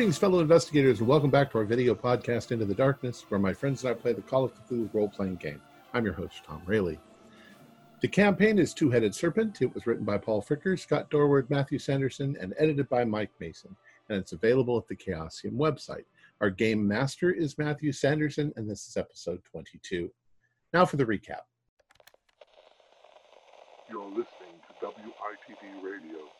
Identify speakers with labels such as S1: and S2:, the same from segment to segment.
S1: Greetings, fellow investigators, and welcome back to our video podcast, Into the Darkness, where my friends and I play the Call of Cthulhu role playing game. I'm your host, Tom Rayleigh. The campaign is Two Headed Serpent. It was written by Paul Fricker, Scott Dorward, Matthew Sanderson, and edited by Mike Mason, and it's available at the Chaosium website. Our game master is Matthew Sanderson, and this is episode 22. Now for the recap.
S2: You're listening to WITD Radio.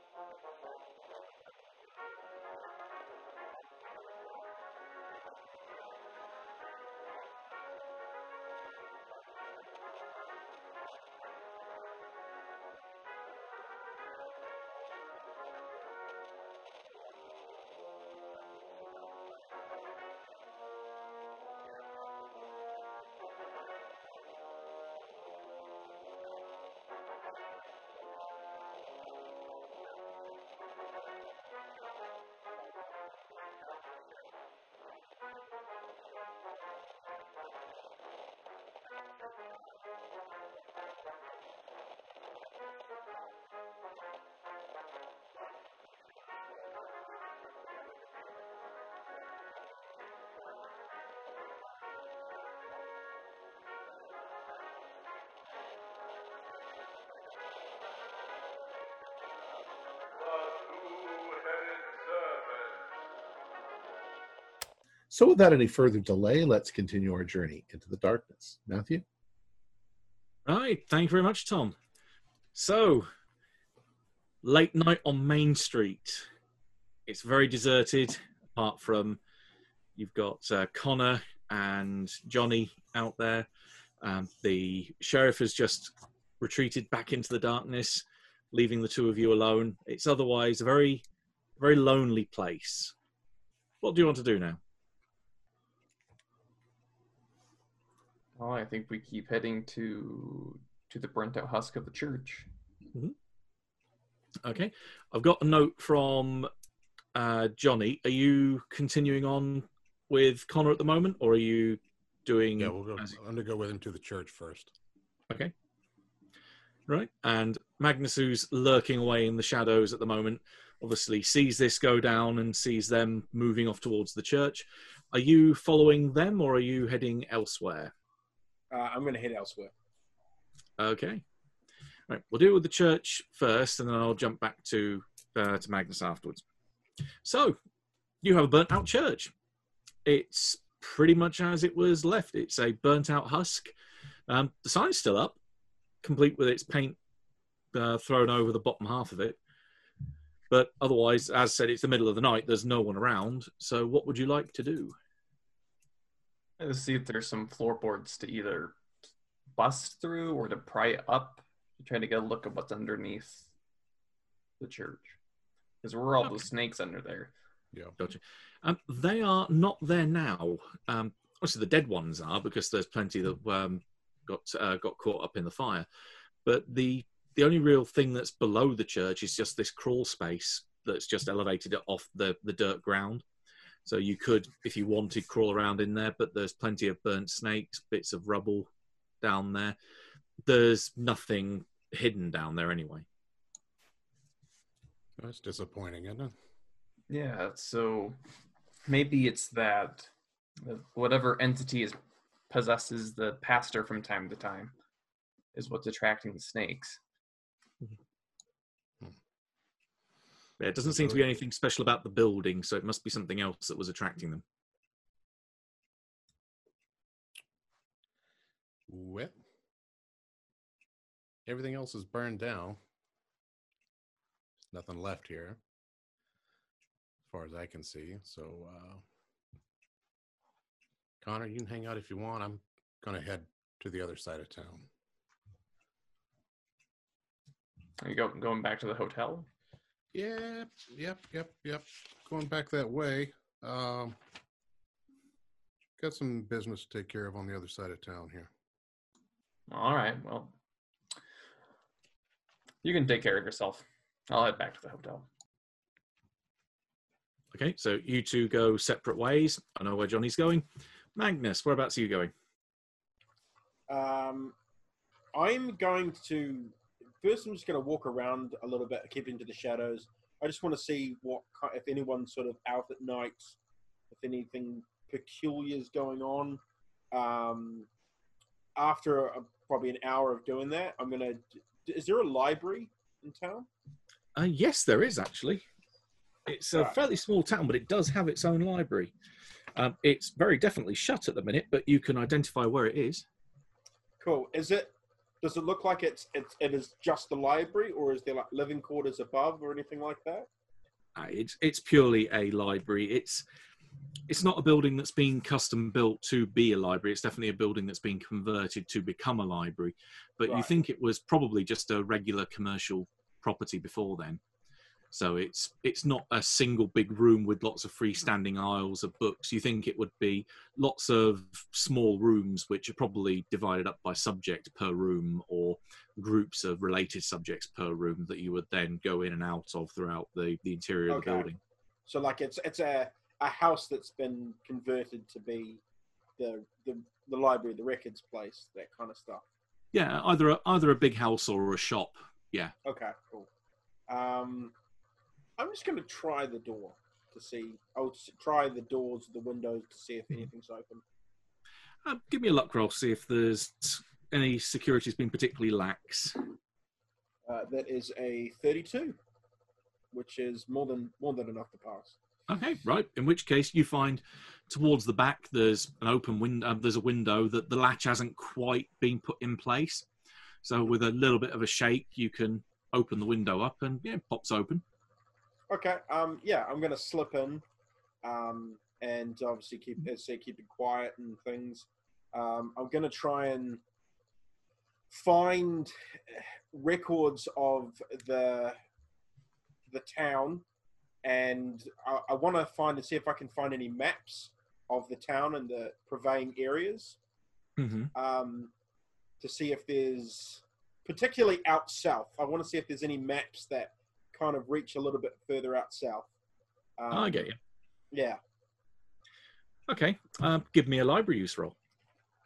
S1: So, without any further delay, let's continue our journey into the darkness. Matthew?
S3: Right. Thank you very much, Tom. So, late night on Main Street. It's very deserted, apart from you've got uh, Connor and Johnny out there. Um, the sheriff has just retreated back into the darkness, leaving the two of you alone. It's otherwise a very, very lonely place. What do you want to do now?
S4: Oh, I think we keep heading to to the burnt out husk of the church.
S3: Okay. I've got a note from uh, Johnny. Are you continuing on with Connor at the moment, or are you doing?
S5: Yeah, we'll go.
S3: as-
S5: I'm gonna go with him to the church first.
S3: Okay. Right. And Magnus, who's lurking away in the shadows at the moment, obviously sees this go down and sees them moving off towards the church. Are you following them or are you heading elsewhere?
S6: Uh, I'm going to head elsewhere.
S3: Okay. Right, we'll deal with the church first, and then I'll jump back to uh, to Magnus afterwards. So, you have a burnt out church. It's pretty much as it was left. It's a burnt out husk. Um, the sign's still up, complete with its paint uh, thrown over the bottom half of it. But otherwise, as said, it's the middle of the night. There's no one around. So, what would you like to do?
S4: Let's see if there's some floorboards to either bust through or to pry up to try to get a look at what's underneath the church. Because we're all
S3: Okay.
S4: the snakes under there.
S5: Yeah.
S3: Gotcha. Um, they are not there now. Um, obviously, the dead ones are because there's plenty that um, got uh, got caught up in the fire. But the the only real thing that's below the church is just this crawl space that's just elevated it off the the dirt ground. So you could, if you wanted, crawl around in there. But there's plenty of burnt snakes, bits of rubble down there. There's nothing hidden down there anyway.
S5: That's disappointing, isn't it?
S4: Yeah, so maybe it's that that whatever entity is possesses the pastor from time to time is what's attracting the snakes.
S3: Yeah, It doesn't seem to be anything special about the building, so it must be something else that was attracting them.
S5: Well, everything else is burned down. There's nothing left here, as far as I can see. So, uh, Connor, you can hang out if you want. I'm gonna head to the other side of town.
S4: Are you go, going back to the hotel?
S5: Yep, yep, yep, yep. Going back that way. Um, got some business to take care of on the other side of town here.
S4: All right, well, you can take care of yourself. I'll head back to the hotel.
S3: Okay, so you two go separate ways. I know where Johnny's going. Magnus, whereabouts are you going?
S6: Um, I'm going to first. I'm just going to walk around a little bit, keep into the shadows. I just want to see what if anyone's sort of out at night, if anything peculiar is going on. Um, after a, probably an hour of doing that, I'm gonna. Is there a library in town?
S3: Uh, yes, there is actually. It's a
S6: Right.
S3: fairly small town, but it does have its own library. Um, it's very definitely shut at the minute, but you can identify where it is.
S6: Cool. Is it? Does it look like it's it's it is just the library, or is there like living quarters above or anything like that?
S3: Uh, it's it's purely a library. It's it's not a building that's been custom built to be a library. It's definitely a building that's been converted to become a library. But you think it was probably just a regular commercial property before then. So it's it's not a single big room with lots of freestanding aisles of books. You think it would be lots of small rooms which are probably divided up by subject per room or groups of related subjects per room that you would then go in and out of throughout the, the interior of the building.
S6: So like it's it's a a house that's been converted to be the the, the library, the records place, that kind of stuff.
S3: Yeah, either a, either a big house or a shop. Yeah.
S6: Okay, cool. Um, I'm just going to try the door to see. I'll try the doors, the windows to see if anything's open.
S3: Uh, give me a luck roll, see if there's any security's been particularly lax.
S6: Uh, that is a 32, which is more than more than enough to pass.
S3: Okay, right. In which case, you find towards the back there's an open window. Uh, there's a window that the latch hasn't quite been put in place. So with a little bit of a shake, you can open the window up and yeah, it pops open.
S6: Okay. Um. Yeah, I'm going to slip in, um, and obviously keep as I say keep it quiet and things. Um, I'm going to try and find records of the the town, and I, I want to find and see if I can find any maps of the town and the prevailing areas
S3: Mm-hmm.
S6: um, to see if there's particularly out south. I want to see if there's any maps that kind of reach a little bit further out south. Um,
S3: I get you.
S6: Yeah,
S3: Okay, uh, give me a library use roll.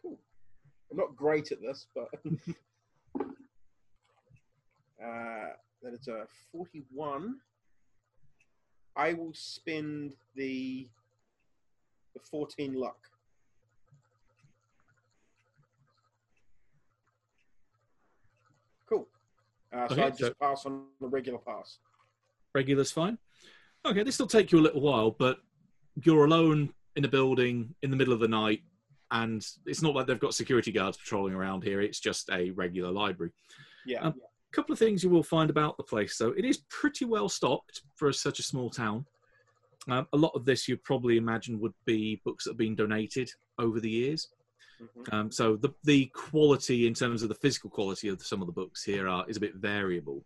S3: Cool.
S6: I'm not great at this, but uh, that is a 41 I will spend the the 14 luck. Cool. Uh, so
S3: Okay,
S6: I just
S3: so-
S6: pass on the regular pass.
S3: Regular's fine. Okay, this will take you a little while, but you're alone in a building in the middle of the night, and it's not like they've got security guards patrolling around here. It's just a regular library.
S6: Yeah.
S3: Um, A couple of things you will find about the place, though. It is pretty well stocked for such a small town. Um, a lot of this you probably imagine would be books that have been donated over the years.
S6: Mhm.
S3: Um, so the the quality in terms of the physical quality of some of the books here are is a bit variable,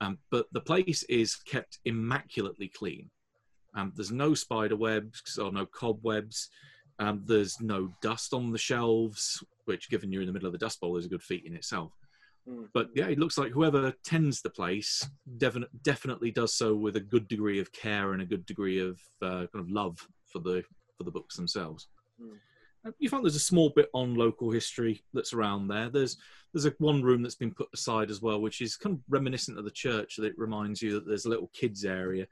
S3: um, but the place is kept immaculately clean. Um, there's no spider webs or no cobwebs. Um, there's no dust on the shelves, which, given you're in the middle of the dust bowl, is a good feat in itself.
S6: Mm.
S3: But yeah, it looks like whoever tends the place definitely definitely does so with a good degree of care and a good degree of uh, kind of love for the for the books themselves.
S6: Mm.
S3: You find there's a small bit on local history that's around there. There's there's a one room that's been put aside as well, which is kind of reminiscent of the church. That it reminds you that there's a little kids area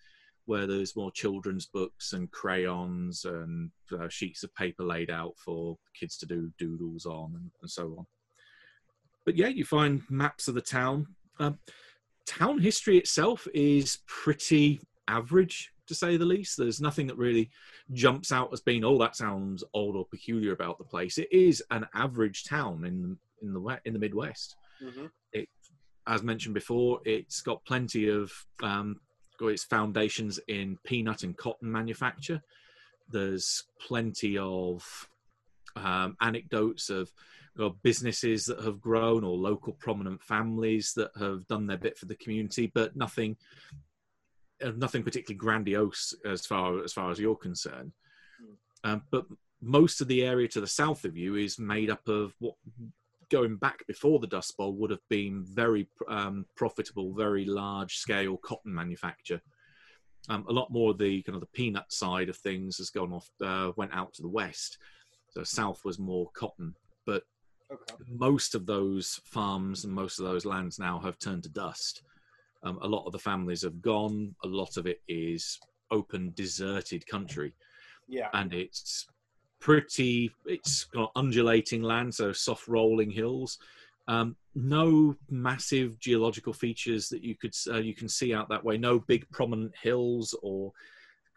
S3: where there's more children's books and crayons and uh, sheets of paper laid out for kids to do doodles on and, and so on. But yeah, you find maps of the town. Um, town history itself is pretty average, to say the least. There's nothing that really jumps out as being, oh, that sounds odd or peculiar about the place. It is an average town in in the in the Midwest.
S6: Mhm.
S3: As mentioned before, it's got plenty of um, got its foundations in peanut and cotton manufacture. There's plenty of um, anecdotes of or businesses that have grown or local prominent families that have done their bit for the community, but nothing, nothing particularly grandiose as far as far as you're concerned. Um, but most of the area to the south of you is made up of what, going back before the Dust Bowl, would have been very um, profitable, very large scale cotton manufacture. Um, a lot more of the kind of the peanut side of things has gone off, uh, went out to the west. So south was more cotton, but
S6: Okay.
S3: most of those farms and most of those lands now have turned to dust. Um, a lot of the families have gone. A lot of it is open, deserted country,
S6: Yeah.
S3: and it's pretty. It's got undulating land, so soft rolling hills. Um, no massive geological features that you could uh, you can see out that way. No big prominent hills or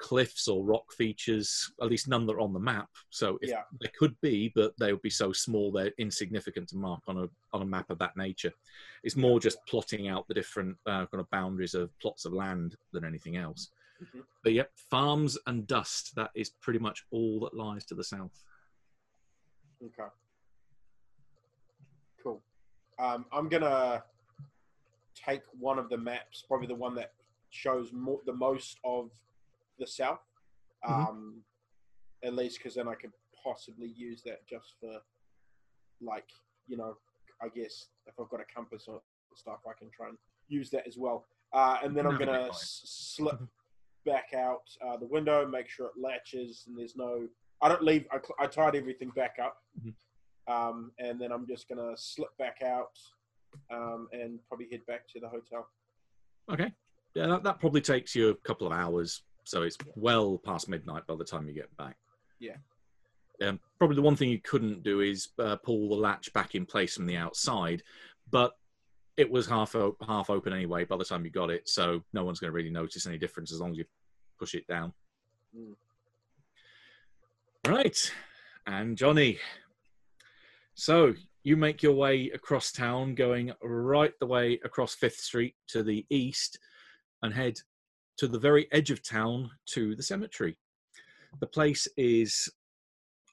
S3: cliffs or rock features. At least none that are on the map. So if
S6: Yeah.
S3: there could be, but they would be so small they're insignificant to mark on a on a map of that nature. It's more just plotting out the different uh, kind of boundaries of plots of land than anything else.
S6: Mhm.
S3: But yep, farms and dust. That is pretty much all that lies to the south.
S6: Okay. Cool. Um, I'm gonna take one of the maps, probably the one that shows more, the most of the south.
S3: Mhm.
S6: Um, At least because then I could possibly use that just for, like, you know, I guess if I've got a compass or stuff, I can try and use that as well. Uh, and then I'm gonna s- slip back out uh, the window, make sure it latches, and there's no. I don't leave. I, cl- I tied everything back up,
S3: Mhm.
S6: um, and then I'm just gonna slip back out um, and probably head back to the hotel.
S3: Okay. Yeah, that, that probably takes you a couple of hours. So it's well past midnight by the time you get back.
S6: Yeah.
S3: Um, probably the one thing you couldn't do is uh, pull the latch back in place from the outside, but it was half o- half open anyway by the time you got it, so no one's going to really notice any difference as long as you push it down.
S6: Mm.
S3: Right, and Johnny. So you make your way across town, going right the way across Fifth Street to the east, and head to the very edge of town to the cemetery. The place is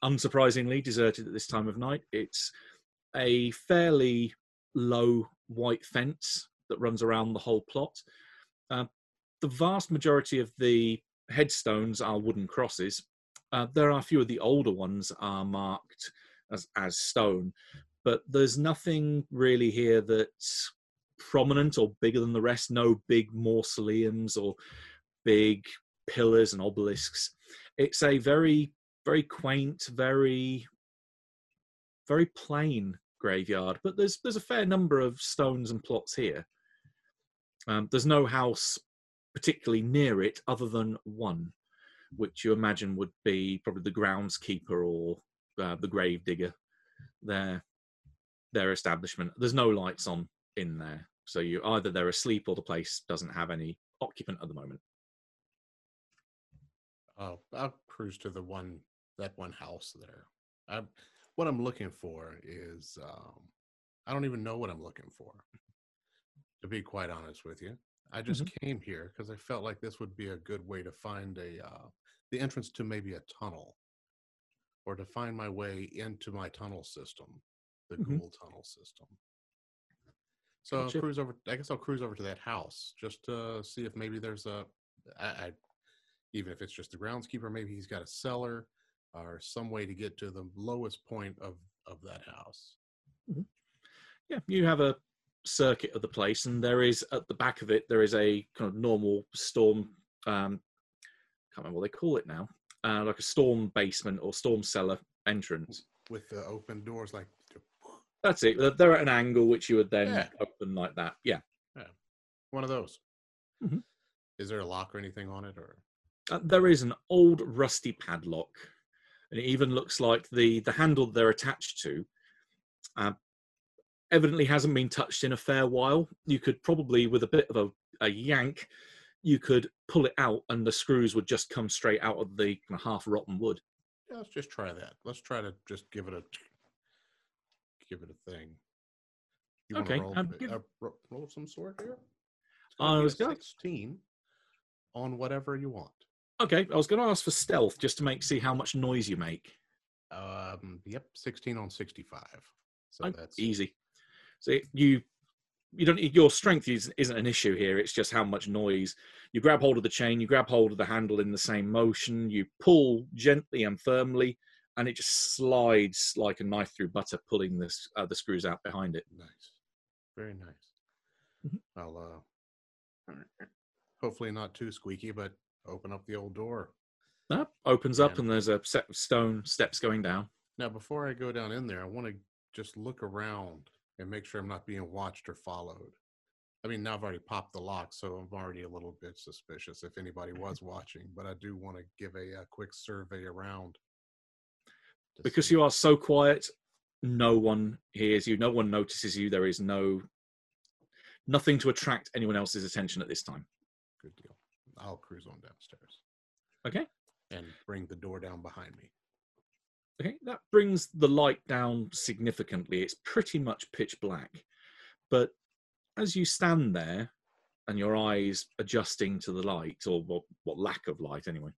S3: unsurprisingly deserted at this time of night. It's a fairly low white fence that runs around the whole plot. Uh, the vast majority of the headstones are wooden crosses. Uh, there are a few of the older ones are marked as, as stone, but there's nothing really here that's prominent or bigger than the rest. No big mausoleums or big pillars and obelisks. It's a very, very quaint, very, very plain graveyard. But there's there's a fair number of stones and plots here. Um, there's no house particularly near it other than one, which you imagine would be probably the groundskeeper or uh, the grave digger. Their their establishment. There's no lights on in there, so you either they're asleep or the place doesn't have any occupant at the moment.
S5: Oh, I'll cruise to the one that one house there. I, what I'm looking for is um, I don't even know what I'm looking for. To be quite honest with you, I just came here because I felt like this would be a good way to find a uh, the entrance to maybe a tunnel, or to find my way into my tunnel system, the
S3: Mhm.
S5: Ghoul tunnel system. So
S3: Gotcha.
S5: I'll cruise over. I guess I'll cruise over to that house just to see if maybe there's a. I, I even if it's just the groundskeeper, maybe he's got a cellar or some way to get to the lowest point of of that house.
S3: Yeah, you have a circuit of the place, and there is at the back of it there is a kind of normal storm. Um, can't remember what they call it now, uh, like a storm basement or storm cellar entrance.
S5: with the open doors like
S3: That's it. They're- at an angle which you would then
S5: Yeah.
S3: open like that. Yeah. yeah.
S5: one of those.
S3: Mhm.
S5: Is there a lock or anything on it, or
S3: Uh, there is an old rusty padlock, and it even looks like the the handle they're attached to uh, evidently hasn't been touched in a fair while. You could probably, with a bit of a, a yank, you could pull it out, and the screws would just come straight out of the kind of half rotten wood.
S5: yeah, let's just try that. Let's try to just give it a give it a thing. You
S3: Okay,
S5: roll, a-
S3: give-
S5: ro- roll of some sort here. It's
S3: I
S5: gonna be a
S3: was gonna-
S5: sixteen on whatever you want.
S3: Okay, I was going to ask for stealth just to make see how much noise you make.
S5: Um, yep, sixteen on sixty-five. So
S3: Oh,
S5: that's
S3: easy. So you you don't need your strength is, isn't an issue here. It's just how much noise. You grab hold of the chain, you grab hold of the handle in the same motion, you pull gently and firmly, and it just slides like a knife through butter, pulling this uh, the screws out behind it.
S5: nice, very nice.
S3: Mhm.
S5: I'll uh, hopefully not too squeaky, but open up the old door.
S3: That opens up, and there's a set of stone steps going down.
S5: Now, before I go down in there, I want to just look around and make sure I'm not being watched or followed. I mean, now I've already popped the lock, so I'm already a little bit suspicious if anybody was watching. But I do want to give a, uh quick survey around.
S3: Because you are so quiet no one hears you no one notices you there is no nothing to attract anyone else's attention at this time.
S5: Good deal. I'll cruise on downstairs.
S3: Okay.
S5: And bring the door down behind me.
S3: okay that brings the light down significantly. It's pretty much pitch black. But as you stand there and your eyes adjusting to the light or what, what lack of light anyway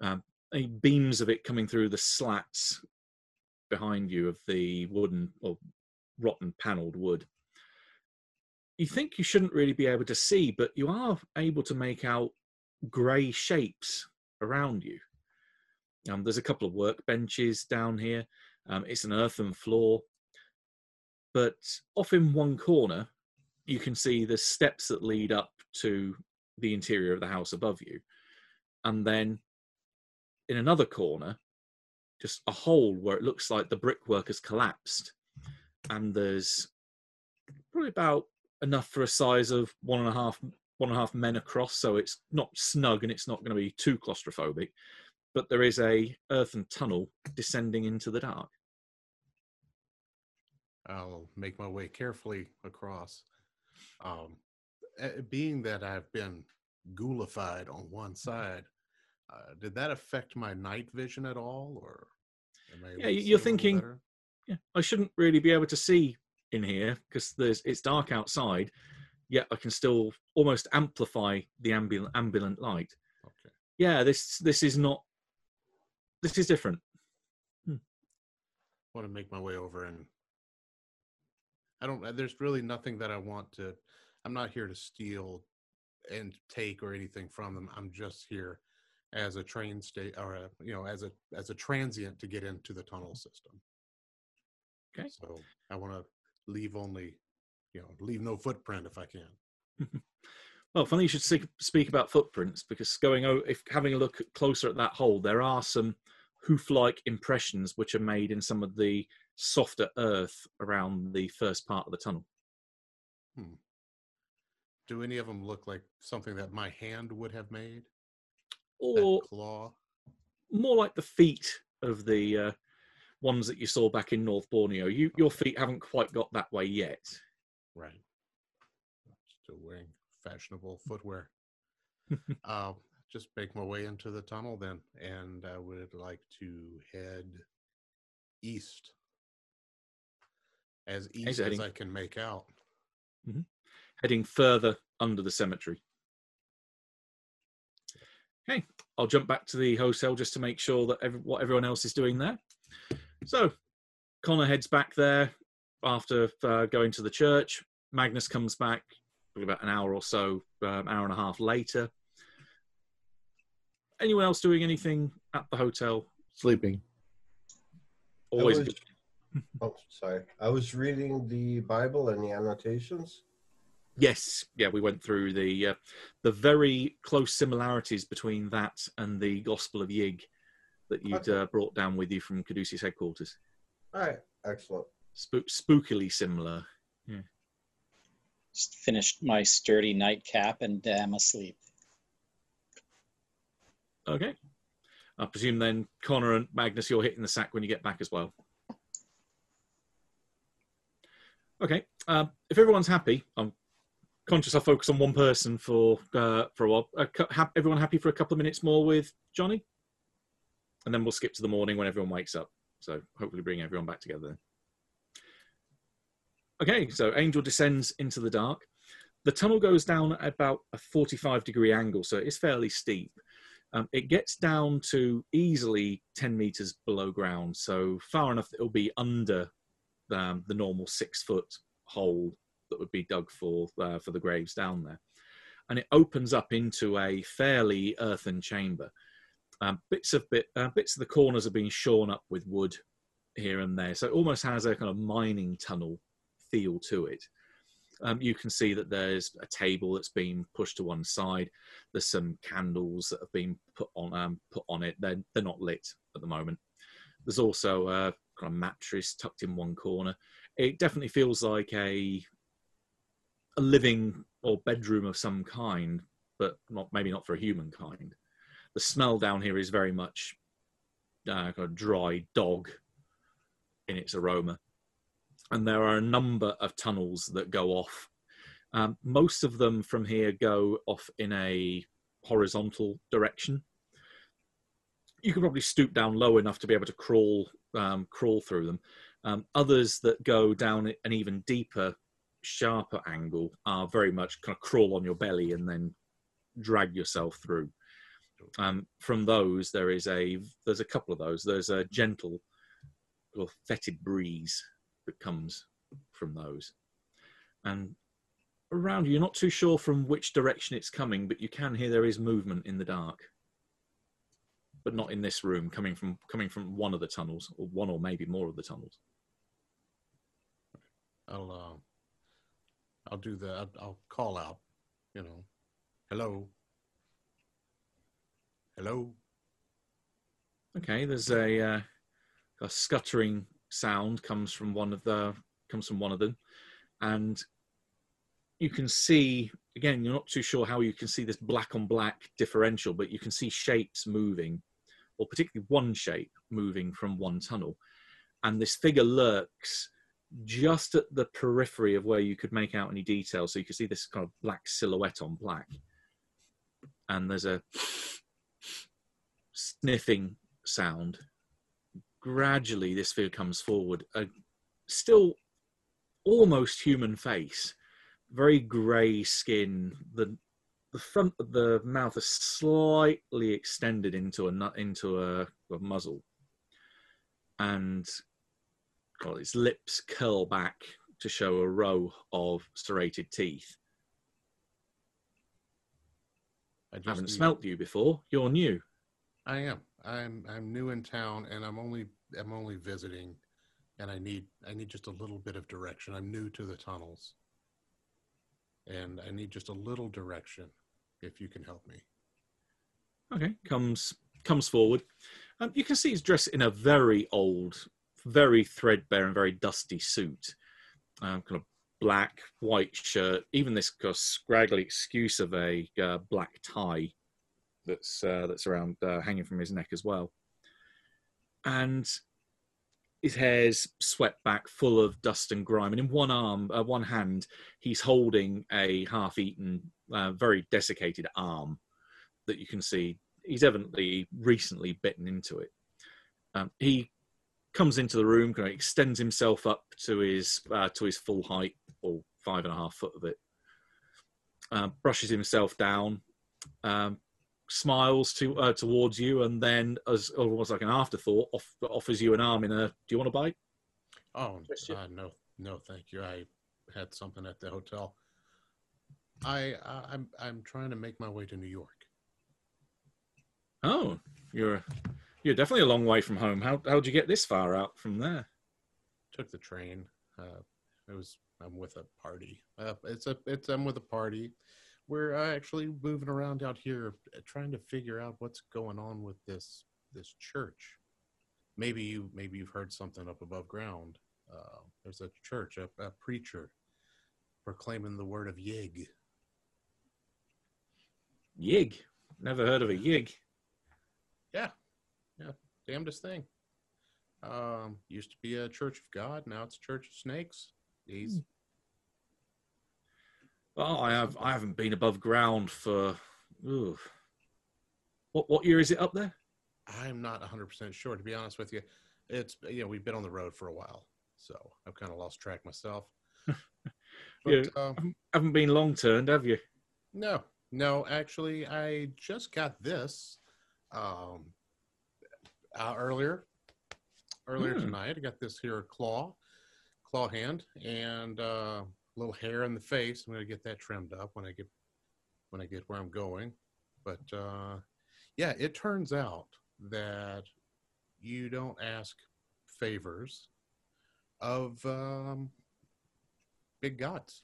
S3: um, beams of it coming through the slats behind you of the wooden or rotten paneled wood. You think you shouldn't really be able to see but you are able to make out grey shapes around you. Um, there's a couple of workbenches down here. Um, it's an earthen floor but off in one corner you can see the steps that lead up to the interior of the house above you. And then in another corner just a hole where it looks like the brickwork has collapsed and there's probably about enough for a size of one and a half one and a half men across so it's not snug and it's not going to be too claustrophobic but there is a earthen tunnel descending into the dark
S5: I'll make my way carefully across. Um, eh, being that I've been ghoulified on one side, uh, did that affect my night vision at all, or am I
S3: Yeah, you're thinking-
S5: better?
S3: yeah i shouldn't really be able to see in here because there's it's dark outside yet i can still almost amplify the ambient ambient light
S5: Okay.
S3: yeah this this is not this is different I
S5: want to make my way over and I don't uh, there's really nothing that I want to I'm not here to steal and take or anything from them. I'm just here as a train state or a, you know as a as a transient to get into the tunnel system.
S3: Okay.
S5: So I want to leave only you know leave no footprint if I can.
S3: well funny you should speak, about footprints because going o if having a look closer at that hole there are some hoof-like impressions which are made in some of the softer earth around the first part of the tunnel Hmm.
S5: do any of them look like something that my hand would have made?
S3: Or
S5: claw?
S3: more like the feet of the uh, ones that you saw back in North Borneo. You, your feet haven't quite got that way yet.
S5: Right. Still wearing fashionable footwear. I'll just make my way into the tunnel then, and I would like to head east. As east as I can make out.
S3: heading further under the cemetery. Okay, I'll jump back to the hotel just to make sure that every, what everyone else is doing there. So, Connor heads back there after uh, going to the church. Magnus comes back about an hour or so, um, hour and a half later. Anyone else doing anything at the hotel?
S1: Sleeping.
S3: Always
S7: was, oh, sorry. I was reading the Bible and the annotations.
S3: Yes, yeah, we went through the uh, the very close similarities between that and the Gospel of Yig that you'd
S7: Okay.
S3: uh, brought down with you from Caduceus headquarters.
S7: All right, excellent.
S3: Spook, spookily similar.
S8: Just finished my sturdy nightcap and am asleep.
S3: Okay, I presume then Connor and Magnus, you're hitting the sack when you get back as well. Okay, um, if everyone's happy, I'm conscious I focus on one person for uh, for a while. Uh, ha- everyone happy for a couple of minutes more with Johnny, and then we'll skip to the morning when everyone wakes up. So hopefully bring everyone back together. Okay, so Angel descends into the dark. The tunnel goes down at about a 45 degree angle, so it's fairly steep. Um, it gets down to easily 10 meters below ground, so far enough that it'll be under um, the normal six foot hole that would be dug for uh, for the graves down there. And it opens up into a fairly earthen chamber. Um, bits of bit, uh, bits of the corners have been shorn up with wood here and there, so it almost has a kind of mining tunnel feel to it. Um, you can see that there's a table that's been pushed to one side. There's some candles that have been put on um, put on it. They're they're not lit at the moment. There's also a kind of mattress tucked in one corner. It definitely feels like a a living or bedroom of some kind, but not maybe not for a humankind. The smell down here is very much uh, dry dog in its aroma and there are a number of tunnels that go off. Um, most of them from here go off in a horizontal direction. You can probably stoop down low enough to be able to crawl um, crawl through them. Um, others that go down an even deeper, sharper angle are very much kind of crawl on your belly and then drag yourself through. Um, from those, there is a there's a couple of those. There's a gentle, little fetid breeze that comes from those. And around you, you're not too sure from which direction it's coming, but you can hear there is movement in the dark. But not in this room, coming from coming from one of the tunnels, or one or maybe more of the tunnels.
S5: I'll uh, I'll do the I'll, I'll call out, you know, hello, hello.
S3: Okay, there's a uh, a scuttering sound comes from one of the comes from one of them, and you can see again. You're not too sure how you can see this black on black differential, but you can see shapes moving, or particularly one shape moving from one tunnel, and this figure lurks just at the periphery of where you could make out any detail. So you can see this kind of black silhouette on black, and there's a sniffing sound. Gradually this figure comes forward. A still almost human face. Very grey skin. The the front of the mouth is slightly extended into a into a, a muzzle. And well, its lips curl back to show a row of serrated teeth
S5: I
S3: haven't smelt you before you're new
S5: I am. I'm I'm new in town and I'm only I'm only visiting and I need I need just a little bit of direction. I'm new to the tunnels. And I need just a little direction if you can help me.
S3: Okay, comes comes forward. Um, you can see he's dressed in a very old, very threadbare and very dusty suit. Um, kind of black, white shirt, even this kind of scraggly excuse of a uh, black tie that's uh, that's around uh, hanging from his neck as well, and his hair's swept back, full of dust and grime. And in one arm, uh, one hand, he's holding a half-eaten, uh, very desiccated arm that you can see. He's evidently recently bitten into it. Um, he comes into the room, kind of extends himself up to his uh, to his full height, or five and a half foot of it. Uh, brushes himself down, um, smiles to uh, towards you, and then, as almost like an afterthought, off, offers you an arm in a. Do you want to bite?
S5: Oh uh, no, no, thank you. I had something at the hotel. I, I I'm I'm trying to make my way to New York.
S3: Oh, you're you're definitely a long way from home. How how'd you get this far out from there?
S5: Took the train. Uh, it was I'm with a party. Uh, it's a it's I'm with a party. We're uh, actually moving around out here, uh, trying to figure out what's going on with this this church. Maybe you maybe you've heard something up above ground. Uh, there's a church, a, a preacher proclaiming the word of Yig.
S3: Yig. Never heard of a yig.
S5: Yeah, yeah, damnedest thing. Um, used to be a Church of God, now it's a Church of Snakes. He's
S3: Well, I have I haven't been above ground for. Ooh. What what year is it up there?
S5: I'm not 100% sure, to be honest with you. It's, you know, we've been on the road for a while, so I've kind of lost track myself. but,
S3: Yeah.
S5: um,
S3: Haven't- Haven't been long turned, have you?
S5: no, no, actually, I just got this um, uh, earlier. Earlier
S3: Hmm.
S5: tonight, I got this here claw, claw hand, and uh, a little hair in the face. I'm gonna get that trimmed up when I get when I get where I'm going. But uh, yeah, it turns out that you don't ask favors of um, big gods,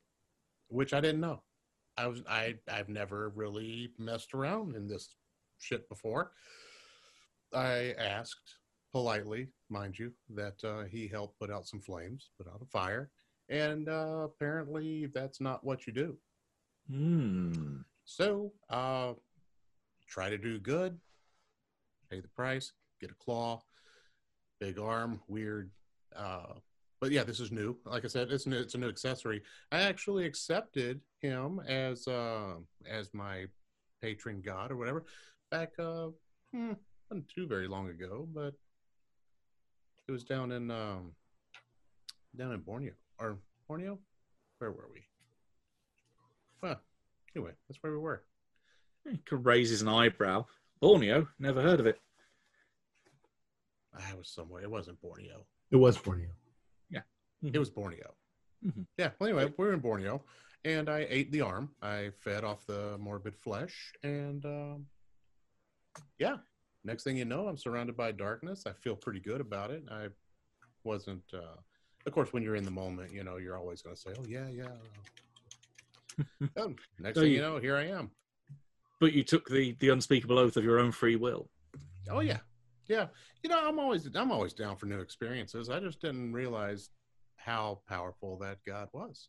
S5: which I didn't know. I was I I've never really messed around in this shit before. I asked politely, mind you, that uh, he helped put out some flames, put out a fire, and uh, apparently that's not what you do.
S3: Hmm.
S5: So, uh, try to do good, pay the price, get a claw, big arm, weird. Uh, but yeah, this is new. Like I said, it's new, it's a new accessory. I actually accepted him as uh, as my patron god or whatever back uh, hmm, wasn't too very long ago, but it was down in um, down in Borneo or Borneo. Where were we? Well, anyway, that's where we were.
S3: He could raises an eyebrow. Borneo, never heard of it.
S5: I was somewhere. It wasn't Borneo.
S1: It was Borneo. Yeah.
S5: It was Borneo.
S3: Mhm.
S5: Yeah. Well, anyway, we were in Borneo, and I ate the arm. I fed off the morbid flesh, and um, yeah. Next thing you know, I'm surrounded by darkness. I feel pretty good about it. I wasn't. Uh, of course, when you're in the moment, you know, you're always going to say, "Oh yeah, yeah." Oh, next
S3: So
S5: thing
S3: you-
S5: you know, here I am.
S3: But you took the, the unspeakable oath of your own free will.
S5: Oh yeah, yeah. You know, I'm always I'm always down for new experiences. I just didn't realize how powerful that god was.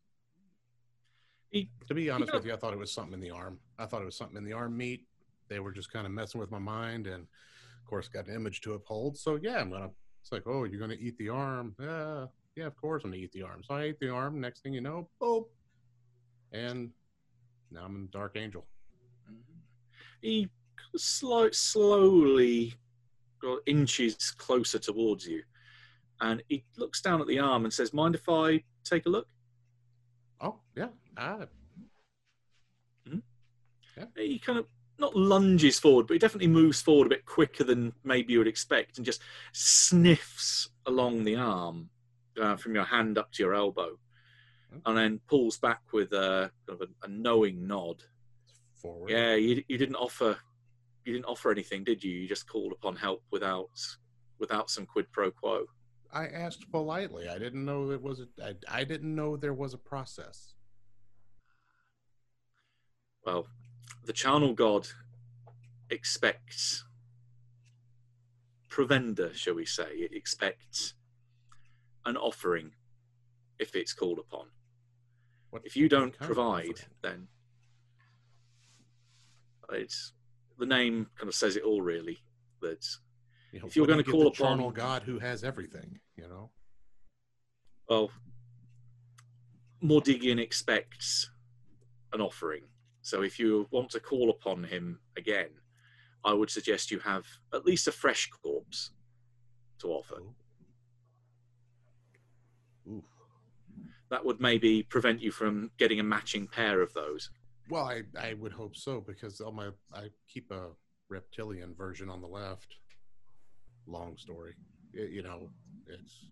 S3: He-
S5: to be honest with you, I thought it was something in the arm. I thought it was something in the arm meat. They were just kind of messing with my mind, and of course, got an image to uphold. So yeah, I'm gonna. It's like, oh, you're gonna eat the arm? Yeah, yeah, of course I'm gonna eat the arm. So I ate the arm. Next thing you know, boom, and now I'm a dark angel. Mm-hmm.
S3: He slow, slowly got inches closer towards you. And he looks down at the arm and says, Mind if I take a look?
S5: Oh yeah, ah, hmm?
S3: He kind of not lunges forward, but he definitely moves forward a bit quicker than maybe you would expect and just sniffs along the arm uh, from your hand up to your elbow and then pulls back with a, kind of a, a knowing nod.
S5: forward.
S3: Yeah, you, you didn't offer you didn't offer anything, did you? You just called upon help without without some quid pro quo.
S5: I asked politely. I didn't know it was. A, I, I didn't know there was a process.
S3: Well, the charnel god expects provender, shall we say? It expects an offering if it's called upon.
S5: What
S3: If you don't provide, then it's the name kind of says it all, really. That
S5: You know,
S3: if you're gonna call
S5: the
S3: upon-
S5: eternal God who has everything, you know.
S3: well, Mordiggian expects an offering. So if you want to call upon him again, I would suggest you have at least a fresh corpse to offer.
S5: Oof.
S3: That would maybe prevent you from getting a matching pair of those.
S5: Well, I, I would hope so because on my I keep a reptilian version on the left. Long story, It- you know. It's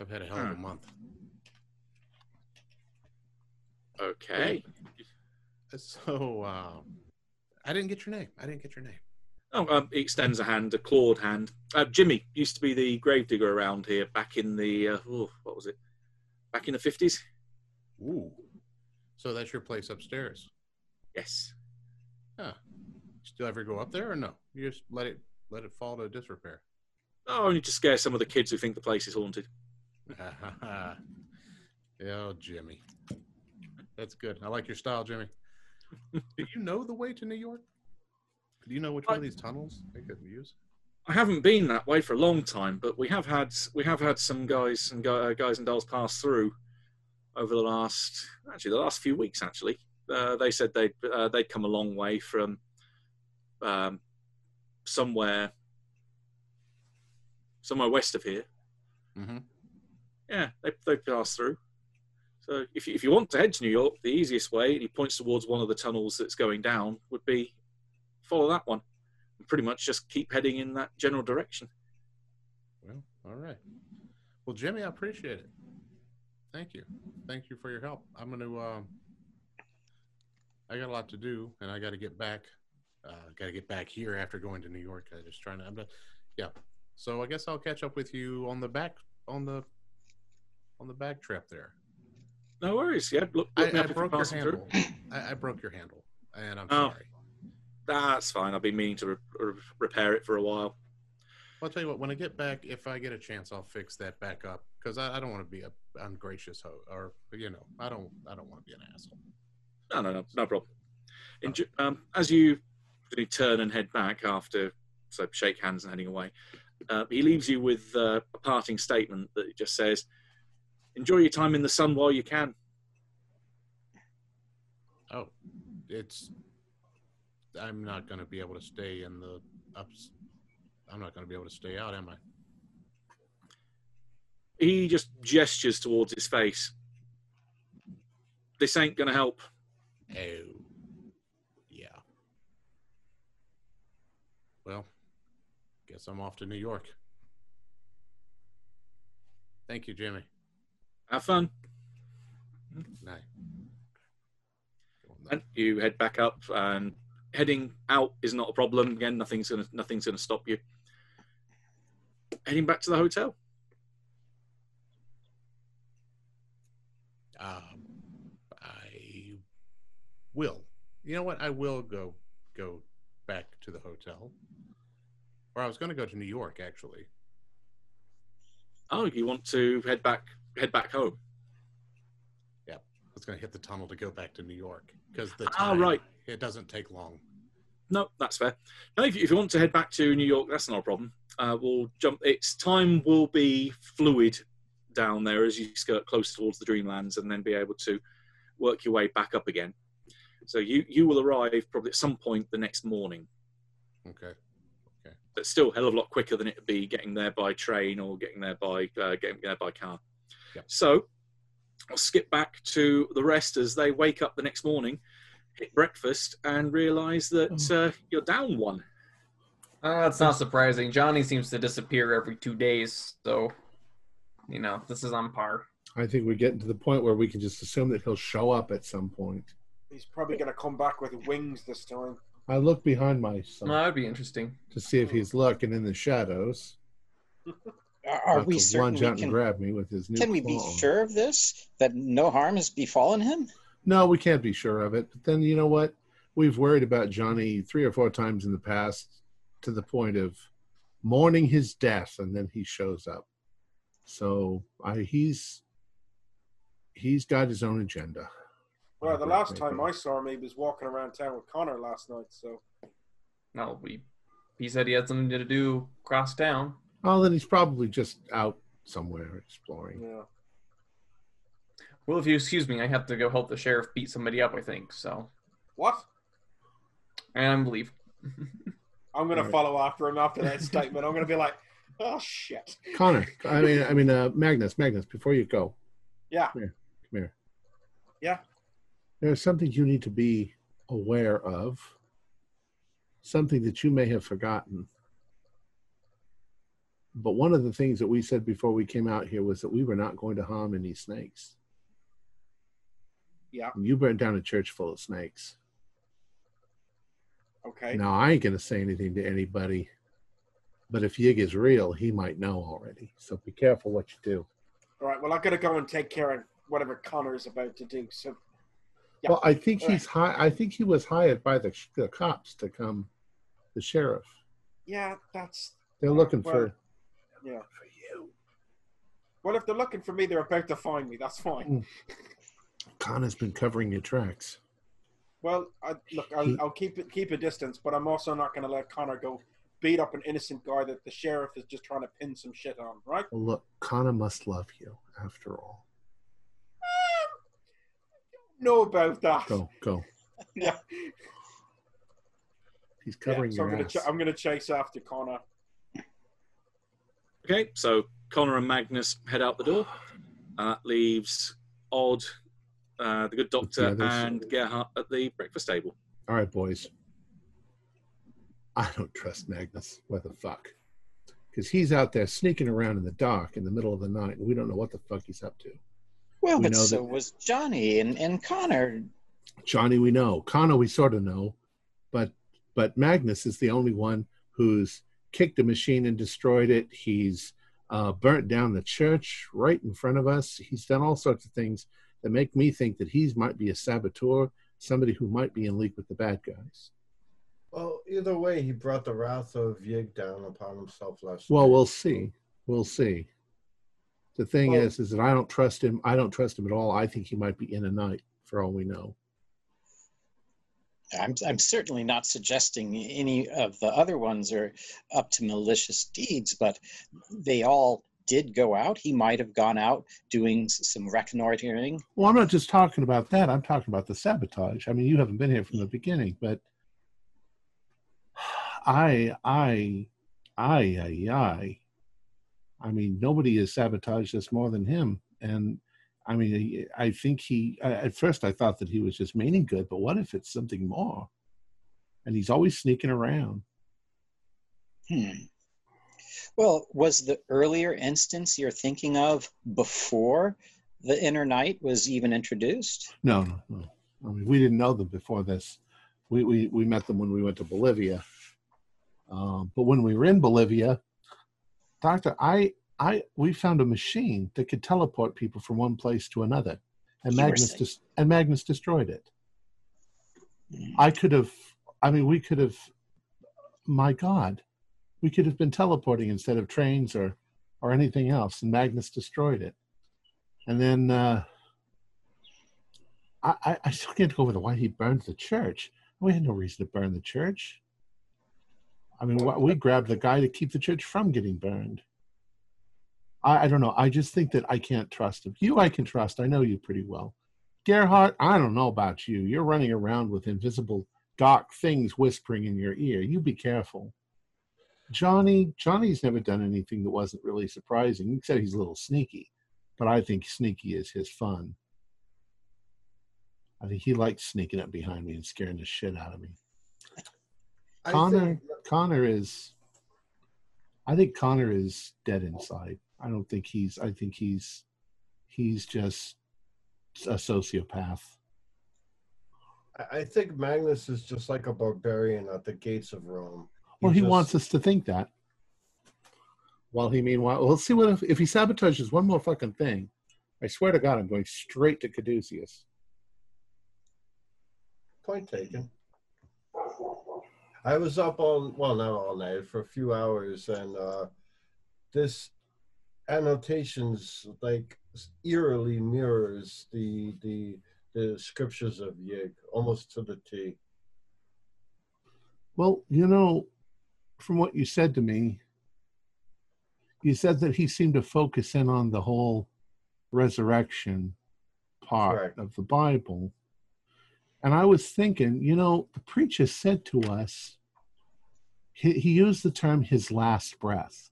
S5: I've had a hell of a
S3: Hmm.
S5: month.
S3: Okay.
S5: So uh, I didn't get your name. I didn't get your name.
S3: Oh, um, he extends a hand, a clawed hand. Uh, Jimmy used to be the gravedigger around here back in the uh, oh, what was it? Back in the fifties.
S5: Ooh. So that's your place upstairs.
S3: Yes.
S5: Still ever go up there or no? You just let it let it fall to disrepair.
S3: Oh, only to scare some of the kids who think the place is haunted.
S5: oh, Jimmy. That's good. I like your style, Jimmy. Do you know the way to New York? Do you know which one of these tunnels they could use?
S3: I haven't been that way for a long time, but we have had we have had some guys and gu- uh, guys and dolls pass through over the last actually the last few weeks. Actually, uh, they said they'd uh, they'd come a long way from um, somewhere somewhere west of here.
S5: Mm-hmm.
S3: Yeah, they they passed through. If you, if you want to head to New York, the easiest way, and he points towards one of the tunnels that's going down, would be follow that one. And pretty much just keep heading in that general direction.
S5: Well, all right. Well, Jimmy, I appreciate it. Thank you. Thank you for your help. I'm going to. Um, I got a lot to do, and I got to get back. Uh, got to get back here after going to New York. I just trying to. I'm not, yeah. So I guess I'll catch up with you on the back on the on the back trip there.
S3: No worries. Yeah, look,
S5: I,
S3: look
S5: I
S3: you're
S5: broke your handle. I, I broke your handle, and I'm
S3: Oh.
S5: sorry.
S3: That's fine. I've been meaning to re- re- repair it for a while.
S5: Well, I'll tell you what. When I get back, if I get a chance, I'll fix that back up because I, I don't want to be a ungracious ho or you know, I don't I don't want to be an asshole.
S3: No, no, no, no problem. Enjoy, um, as you turn and head back after, so shake hands and heading away, uh, he leaves you with uh, a parting statement that just says, "Enjoy your time in the sun while you can."
S5: Oh, it's. I'm not going to be able to stay in the ups. I'm not going to be able to stay out, am I?
S3: He just gestures towards his face. This ain't gonna help.
S5: Oh, yeah. Well, guess I'm off to New York. Thank you, Jimmy.
S3: Have fun.
S5: No.
S3: And you head back up, and heading out is not a problem. Again, nothing's gonna nothing's gonna stop you. Heading back to the hotel.
S5: Um, I will. You know what? I will go go back to the hotel. Or I was going to go to New York, actually.
S3: Oh, you want to head back head back home?
S5: I was going to hit the tunnel to go back to New York because the
S3: Ah, right.
S5: It doesn't take long.
S3: No, that's fair. No, if you, if you want to head back to New York, that's not a problem. Uh, we'll jump. Its time will be fluid down there as you skirt closer towards the Dreamlands, and then be able to work your way back up again. So you you will arrive probably at some point the next morning,
S5: Okay.
S3: but still a hell of a lot quicker than it would be getting there by train or getting there by uh, getting there by car.
S5: Yep.
S3: So I'll skip back to the rest as they wake up the next morning, hit breakfast, and realise that uh, you're down one.
S4: Uh, it's not surprising. Johnny seems to disappear every two days, so you know this is on par.
S1: I think we're getting to the point where we can just assume that he'll show up at some point.
S6: He's probably going to come back with wings this time.
S1: I look behind myself
S4: Well, that'd be interesting.
S1: to see if he's lurking in the shadows.
S8: Are, are we
S1: to
S8: certain
S1: lunge
S8: we
S1: out and
S8: can,
S1: grab me with his new
S8: can we be
S1: claw.
S8: sure of this? That no harm has befallen him?
S1: No, we can't be sure of it. But then you know what? We've worried about Johnny three or four times in the past to the point of mourning his death, and then he shows up. So I, he's he's got his own agenda.
S6: Well, the last time I saw him, he was walking around town with Connor last night. So
S4: No, we. He said he had something to do across town.
S1: Oh, then he's probably just out somewhere exploring.
S6: yeah.
S4: Well, if you excuse me, I have to go help the sheriff beat somebody up. I think so.
S6: What?
S4: And I'm leave.
S6: I'm gonna
S1: Right.
S6: follow after him after that statement. I'm gonna be like, oh shit.
S1: Connor, I mean, I mean, uh, Magnus, Magnus. Before you go,
S6: Yeah.
S1: come here, come here.
S6: Yeah.
S1: There's something you need to be aware of. Something that you may have forgotten. But one of the things that we said before we came out here was that we were not going to harm any snakes.
S6: Yeah.
S1: And you burned down a church full of snakes.
S6: Okay.
S1: Now I ain't gonna say anything to anybody, but if Yig is real, he might know already. So be careful what you do.
S6: All right. Well, I gotta go and take care of whatever Connor's about to do. So Yeah.
S1: Well, I think
S6: All
S1: he's hi- I think he was hired by the, the cops to come, the sheriff.
S6: yeah, that's
S1: They're looking
S6: Well,
S1: for
S6: yeah.
S1: for you.
S6: Well, if they're looking for me, they're about to find me. That's fine. Hmm.
S1: Connor's been covering your tracks.
S6: Well, I, look, I'll, I'll keep it keep a distance, but I'm also not going to let Connor go beat up an innocent guy that the sheriff is just trying to pin some shit on, right?
S1: Well, look, Connor must love you after all.
S6: Know about that?
S1: Go, go.
S6: Yeah.
S1: He's
S6: Yeah,
S1: covering
S6: so I'm
S1: your
S6: gonna, ch- I'm gonna chase after Connor.
S3: Okay, so Connor and Magnus head out the door. And that leaves Odd, uh, the good doctor,
S1: others.
S3: and Gerhardt at the breakfast table.
S1: All right, boys. I don't trust Magnus. What the fuck? Because he's out there sneaking around in the dark in the middle of the night, and we don't know what the fuck he's up to.
S8: Well,
S1: We
S8: but
S1: know
S8: so
S1: that-
S8: was Johnny and, and Connor.
S1: Johnny, we know. Connor, we sort of know, but but Magnus is the only one who's kicked a machine and destroyed it. He's uh, burnt down the church right in front of us. He's done all sorts of things that make me think that he might be a saboteur, somebody who might be in league with the bad guys.
S7: Well, either way, he brought the wrath of Yig down upon himself last
S1: Well,
S7: night.
S1: we'll see. We'll see. The thing
S7: Well-
S1: is, is that I don't trust him. I don't trust him at all. I think he might be Inner Night, for all we know.
S8: I'm, I'm certainly not suggesting any of the other ones are up to malicious deeds, but they all did go out. He might have gone out doing some reconnoitering.
S1: Well, I'm not just talking about that. I'm talking about the sabotage. I mean, you haven't been here from the beginning, but I, I, I, I, I. I mean, nobody has sabotaged us more than him. And I mean, I think he. At first, I thought that he was just meaning good, but what if it's something more? And he's always sneaking around.
S8: Hmm. Well, was the earlier instance you're thinking of before the inner night was even introduced?
S1: No, no, no. I mean, we didn't know them before this. We we we met them when we went to Bolivia. Um, but when we were in Bolivia, Doctor, I I we found a machine that could teleport people from one place to another, and
S8: You
S1: Magnus dis- and Magnus destroyed it.
S8: Hmm.
S1: I could have. I mean, we could have. My God, we could have been teleporting instead of trains or or anything else, and Magnus destroyed it. And then uh, I, I still can't go over why he burned the church. We had no reason to burn the church. I mean, we grabbed the guy to keep the church from getting burned. I, I don't know. I just think that I can't trust him. You, I can trust. I know you pretty well. Gerhardt, I don't know about you. You're running around with invisible dark things whispering in your ear. You be careful. Johnny, Johnny's never done anything that wasn't really surprising. Except he's a little sneaky, but I think sneaky is his fun. I think he likes sneaking up behind me and scaring the shit out of me.
S7: I
S1: Connor,
S7: think-
S1: Connor is. I think Connor is dead inside. I don't think he's. I think he's. He's just a sociopath.
S7: I- think Magnus is just like a barbarian at the gates of Rome.
S1: Well, he
S7: just-
S1: wants us to think that. While he meanwhile, well, let's see what if, if he sabotages one more fucking thing. I swear to God, I'm going straight to Caduceus.
S7: Point taken. I was up all well, not all night for a few hours, and uh, this annotations like eerily mirrors the the the scriptures of Yig almost to the T.
S1: Well, you know, from what you said to me, you said that he seemed to focus in on the whole resurrection part
S7: Correct.
S1: of the Bible. And I was thinking, you know, the preacher said to us, he, he used the term his last breath.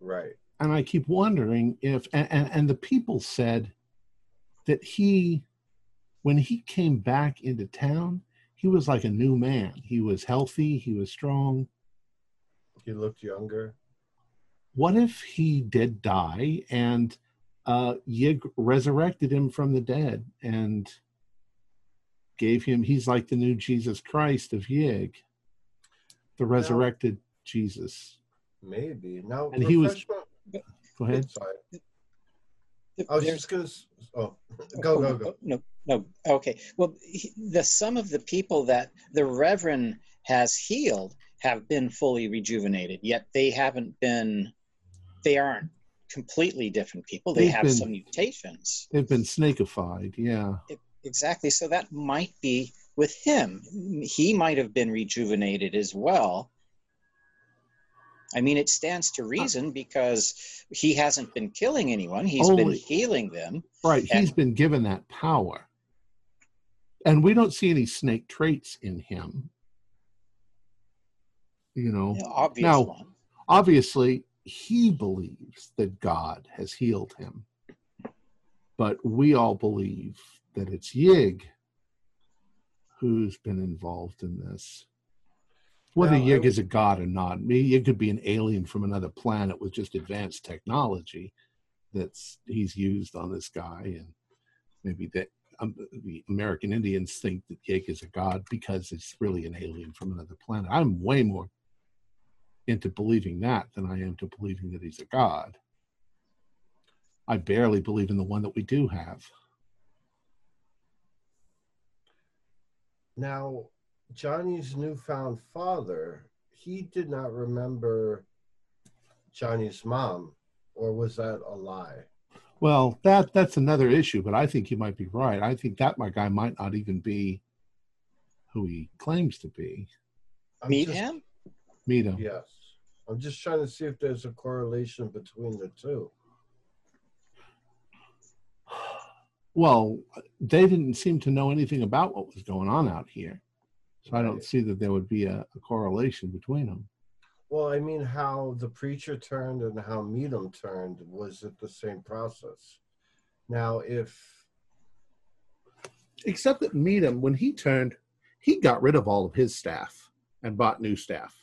S7: Right.
S1: And I keep wondering if, and, and, and the people said that he, when he came back into town, he was like a new man. He was healthy, he was strong.
S7: He looked younger.
S1: What if he did die and uh, Yig resurrected him from the dead and gave him, he's like the new Jesus Christ of Yig, the resurrected Jesus.
S7: Maybe. Now
S1: And he was- Go ahead.
S7: Sorry. I was
S8: There's-
S7: just gonna oh, oh go go oh, go.
S8: No, no. Okay. Well, he- the some of the people that the Reverend has healed have been fully rejuvenated, yet they haven't been. They aren't completely different people. They
S1: They've
S8: have
S1: been-
S8: some mutations.
S1: They've been snakified, yeah.
S8: Exactly. So that might be with him. He might have been rejuvenated as well. I mean, it stands to reason because he hasn't been killing anyone. He's been healing them.
S1: Right, he's been given that power. And we don't see any snake traits in him. You know,
S8: obvious
S1: Now-
S8: one.
S1: obviously, he believes that God has healed him. But we all believe that it's Yig who's been involved in this. Whether Yig is a god or not, it could be an alien from another planet with just advanced technology that's he's used on this guy, and maybe that um, the American Indians think that Yig is a god because it's really an alien from another planet. I'm way more into believing that than I am to believing that he's a god. I barely believe in the one that we do have.
S7: Now, Johnny's newfound father, he did not remember Johnny's mom, or was that a lie?
S1: Well, that that's another issue, but I think you might be right. I think that my guy might not even be who he claims to be.
S7: I'm
S8: Meet
S7: just-
S8: him?
S1: Meet him.
S7: Yes. I'm just trying to see if there's a correlation between the two.
S1: Well, they didn't seem to know anything about what was going on out here. So I don't see that there would be a, a correlation between them.
S7: Well, I mean, how the preacher turned and how Meadham turned was it the same process? Now, if
S1: Except that Meadham, when he turned, he got rid of all of his staff and bought new staff.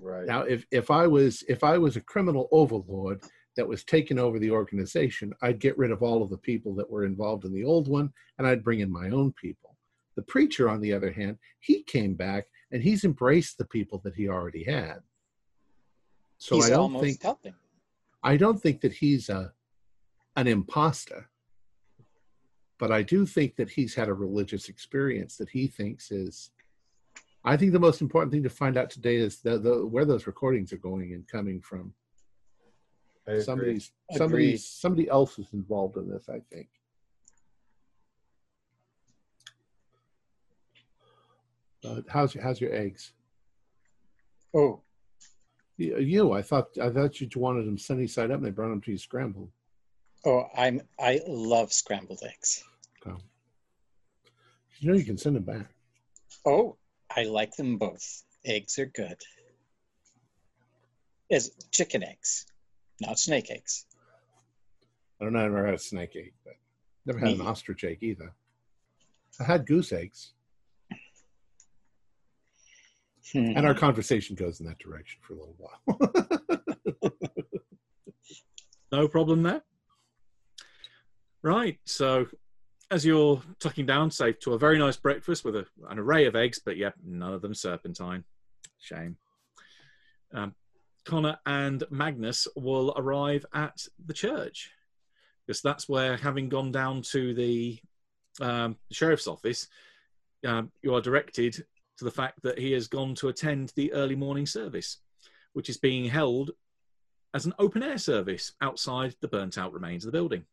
S7: right,
S1: Now, if if I was if I was a criminal overlord that was taking over the organization, I'd get rid of all of the people that were involved in the old one, and I'd bring in my own people. The preacher, on the other hand, he came back and he's embraced the people that he already had. So
S8: He's
S1: I don't think
S8: helping.
S1: I don't think that he's a an imposter, but I do think that he's had a religious experience that he thinks is. I think the most important thing to find out today is the, the where those recordings are going and coming from.
S7: I agree.
S1: Somebody's
S8: Agreed.
S1: somebody somebody else is involved in this. I think. Uh, how's your how's your eggs?
S8: Oh,
S1: You, you, I thought I thought you wanted them sunny side up, and they brought them to you scrambled.
S8: oh, I'm I love scrambled eggs.
S1: You know you can send them back.
S8: Oh, I like them both. Eggs are good. As chicken eggs, not snake eggs.
S1: I don't know. I've never had a snake egg, but never had
S8: Me
S1: an ostrich egg either. I had goose eggs,
S8: Hmm.
S1: and our conversation goes in that direction for a little while.
S3: No problem there. Right. So, as you're tucking down, safe to a very nice breakfast with a, an array of eggs, but yep, none of them serpentine. Shame. Um, Connor and Magnus will arrive at the church because that's where, having gone down to the um, sheriff's office, um, you are directed to the fact that he has gone to attend the early morning service, which is being held as an open air service outside the burnt out remains of the building.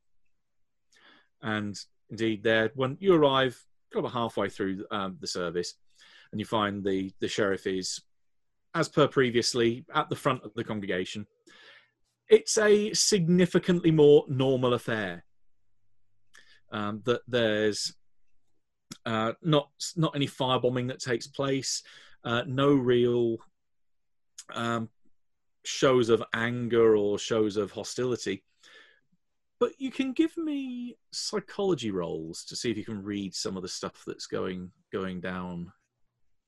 S3: And indeed, there when you arrive, kind of halfway through um, the service, and you find the the sheriff is, as per previously, at the front of the congregation. It's a significantly more normal affair. Um, that there's uh, not not any firebombing that takes place, uh, no real um, shows of anger or shows of hostility. But you can give me psychology rolls to see if you can read some of the stuff that's going going down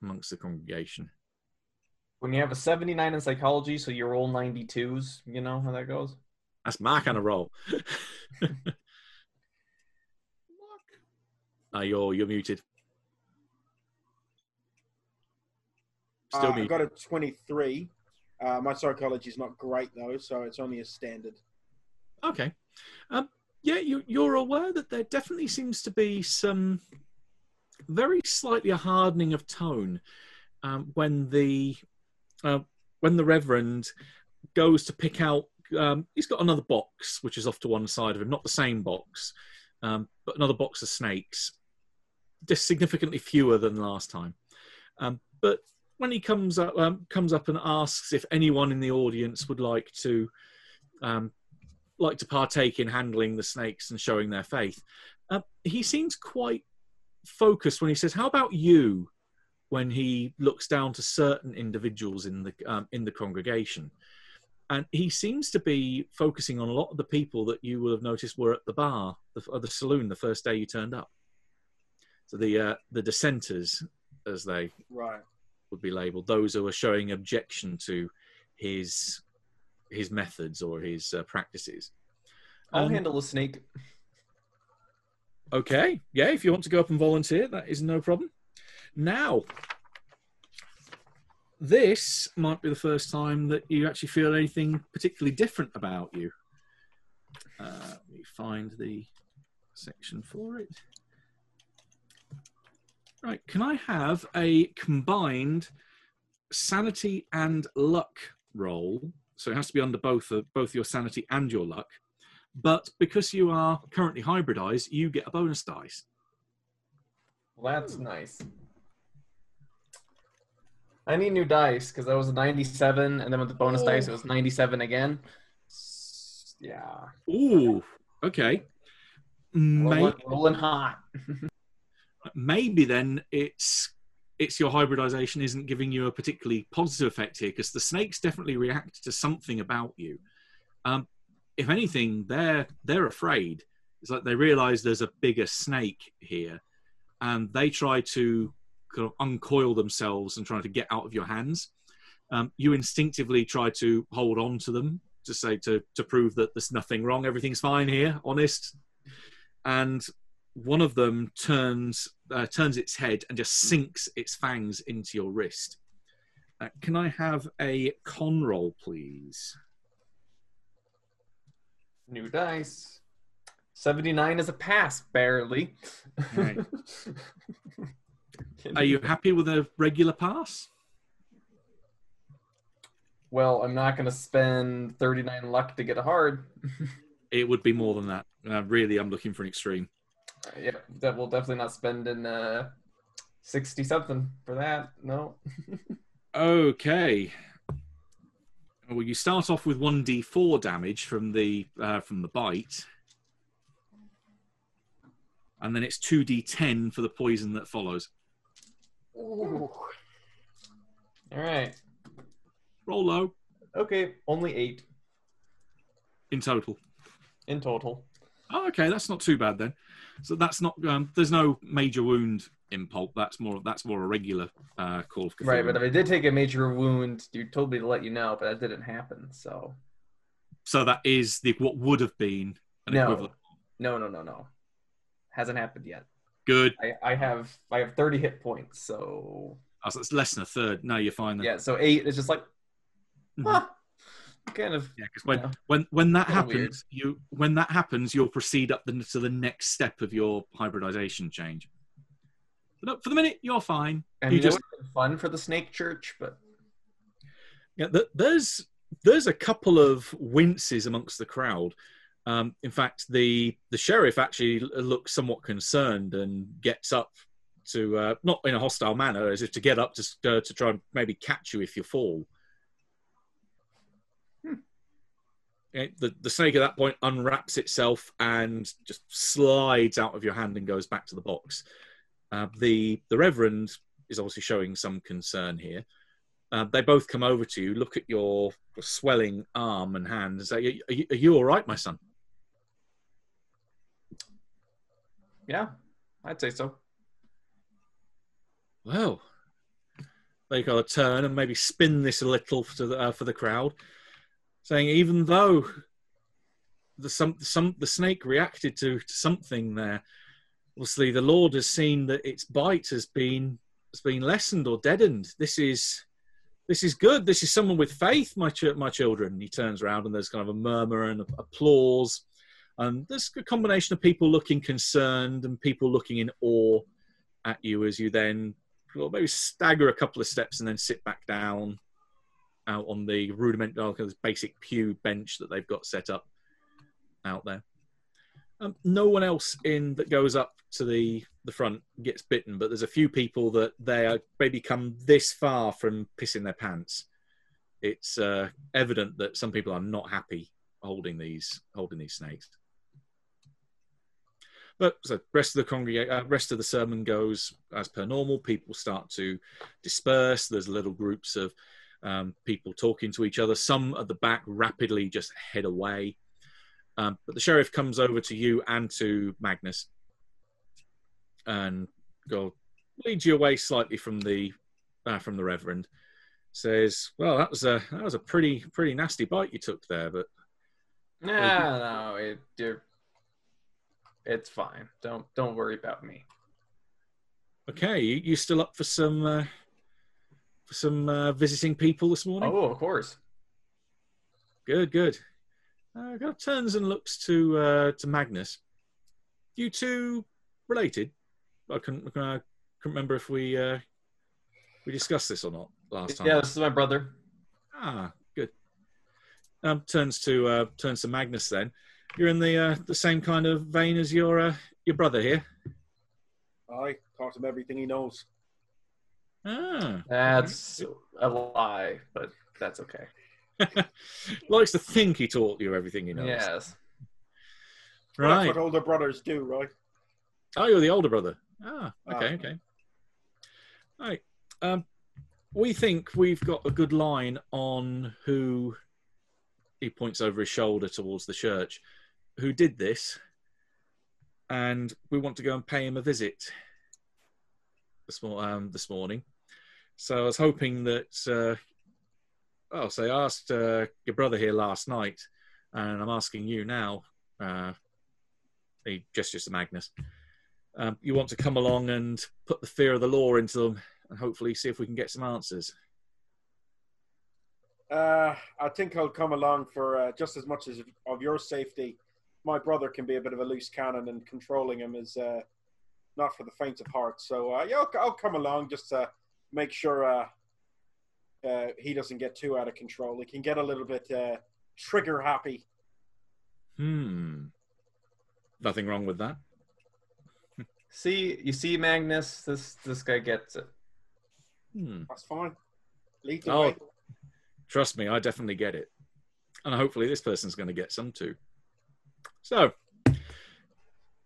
S3: amongst the congregation.
S4: When you have a 79 in psychology, so you roll 92s, you know how that goes?
S3: That's my kind of roll. uh, you're you're muted. Still
S6: Uh, I
S3: muted.
S6: got a 23. Uh, my psychology is not great though, so it's only a standard.
S3: Okay. Um, yeah, you, you're aware that there definitely seems to be some very slightly a hardening of tone um, when the uh, when the Reverend goes to pick out. Um, he's got another box which is off to one side of him, not the same box, um, but another box of snakes, just significantly fewer than last time. Um, but when he comes up, um, comes up and asks if anyone in the audience would like to um, like to partake in handling the snakes and showing their faith. Uh, he seems quite focused when he says, "How about you?" When he looks down to certain individuals in the um, in the congregation, and he seems to be focusing on a lot of the people that you will have noticed were at the bar, the, the saloon, the first day you turned up. So the uh, the dissenters, as they
S6: Right.
S3: would be labelled, those who are showing objection to his his methods or his uh, practices.
S4: I'll
S3: Um,
S4: handle a snake.
S3: Okay, yeah, if you want to go up and volunteer, that is no problem. Now, this might be the first time that you actually feel anything particularly different about you. Uh, let me find the section for it. Right, can I have a combined sanity and luck roll? So it has to be under both of, both your sanity and your luck. But because you are currently hybridized, you get a bonus dice.
S4: Well, that's nice. I need new dice because that was a 97, and then with the bonus dice, it was 97 again. Yeah.
S3: Ooh, okay.
S4: Rolling, rolling hot.
S3: maybe then it's it's your hybridization isn't giving you a particularly positive effect here because the snakes definitely react to something about you. Um, if anything, they're they're afraid. It's like they realize there's a bigger snake here, and they try to kind of uncoil themselves and try to get out of your hands. Um, you instinctively try to hold on to them to say to to prove that there's nothing wrong, everything's fine here, honest. And one of them turns uh, turns its head and just sinks its fangs into your wrist. Uh, can I have a con roll, please?
S4: New dice. 79 is a pass, barely.
S3: Right. Are you happy with a regular pass?
S4: Well, I'm not going to spend 39 luck to get a hard.
S3: It would be more than that. Uh, really, I'm looking for an extreme.
S4: Yeah, that will definitely not spend in uh, 60 something for that. No.
S3: Okay. Well, you start off with one d4 damage from the uh, from the bite, and then it's two d10 for the poison that follows.
S4: Ooh. All right.
S3: Roll low
S4: Okay, only eight
S3: in total.
S4: in total.
S3: Oh, okay, that's not too bad then. So that's not. Um, there's no major wound in pulp. That's more. That's more a regular uh, call of Cthulhu.
S4: Right, but if I did take a major wound, you told me to let you know, but that didn't happen. So
S3: so that is the what would have been an
S4: No.
S3: equivalent.
S4: no, no, no, no, hasn't happened yet.
S3: Good.
S4: I, I have I have 30 hit points, so
S3: Oh, so it's less than a third. No, you're fine then.
S4: yeah, so eight is just like
S3: Mhm.
S4: huh, kind of
S3: Yeah, because when,
S4: Yeah.
S3: when when that happens,
S4: weird.
S3: you when that happens, you'll proceed up the, to the next step of your hybridization change. But no, for the minute, you're fine.
S4: I
S3: you just
S4: it would have been fun for the Snake Church, but
S3: yeah, th- there's there's a couple of winces amongst the crowd. Um, in fact, the the sheriff actually looks somewhat concerned and gets up to uh, not in a hostile manner, as if to get up to uh, to try and maybe catch you if you fall. Okay, the the snake at that point unwraps itself and just slides out of your hand and goes back to the box. Uh, the the reverend is obviously showing some concern here. Uh, they both come over to you, look at your swelling arm and hand, and say, "Are you, are you all right, my son?"
S4: Yeah, I'd say so.
S3: Well, they kind of turn and maybe spin this a little for the, uh, for the crowd, saying even though the some some the snake reacted to, to something there, obviously the Lord has seen that its bite has been has been lessened or deadened. This is this is good. This is someone with faith, my ch- my children. He turns around and there's kind of a murmur and applause, and there's a combination of people looking concerned and people looking in awe at you as you then well, maybe stagger a couple of steps and then sit back down out on the rudiment, oh, this basic pew bench that they've got set up out there. Um, no one else in that goes up to the the front gets bitten, but there's a few people that they are maybe come this far from pissing their pants. It's uh, evident that some people are not happy holding these holding these snakes. But so rest of the congregate, uh, rest of the sermon goes as per normal. People start to disperse. There's little groups of um, people talking to each other. Some at the back rapidly just head away. Um, but the sheriff comes over to you and to Magnus and go leads you away slightly from the uh, from the reverend. Says, "Well, that was a that was a pretty pretty nasty bite you took there, but
S4: Nah, no, it, you're, it's fine. Don't don't worry about me.
S3: okay, you, you still up for some uh, some uh, visiting people this morning?
S4: Oh, of course.
S3: Good, good. Uh, kind of turns and looks to uh, to Magnus. You two related? I couldn't, I couldn't remember if we uh, we discussed this or not last time.
S4: Yeah, this is my brother.
S3: Ah, good. Um, turns to uh, turns to Magnus. Then you're in the uh, the same kind of vein as your uh, your brother here.
S6: I taught him everything he knows.
S3: Ah,
S4: That's a lie, but that's okay.
S3: likes to think he taught you everything he knows.
S4: Yes.
S6: Well,
S3: Right.
S6: That's what older brothers do, right?
S3: Oh, you're the older brother. Ah, okay,
S6: Ah.
S3: okay. All right. Um, we think we've got a good line on who he points over his shoulder towards the church, who did this, and we want to go and pay him a visit this, mor- um, this morning. So I was hoping that, uh, oh, so I asked uh, your brother here last night, and I'm asking you now. Uh, he gestures to Magnus um, you want to come along and put the fear of the law into them and hopefully see if we can get some answers.
S6: Uh, I think I'll come along for uh, just as much as of your safety. My brother can be a bit of a loose cannon, and controlling him is uh, not for the faint of heart. So uh, yeah, I'll, I'll come along just to make sure uh, uh, he doesn't get too out of control. He can get a little bit uh, trigger happy.
S3: Hmm. Nothing wrong with that.
S4: See, you see, Magnus. This this guy gets it.
S3: Hmm.
S6: That's fine. Lead the
S3: Oh.
S6: way.
S3: Trust me, I definitely get it. And hopefully this person's going to get some too. So,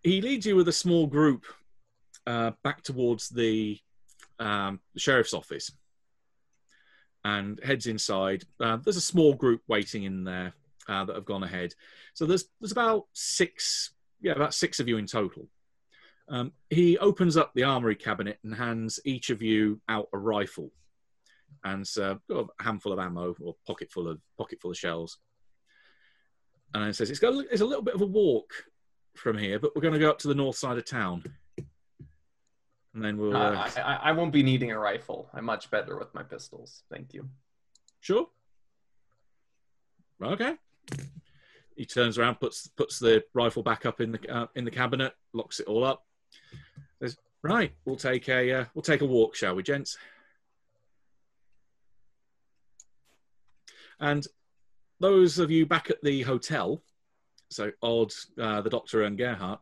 S3: he leads you with a small group uh, back towards the, um, the sheriff's office and heads inside. Uh, there's a small group waiting in there uh, that have gone ahead. So there's there's about six, yeah, about six of you in total. Um, he opens up the armory cabinet and hands each of you out a rifle and uh, a handful of ammo or pocket full of pocket full of shells. And then says it's got a, it's a little bit of a walk from here, but we're going to go up to the north side of town, and then we'll.
S4: Uh,
S3: Uh,
S4: I, I I won't be needing a rifle. I'm much better with my pistols. Thank you.
S3: Sure. Okay. He turns around, puts puts the rifle back up in the uh, in the cabinet, locks it all up. Says, "Right, we'll take a uh, we'll take a walk, shall we, gents?" And those of you back at the hotel, so Odd, uh, the Doctor, and Gerhardt,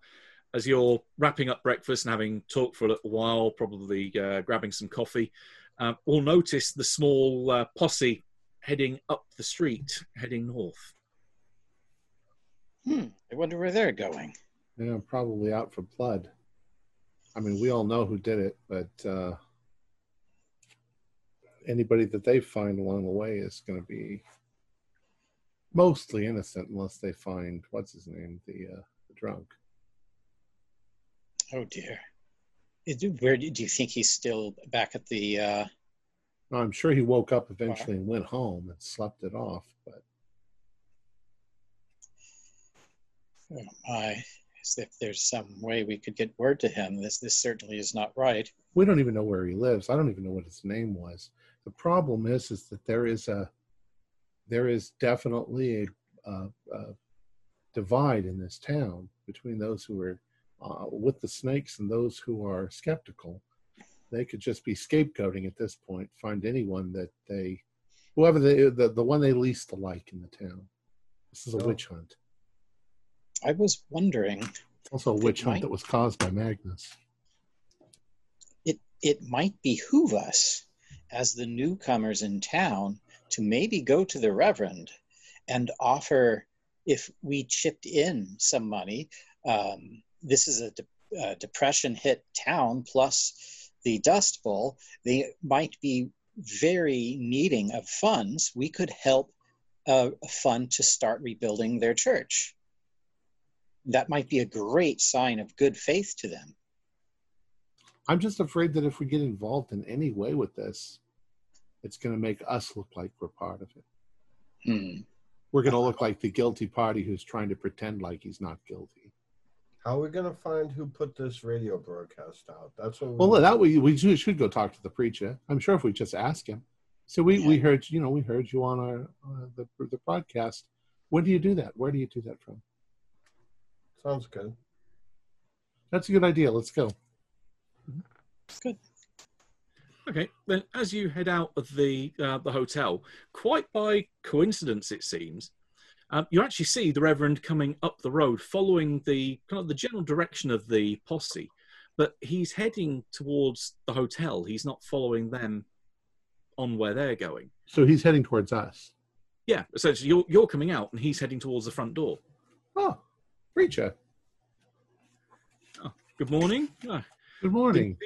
S3: as you're wrapping up breakfast and having talked for a little while, probably uh, grabbing some coffee, uh, will notice the small uh, posse heading up the street, heading north.
S8: Hmm. I wonder where they're going.
S1: Yeah, probably out for blood. I mean, we all know who did it, but uh, anybody that they find along the way is going to be mostly innocent, unless they find what's his name, the uh, the drunk.
S8: Oh dear. Is Where do you think he's still back at the? Uh,
S1: I'm sure he woke up eventually and went home and slept it off, but
S8: oh my, as if there's some way we could get word to him. This this certainly is not right.
S1: we don't even know where he lives. I don't even know what his name was. The problem is, is that there is a, there is definitely a, a, a divide in this town between those who are uh, with the snakes and those who are skeptical. They could just be scapegoating at this point, find anyone that they, whoever they, the, the one they least like in the town. This is a
S7: Oh.
S1: witch hunt.
S8: I was wondering.
S1: Also a witch hunt
S8: might-
S1: that was caused by Magnus.
S8: it it might behoove us as the newcomers in town to maybe go to the reverend and offer if we chipped in some money um, this is a, de- a depression hit town plus the dust bowl they might be very needing of funds we could help uh, a fund to start rebuilding their church that might be a great sign of good faith to them
S1: I'm just afraid that if we get involved in any way with this, it's going to make us look like we're part of it.
S8: hmm.
S1: We're going to look like the guilty party who's trying to pretend like he's not guilty.
S7: How are we going to find who put this radio broadcast out? That's what.
S1: Well, that way we should should go talk to the preacher. I'm sure if we just ask him. So we, we heard you know we heard you on our uh, the the broadcast. When do you do that? Where do you do that from?
S7: sounds good.
S1: That's a good idea. Let's go. Good.
S3: Okay, then as you head out of the uh, the hotel, quite by coincidence it seems, um, you actually see the Reverend coming up the road, following the kind of the general direction of the posse, but he's heading towards the hotel. He's not following them on where they're going.
S1: So he's heading towards us.
S3: Yeah, essentially, you're you're coming out, and he's heading towards the front door.
S1: Oh, preacher.
S3: Oh, Good morning. Ah,
S1: Good morning.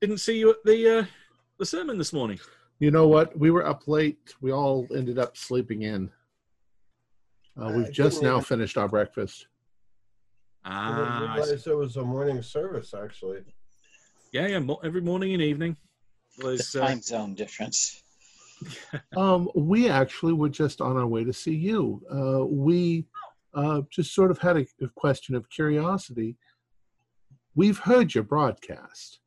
S3: didn't see you at the uh, the sermon this morning.
S1: You know what? We were up late. We all ended up sleeping in. Uh, we've just now
S7: even-
S1: finished our breakfast.
S7: I didn't
S3: Ah, I see.
S7: it was a morning service. Actually,
S3: yeah, yeah. mo- Every morning and evening.
S8: the
S3: Was uh,
S8: time zone difference
S1: Um, we actually were just on our way to see you. Uh, we uh, just sort of had a, a question of curiosity. We've heard your broadcast,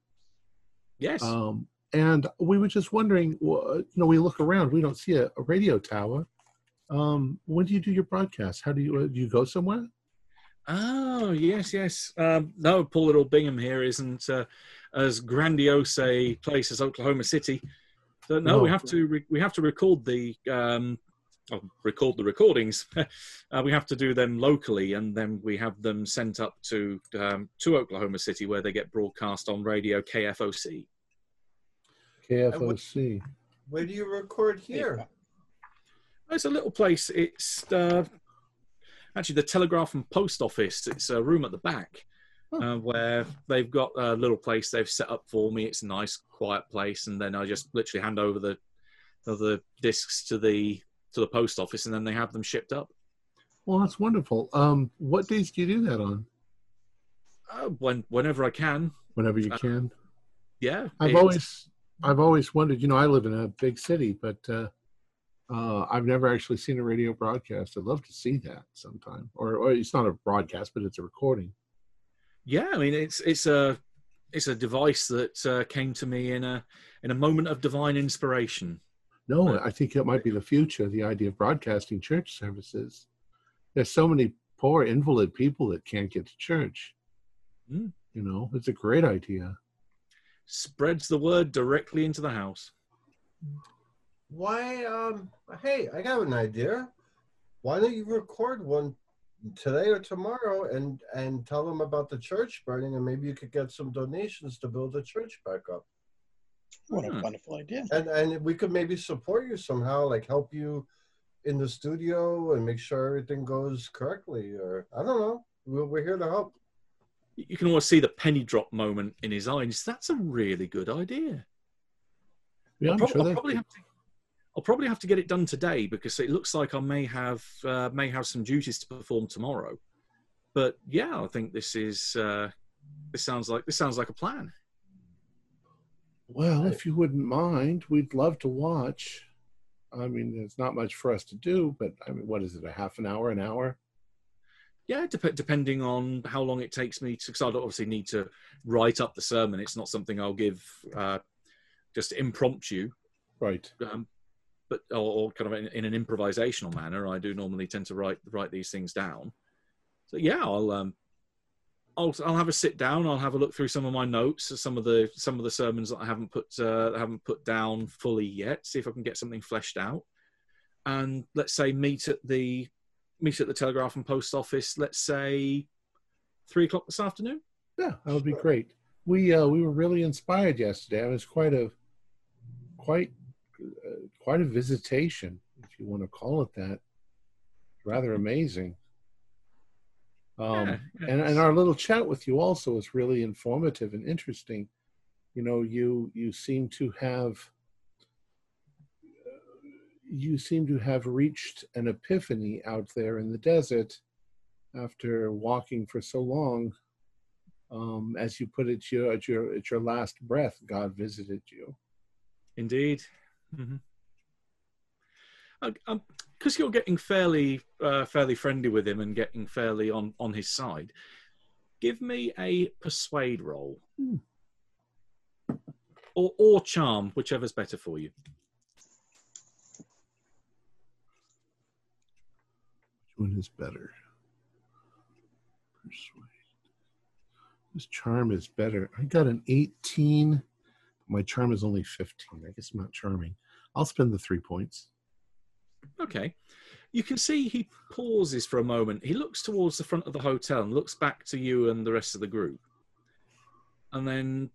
S3: yes.
S1: um, and we were just wondering. You know, we look around, we don't see a, a radio tower. Um, when do you do your broadcast? How do you uh, do? You go somewhere?
S3: Oh yes, yes. Um, no, poor little Bingham here isn't uh, as grandiose a place as Oklahoma City. So, no, we have to re- we have to record the um, oh, record the recordings. uh, we have to do them locally, and then we have them sent up to um, to Oklahoma City, where they get broadcast on radio KFOC.
S1: KFOC.
S7: where do you record here?
S3: It's a little place. It's uh, actually the Telegraph and Post Office. It's a room at the back uh, where they've got a little place they've set up for me. It's a nice, quiet place, and then I just literally hand over the the discs to the to the post office, and then they have them shipped up.
S1: Well, that's wonderful. Um, what days do you do that on?
S3: Uh, when whenever I can.
S1: Whenever you
S3: Uh,
S1: can.
S3: Yeah,
S1: I've always I've always wondered. You know, I live in a big city, but uh, uh, I've never actually seen a radio broadcast. I'd love to see that sometime. Or, or it's not a broadcast, but it's a recording.
S3: yeah. I mean, it's it's a it's a device that uh, came to me in a in a moment of divine inspiration.
S1: No, I think it might be the future. The idea of broadcasting church services. There's so many poor invalid people that can't get to church.
S3: Mm.
S1: You know, it's a great idea.
S3: Spreads the word directly into the house.
S7: Why? Um. Hey, I got an idea. why don't you record one today or tomorrow and and tell them about the church burning and maybe you could get some donations to build the church back up
S8: What a
S3: Hmm.
S8: wonderful idea.
S7: and and we could maybe support you somehow like help you in the studio and make sure everything goes correctly or i don't know we're, we're here to help
S3: You can almost see the penny drop moment in his eyes. That's a really good idea.
S1: Yeah,
S3: I'll,
S1: I'm
S3: prob-
S1: sure
S3: I'll probably have to. I'll probably have to get it done today because it looks like I may have uh, may have some duties to perform tomorrow. But yeah, I think this is uh, this sounds like this sounds like a plan.
S1: Well, if you wouldn't mind, we'd love to watch. I mean, there's not much for us to do, but I mean, what is it? A half an hour, an hour?
S3: Yeah, dep- depending on how long it takes me to, because I obviously need to write up the sermon. It's not something I'll give uh, just impromptu,
S1: Right.
S3: um, but or, or kind of in, in an improvisational manner. I do normally tend to write write these things down. So yeah, I'll um, I'll I'll have a sit down. I'll have a look through some of my notes, some of the some of the sermons that I haven't put uh, I haven't put down fully yet. See if I can get something fleshed out, and let's say meet at the meet at the Telegraph and Post Office. Let's say three o'clock this afternoon.
S1: Yeah, that would be great. We uh, we were really inspired yesterday. It was quite a quite quite a visitation, if you want to call it that. Rather amazing. Um,
S3: Yeah, yeah,
S1: and, and our little chat with you also was really informative and interesting. You know, you you seem to have you seem to have reached an epiphany out there in the desert after walking for so long. Um, as you put it, your, at your at your last breath, God visited you.
S3: Indeed. Mm-hmm. Because you're getting fairly uh, fairly friendly with him and getting fairly on on his side. Give me a persuade roll,
S1: Hmm.
S3: or or charm, whichever's better for you.
S1: Which one is better? Persuade. This charm is better. I got an 18. My charm is only 15. I guess I'm not charming. I'll spend the three points.
S3: Okay. You can see he pauses for a moment. He looks towards the front of the hotel and looks back to you and the rest of the group. And then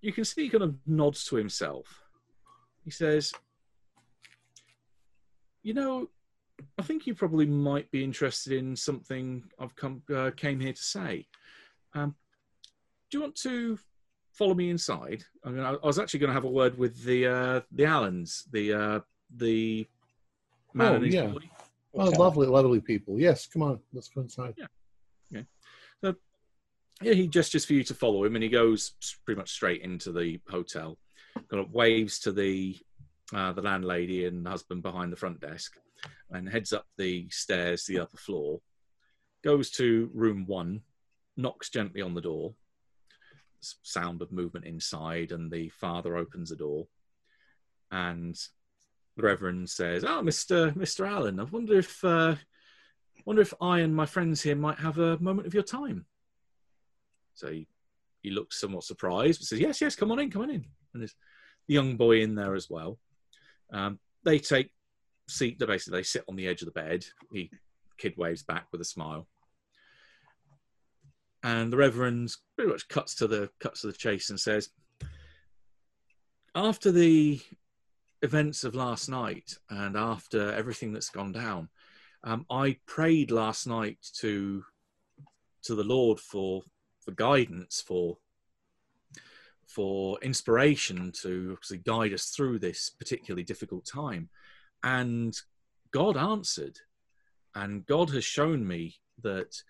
S3: you can see he kind of nods to himself. He says, You know, I think you probably might be interested in something I've come uh, came here to say. Um, do you want to follow me inside? I, mean, I, I was actually going to have a word with the uh, the Allens, the uh, the man
S1: Oh,
S3: and his
S1: yeah.
S3: boy.
S1: Oh,
S8: Okay.
S1: lovely, lovely people. Yes, come on. Let's go inside.
S3: Yeah, Yeah. he gestures for you to follow him, and he goes pretty much straight into the hotel. Kind of waves to the uh, the landlady and husband behind the front desk, and heads up the stairs to the upper floor. Goes to room one, knocks gently on the door. Sound of movement inside, and the father opens the door, and the Reverend says, "Oh, Mister Mister Allen, I wonder if uh, wonder if I and my friends here might have a moment of your time." So he, he looks somewhat surprised, but says, "Yes, yes, come on in, come on in." And there's the young boy in there as well. Um, they take seat. They basically they sit on the edge of the bed. He kid waves back with a smile, and the Reverend pretty much cuts to the cuts to the chase and says, "After the events of last night and after everything that's gone down, um, I prayed last night to to the Lord for for guidance, for for inspiration to obviously guide us through this particularly difficult time. And God answered, and God has shown me that,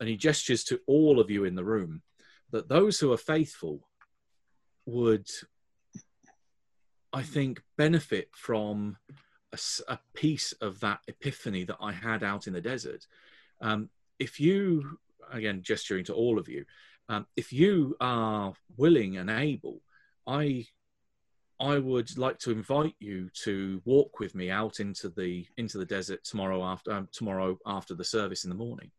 S3: and He gestures to all of you in the room, that those who are faithful would, I think, benefit from a piece of that epiphany that I had out in the desert. Um, if you again gesturing to all of you um, if you are willing and able i i would like to invite you to walk with me out into the into the desert tomorrow after um, tomorrow after the service in the morning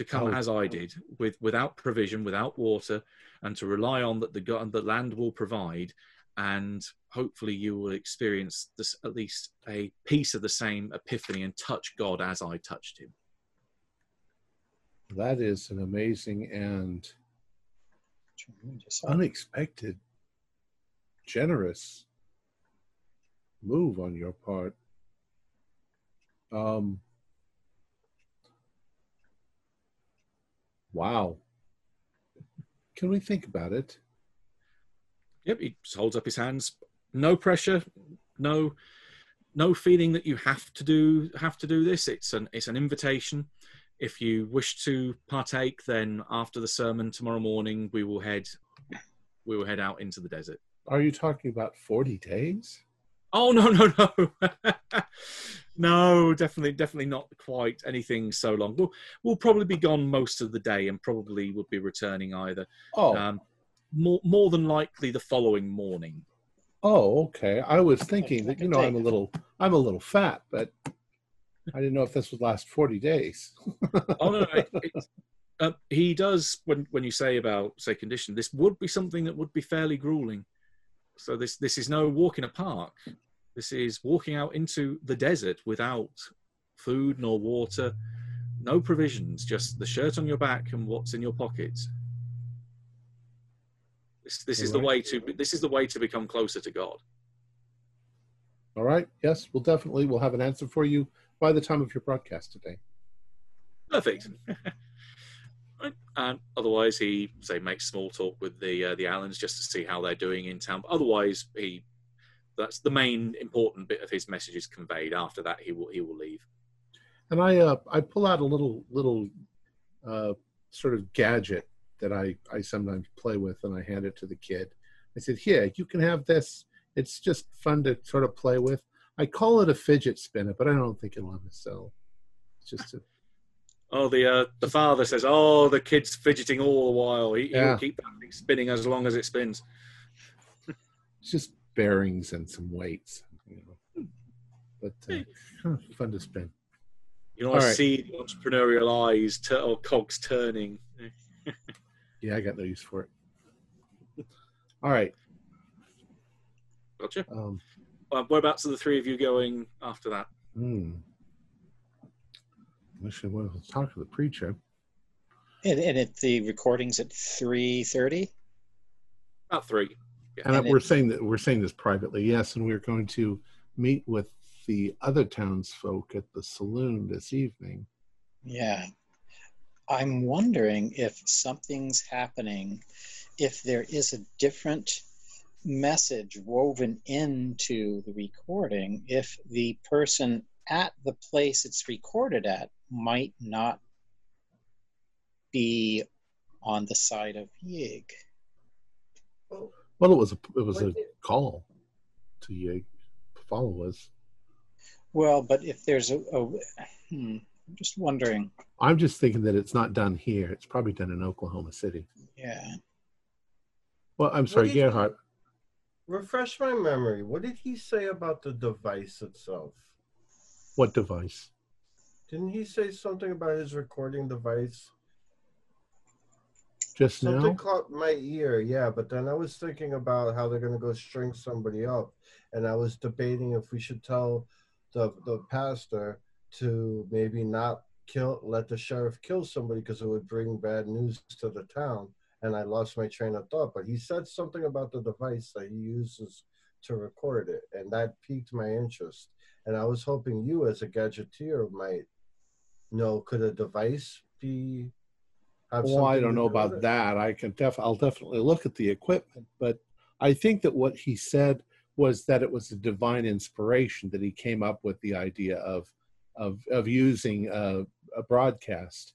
S3: to come
S1: Oh.
S3: as i did with without provision without water and to rely on that the the land will provide and hopefully you will experience this at least a piece of the same epiphany and touch God as I touched him.
S1: That is an amazing and unexpected, generous move on your part. Um, wow. Can we think about it?
S3: Yep, he holds up his hands. No pressure, no no feeling that you have to do have to do this. It's an it's an invitation. If you wish to partake, then after the sermon tomorrow morning, we will head we will head out into the desert.
S1: Are you talking about 40 days?
S3: Oh no no no no definitely definitely not quite anything so long. We'll we'll probably be gone most of the day and probably would be returning either
S1: Oh,
S3: um, more more than likely the following morning.
S1: oh, okay. I was thinking that you know I'm a little I'm a little fat, but I didn't know if this would last 40 days.
S3: Oh no, no it, it, uh, he does when when you say about say condition. This would be something that would be fairly grueling. So this this is no walk in a park. This is walking out into the desert without food nor water, no provisions, just the shirt on your back and what's in your pockets. This this is the way to this is the way to become closer to God.
S1: All right. Yes, we'll definitely we'll have an answer for you by the time of your broadcast today.
S3: Perfect. And otherwise, he say makes small talk with the uh, the Allens just to see how they're doing in town. But otherwise, he that's the main important bit of his message is conveyed. After that, he will he will leave.
S1: And I uh, I pull out a little little uh, sort of gadget that I I sometimes play with, and I hand it to the kid. I said, "Here, you can have this. It's just fun to sort of play with." I call it a fidget spinner, but I don't think it'll ever sell. It's just a,
S3: Oh, the uh, the father says, "Oh, the kid's fidgeting all the while. He,
S1: Yeah.
S3: He'll keep that thing spinning as long as it spins."
S1: it's just bearings and some weights, you know. But uh, huh, fun to spin.
S3: You know,
S1: All
S3: I
S1: right.
S3: see the entrepreneurial eyes tur- or cogs turning.
S1: Yeah, I got no use for it. All right.
S3: Gotcha.
S1: Um,
S3: Uh, whereabouts are the three of you going after that?
S1: hmm. Wish I would have talked to the preacher.
S8: And, and it, the recording's at three thirty.
S3: About three.
S1: And,
S8: And
S1: we're saying that we're saying this privately, yes, and we're going to meet with the other townsfolk at the saloon this evening.
S8: Yeah. I'm wondering if something's happening, if there is a different message woven into the recording, if the person at the place it's recorded at might not be on the side of Yig.
S1: Well, it was a it was a call to you follow us.
S8: Well, but if there's a, a hmm, I'm just wondering.
S1: I'm just thinking that it's not done here. It's probably done in Oklahoma City.
S8: Yeah.
S1: Well, I'm sorry,
S7: did you-
S1: Gerhardt.
S7: Refresh my memory. What did he say about the device itself?
S1: What device?
S7: Didn't he say something about his recording device?
S1: Just
S7: Something
S1: now?
S7: caught my ear, yeah. But then I was thinking about how they're gonna go string somebody up, and I was debating if we should tell the the pastor to maybe not kill, let the sheriff kill somebody because it would bring bad news to the town. And I lost my train of thought. But he said something about the device that he uses to record it, and that piqued my interest. And I was hoping you, as a gadgeteer, might know could a device be
S1: Well, I don't know about
S7: it?
S1: that. I can def I'll definitely look at the equipment, but I think that what he said was that it was a divine inspiration that he came up with the idea of of of using a, a broadcast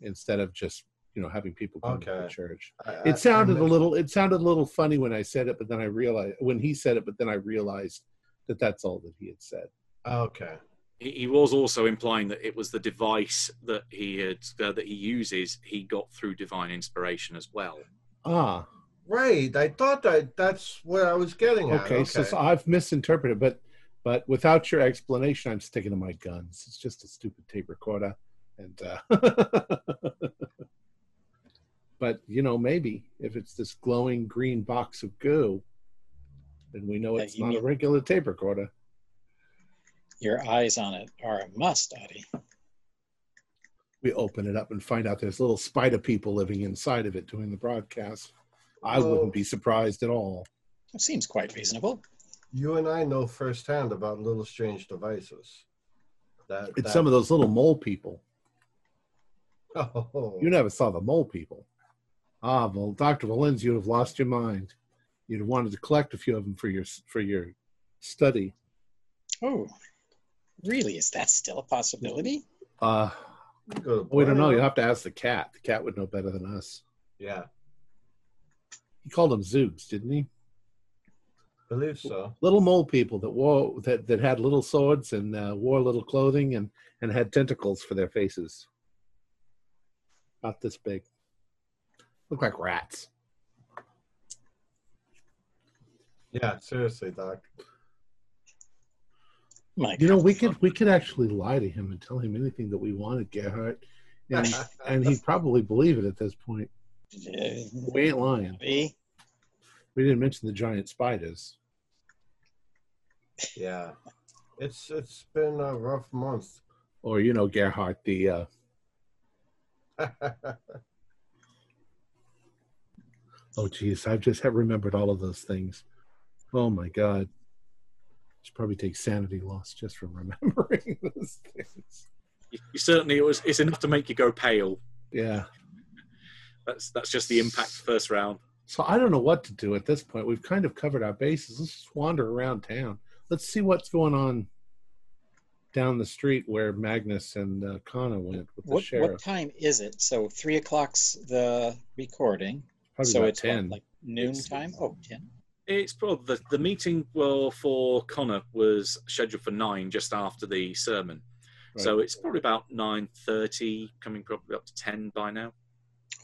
S1: instead of just you know having people come to the church.
S7: I-
S1: It sounded a little it sounded a little funny when I said it, but then I realized when he said it, but then I realized that that's all that he had said.
S7: Okay.
S3: He, he was also implying that it was the device that he had uh, that he uses. He got through divine inspiration as well.
S1: Ah,
S7: Right. I thought that that's what I was getting at.
S1: okay. So, so I've misinterpreted, but but without your explanation, I'm sticking to my guns. It's just a stupid tape recorder, and uh, but you know maybe if it's this glowing green box of goo, then we know it's
S8: you
S1: not a regular tape recorder.
S8: Your eyes on it are a must, Addie.
S1: We open it up and find out there's little spider people living inside of it doing the broadcast. I
S7: Well-
S1: wouldn't be surprised at all.
S8: That seems quite reasonable.
S7: You and I know firsthand about little strange devices. That
S1: It's
S7: that,
S1: some of those little mole people.
S7: Oh,
S1: You never saw the mole people. Ah, well, Dr. Valens, you'd have lost your mind. You'd have wanted to collect a few of them for your for your study.
S8: Oh, really? Is that still a possibility?
S1: Uh,
S7: you go to
S1: we don't know. You'll have to ask the cat. The cat would know better than us.
S7: Yeah,
S1: He called them Zoogs, didn't he?
S7: believe so.
S1: Little mole people that wore that, that had little swords and uh, wore little clothing and and had tentacles for their faces. About this big. Look like rats.
S7: Yeah, seriously, Doc.
S8: My
S1: You know, we could we could actually lie to him and tell him anything that we wanted, Gerhardt, and and he'd probably believe it at this point. We ain't lying.
S8: Addie,
S1: We didn't mention the giant spiders.
S7: yeah, it's it's been a rough month.
S1: Or you know, Gerhardt, the uh, oh geez, I've just have remembered all of those things. Oh my god. Should probably take sanity loss just from remembering those things.
S3: You, you certainly it was. It's enough to make you go pale.
S1: Yeah.
S3: That's that's just the impact first round.
S1: So I don't know what to do at this point. We've kind of covered our bases. Let's just wander around town. Let's see what's going on down the street where Magnus and uh, Connor went with the
S8: what,
S1: sheriff.
S8: what time is it? So three o'clock's the recording.
S1: Probably
S8: so
S1: about
S8: it's what,
S1: 10.
S8: like noon
S3: It's-
S8: time? Oh, 10.
S3: It's probably the, the meeting well for Connor was scheduled for nine just after the sermon, so it's probably about nine thirty, coming probably up to ten by now.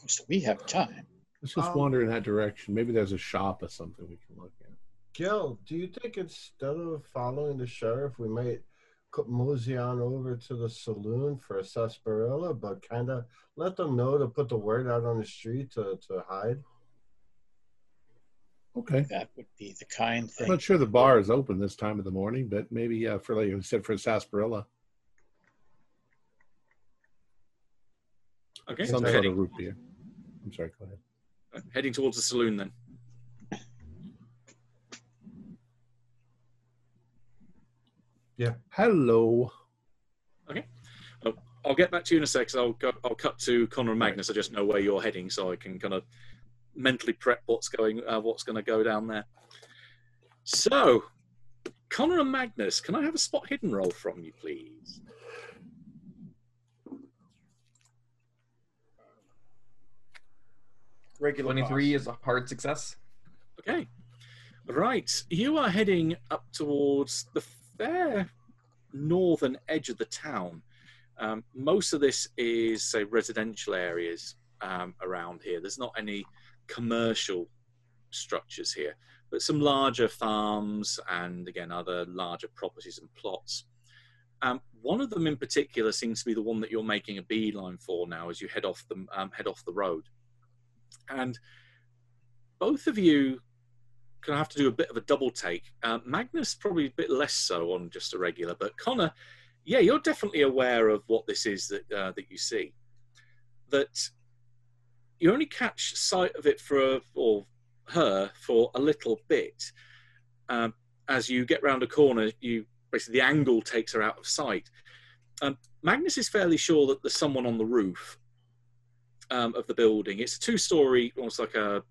S8: So we have time.
S1: Let's just
S7: Um,
S1: wander in that direction. Maybe there's a shop or something we can look at.
S7: Gil, do you think instead of following the sheriff, we might co- mosey on over to the saloon for a sarsaparilla, but kind of let them know to put the word out on the street to, to hide?
S1: Okay.
S8: That would be the kind thing.
S1: I'm not sure the bar is open this time of the morning, but maybe uh, for like you said for a sarsaparilla,
S3: Okay,
S1: some
S3: so
S1: sort of root beer. I'm sorry. Go ahead.
S3: heading towards the saloon then. Yeah.
S1: Hello. Okay.
S3: I'll get back to you in a sec. I'll go, I'll cut to Connor and Magnus. I just know where you're heading, so I can kind of mentally prep what's going uh, what's going to go down there. So, Connor and Magnus, can I have a spot hidden roll from you, please?
S6: Regular
S4: Twenty-three
S6: pass.
S4: is a hard success.
S3: Okay. Right. You are heading up towards the fair northern edge of the town. Um, most of this is, say, residential areas um, around here. There's not any commercial structures here, but some larger farms and, again, other larger properties and plots. Um, one of them in particular seems to be the one that you're making a beeline for now as you head off the, um, head off the road. And both of you to have to do a bit of a double take. Uh, Magnus probably a bit less so on just a regular, but Connor, yeah, you're definitely aware of what this is that uh, that you see. That you only catch sight of it for a, or her for a little bit. Um, as you get round a corner, you basically the angle takes her out of sight. Um, Magnus is fairly sure that there's someone on the roof um, of the building. It's a two-story, almost like a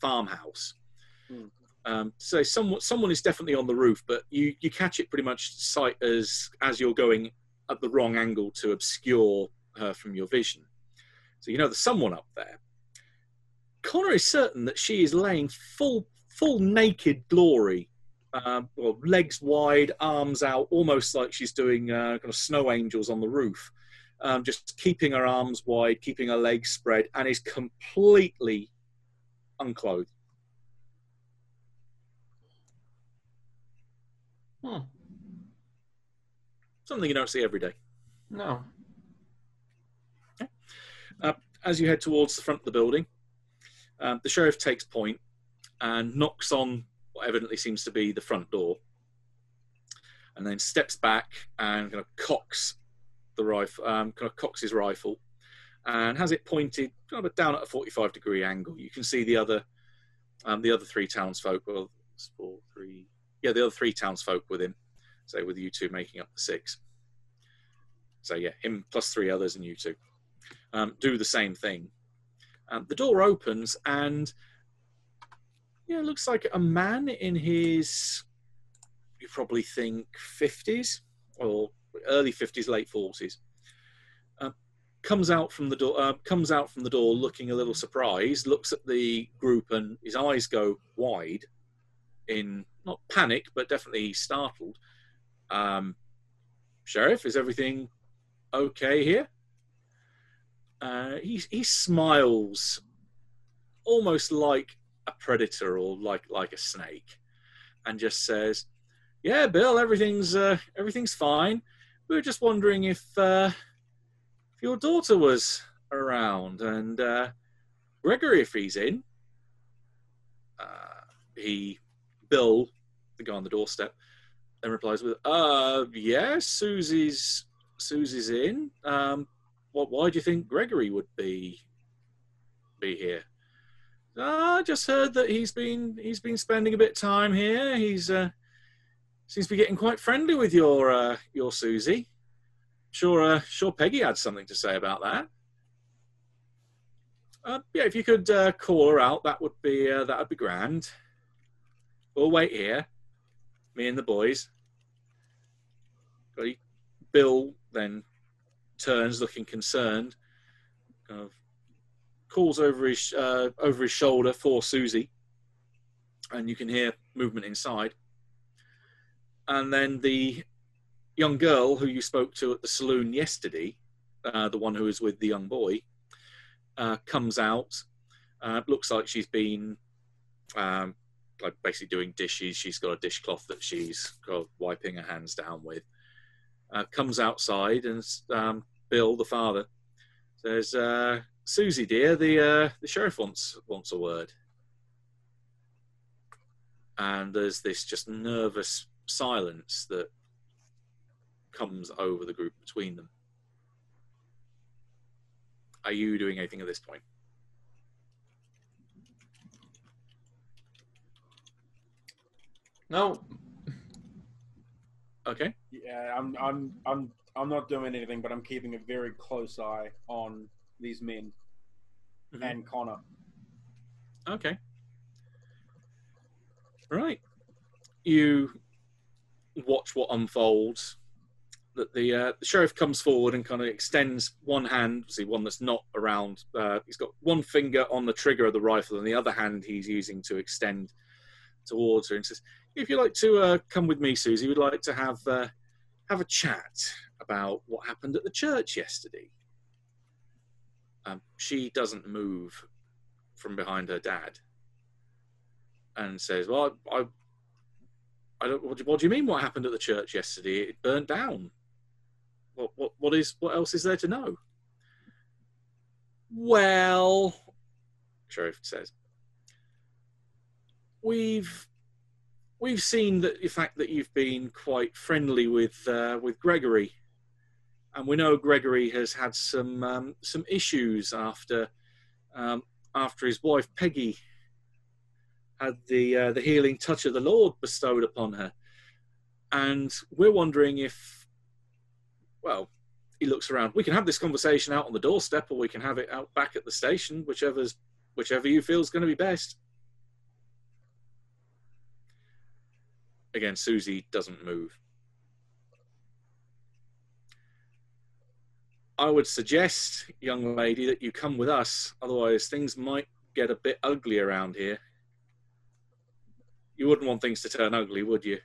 S3: farmhouse. Um, so someone someone is definitely on the roof, but you you catch it pretty much sight as as you're going at the wrong angle to obscure her from your vision. So you know there's someone up there. Connor is certain that she is laying full full naked glory, um, well legs wide, arms out, almost like she's doing uh, kind of snow angels on the roof. Um, just keeping her arms wide, keeping her legs spread, and is completely unclothed.
S4: Hmm.
S3: Something you don't see every day.
S4: No.
S3: As you head towards the front of the building, um, the sheriff takes point and knocks on what evidently seems to be the front door, and then steps back and kind of cocks the rifle, um, kind of cocks his rifle, and has it pointed kind of down at a 45 degree angle. You can see the other, um, the other three townsfolk, well, four, three, yeah, the other three townsfolk with him. So with you two making up the six. So yeah, him plus three others and you two um, do the same thing. Um, the door opens and yeah, it looks like a man in his you probably think 50s or early 50s, late 40s. Uh, comes out from the door. Uh, comes out from the door, looking a little surprised. Looks at the group, and his eyes go wide, in not panic, but definitely startled. Um, Sheriff, is everything okay here? Uh, he he smiles, almost like a predator or like like a snake, and just says, "Yeah, Bill, everything's uh, everything's fine. We were just wondering if uh, if your daughter was around and uh, Gregory, if he's in." Uh, he, Bill, the guy on the doorstep, then replies with, "Uh, yeah, Susie's Susie's in. Um, what? Why do you think Gregory would be be here?" "Ah, I just heard that he's been he's been spending a bit of time here. He's uh, seems to be getting quite friendly with your uh, your Susie. Sure, uh, sure. Peggy had something to say about that. Uh, yeah, if you could uh, call her out, that would be uh, that would be grand. We'll wait here, me and the boys. Bill then turns, looking concerned, kind of calls over his uh, over his shoulder for Susie, and you can hear movement inside. And then the young girl who you spoke to at the saloon yesterday, uh, the one who was with the young boy, uh, comes out. Uh, looks like she's been um, like basically doing dishes. She's got a dishcloth that she's wiping her hands down with. Uh, comes outside and um, Bill, the father, says, uh, "Susie, dear, the uh, the sheriff wants wants a word." And there's this just nervous silence that comes over the group between them. Are you doing anything at this point?
S4: No,
S3: Okay.
S6: Yeah, I'm I'm I'm I'm not doing anything, but I'm keeping a very close eye on these men
S3: Mhm.
S6: and Connor.
S3: Okay. Right. You watch what unfolds. That the, uh, the sheriff comes forward and kind of extends one hand, see one that's not around. Uh, he's got one finger on the trigger of the rifle, and the other hand he's using to extend towards her, and says, "If you'd like to uh, come with me, Susie, we'd like to have uh, have a chat about what happened at the church yesterday." Um, she doesn't move from behind her dad and says, "Well, I, I, I don't. What do, what do you mean? What happened at the church yesterday? It burnt down. What, what, what is? What else is there to know?" Well, sheriff says, "We've we've seen that the fact that you've been quite friendly with uh, with Gregory, and we know Gregory has had some um, some issues after." Um, after his wife Peggy had the uh, the healing touch of the Lord bestowed upon her, and we're wondering if, well, he looks around. We can have this conversation out on the doorstep, or we can have it out back at the station, whichever's whichever you feel is going to be best. Again, Susie doesn't move. I would suggest, young lady, that you come with us. Otherwise, things might get a bit ugly around here. You wouldn't want things to turn ugly, would you?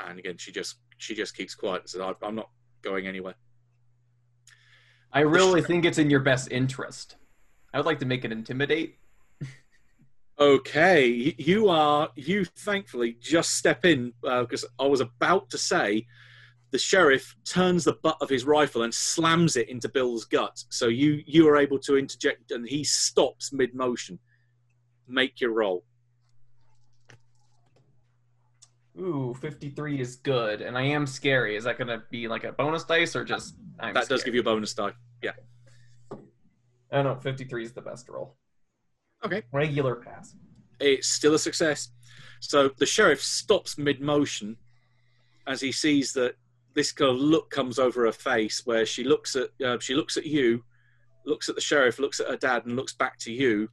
S3: And again, she just she just keeps quiet and says, "I- "I'm not going anywhere."
S4: I really think it's in your best interest. I would like to make it intimidate.
S3: Okay, you are you. Thankfully, just step in uh, because I was about to say the sheriff turns the butt of his rifle and slams it into Bill's gut. So you you are able to interject, and he stops mid motion. make your roll.
S4: Ooh, 53 is good, and I am scary. Is that going to be like a bonus dice or just? I'm
S3: that does give you a bonus die. Yeah.
S4: Oh, I don't know. 53 is the best roll.
S3: Okay.
S4: Regular pass.
S3: It's still a success. So the sheriff stops mid motion as he sees that this kind of look comes over her face, where she looks at uh, she looks at you, looks at the sheriff, looks at her dad, and looks back to you,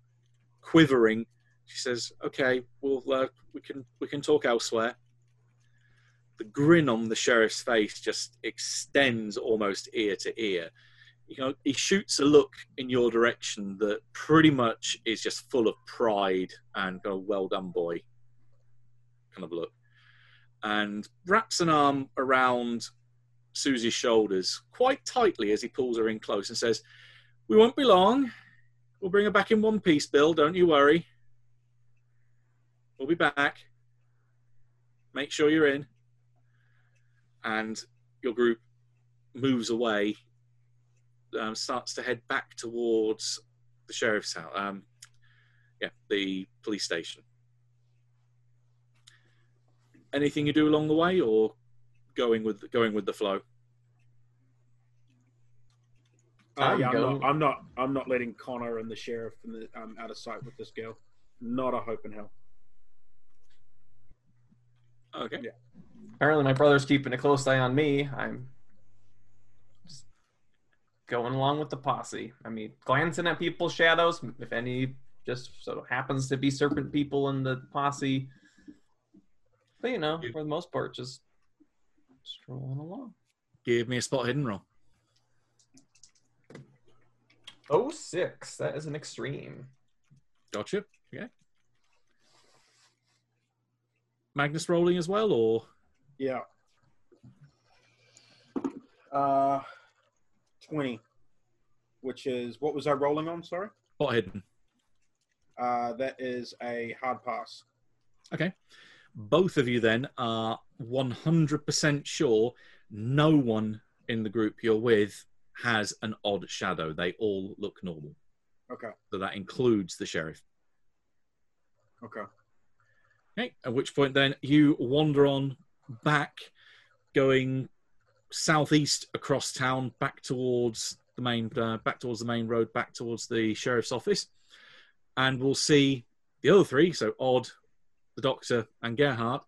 S3: quivering. She says, "Okay, well, uh, we can we can talk elsewhere." The grin on the sheriff's face just extends almost ear to ear. You know, he shoots a look in your direction that pretty much is just full of pride and kind of "well done, boy" kind of look, and wraps an arm around Susie's shoulders quite tightly as he pulls her in close and says, "We won't be long. We'll bring her back in one piece, Bill. Don't you worry. We'll be back. Make sure you're in." And your group moves away, um, starts to head back towards the sheriff's house. Um, yeah, the police station. Anything you do along the way, or going with going with the flow?
S6: Uh,
S4: I'm
S6: yeah, I'm not, I'm not. I'm not letting Connor and the sheriff and the, um, out of sight with this girl. Not a hope in hell.
S3: Okay.
S6: Yeah.
S4: Apparently, my brother's keeping a close eye on me. I'm just going along with the posse. I mean, glancing at people's shadows. If any just so happens to be serpent people in the posse. But you know, for the most part, just strolling along.
S3: Give me a spot hidden roll.
S4: Oh six. That is an extreme.
S3: Gotcha. Okay. Magnus rolling as well, or
S6: Yeah. Uh, twenty, which is what was I rolling on? Sorry.
S3: spot hidden?
S6: Uh, that is a hard pass.
S3: Okay. Both of you then are 100% sure no one in the group you're with has an odd shadow. They all look normal.
S6: Okay.
S3: So that includes the sheriff.
S6: Okay.
S3: Okay. At which point then you wander on back, going southeast across town, back towards the main, uh, back towards the main road, back towards the sheriff's office, and we'll see the other three. So Odd, the Doctor, and Gerhardt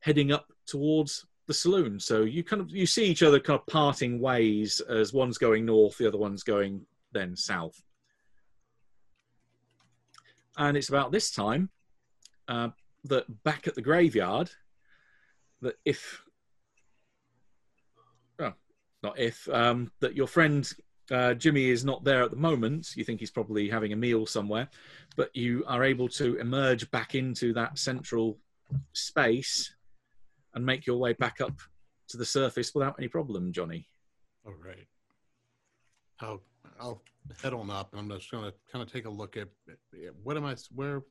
S3: heading up towards the saloon. So you kind of you see each other kind of parting ways as one's going north, the other one's going then south. And it's about this time uh, that back at the graveyard, that if, not if, um, that your friend uh, Jimmy is not there at the moment. You think he's probably having a meal somewhere, but you are able to emerge back into that central space and make your way back up to the surface without any problem, Johnny.
S5: All right. I'll I'll head on up, and I'm just gonna kind of take a look at what am I? Where